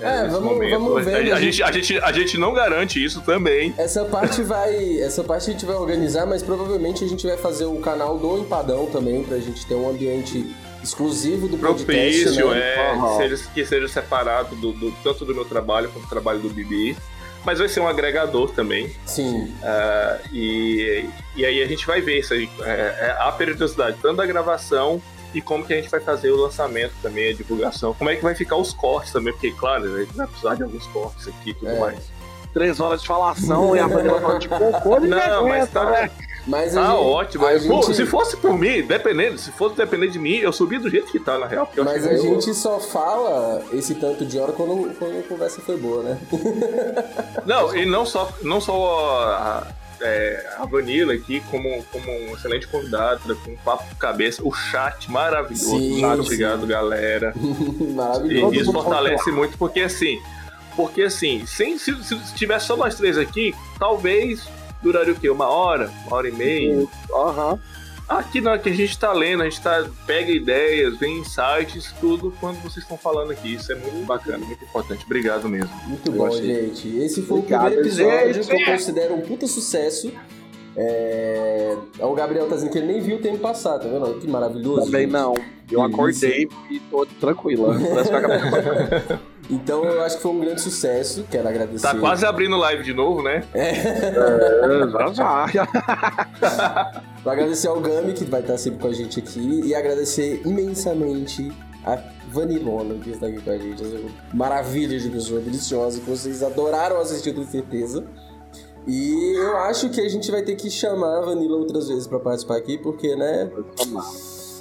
É, vamos- vamos ver, A, né, a gente, a, gente, a gente não garante isso também. Essa parte vai. Essa parte a gente vai organizar, mas provavelmente a gente vai fazer o canal do Empadão também, pra gente ter um ambiente exclusivo do podcast. propício, né? é, Aham. seja, que seja separado do, do- tanto do meu trabalho quanto do trabalho do Bibi. Mas vai ser um agregador também. Sim. ah, e, e aí a gente vai ver isso aí. É, é a periodicidade, tanto da gravação e como que a gente vai fazer o lançamento também, a divulgação. Como é que vai ficar os cortes também, porque, claro, a gente vai precisar de alguns cortes aqui e tudo É. mais. Três horas de falação e a falando de cocô, Não, mas tá, né? Mas tá gente- ótimo. Pô, gente- se fosse por mim, dependendo, se fosse depender de mim, eu subi do jeito que tá, na real. Mas a gente só fala esse tanto de hora quando, quando a conversa foi boa, né? Não, e não só, não só a, é, a Vanilla aqui como, como um excelente convidada, com um papo de cabeça, o chat maravilhoso, Sim, sim. obrigado, galera. E Maravilhoso. isso fortalece muito, porque assim, porque assim, sem, se, se tivesse só nós três aqui, talvez duraria o quê? Uma hora, uma hora e meia. Aham. Aqui não, que a gente tá lendo, a gente tá, pega ideias, vem insights, tudo quando vocês estão falando aqui. Isso é muito bacana, muito importante. Obrigado mesmo. Muito Eu bom, achei. gente. Esse foi Obrigado, o primeiro episódio gente. que eu considero um puta sucesso. É... O Gabriel tá dizendo que ele nem viu o tempo passar, tá vendo? Que maravilhoso. Também gente. não. Eu acordei e tô tranquila. Parece que eu acabei de Então eu acho que foi um grande sucesso. Quero agradecer. Tá quase abrindo live de novo, né? É, já já. Vou agradecer ao Gami, que vai estar sempre com a gente aqui. E agradecer imensamente a Vanilona, que está aqui com a gente. Maravilha de pessoa deliciosa, que vocês adoraram assistir, eu tenho certeza. E eu acho que a gente vai ter que chamar a Vanilla outras vezes pra participar aqui, porque, né?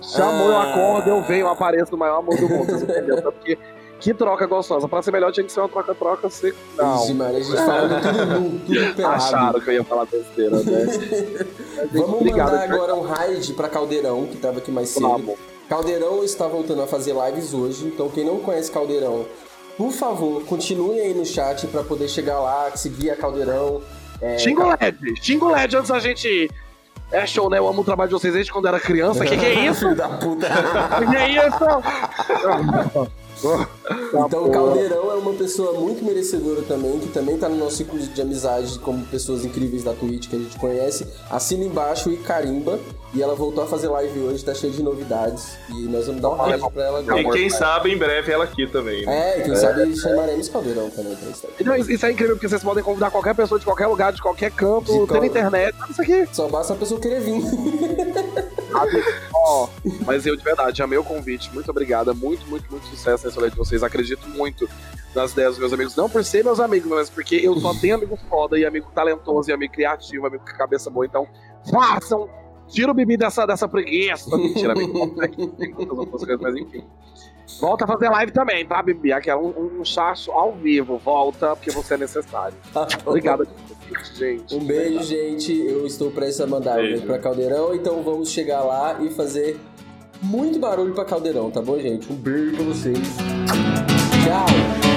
Chamou, eu Ah. acordo, eu venho, eu apareço no maior amor do mundo. Entendeu? Porque que troca gostosa. Pra ser melhor tinha que ser uma troca-troca. Não. Ixi, Maria, a gente falando tudo nu, tudo pelado. Acharam que eu ia falar besteira, né? Vamos obrigado, mandar gente. agora um raid pra Caldeirão, que tava aqui mais cedo. Caldeirão está voltando a fazer lives hoje, então quem não conhece Caldeirão, por favor, continue aí no chat pra poder chegar lá, seguir a Caldeirão. É, Xinga o LED. Xinga o LED antes da gente. É show, né? Eu amo o trabalho de vocês desde quando era criança. Que que é isso? Filho da puta. Que que é isso? Então, porra. Caldeirão é uma pessoa muito merecedora também, que também tá no nosso ciclo de amizade como pessoas incríveis da Twitch que a gente conhece. Assina embaixo e carimba. E ela voltou a fazer live hoje, tá cheia de novidades. E nós vamos dar um raid pra ela E agora. quem sabe, em breve ela aqui também. né? É, e quem sabe chamaremos Caldeirão também pra isso. Então, isso é incrível, porque vocês podem convidar qualquer pessoa de qualquer lugar, de qualquer canto, De tem qual- internet, isso aqui. Só basta a pessoa querer vir. Ó, mas eu de verdade amei o convite, muito obrigada, muito, muito, muito sucesso nessa live de vocês. Acredito muito nas ideias dos meus amigos, não por ser meus amigos, mas porque eu só tenho amigo foda e amigo talentoso e amigo criativo, amigo com cabeça boa. Então, façam! Tira o Bibi dessa, dessa preguiça. Mentira, amigo. Tem muitas outras coisas, mas enfim. Volta a fazer live também, tá, Bibi? Aqui é um, um chacho ao vivo. Volta, porque você é necessário. Obrigado, gente. Um beijo, gente. Eu estou prestes a mandar um Beijo. beijo pra Caldeirão, então vamos chegar lá e fazer muito barulho pra Caldeirão, tá bom, gente? Um beijo pra vocês. Tchau!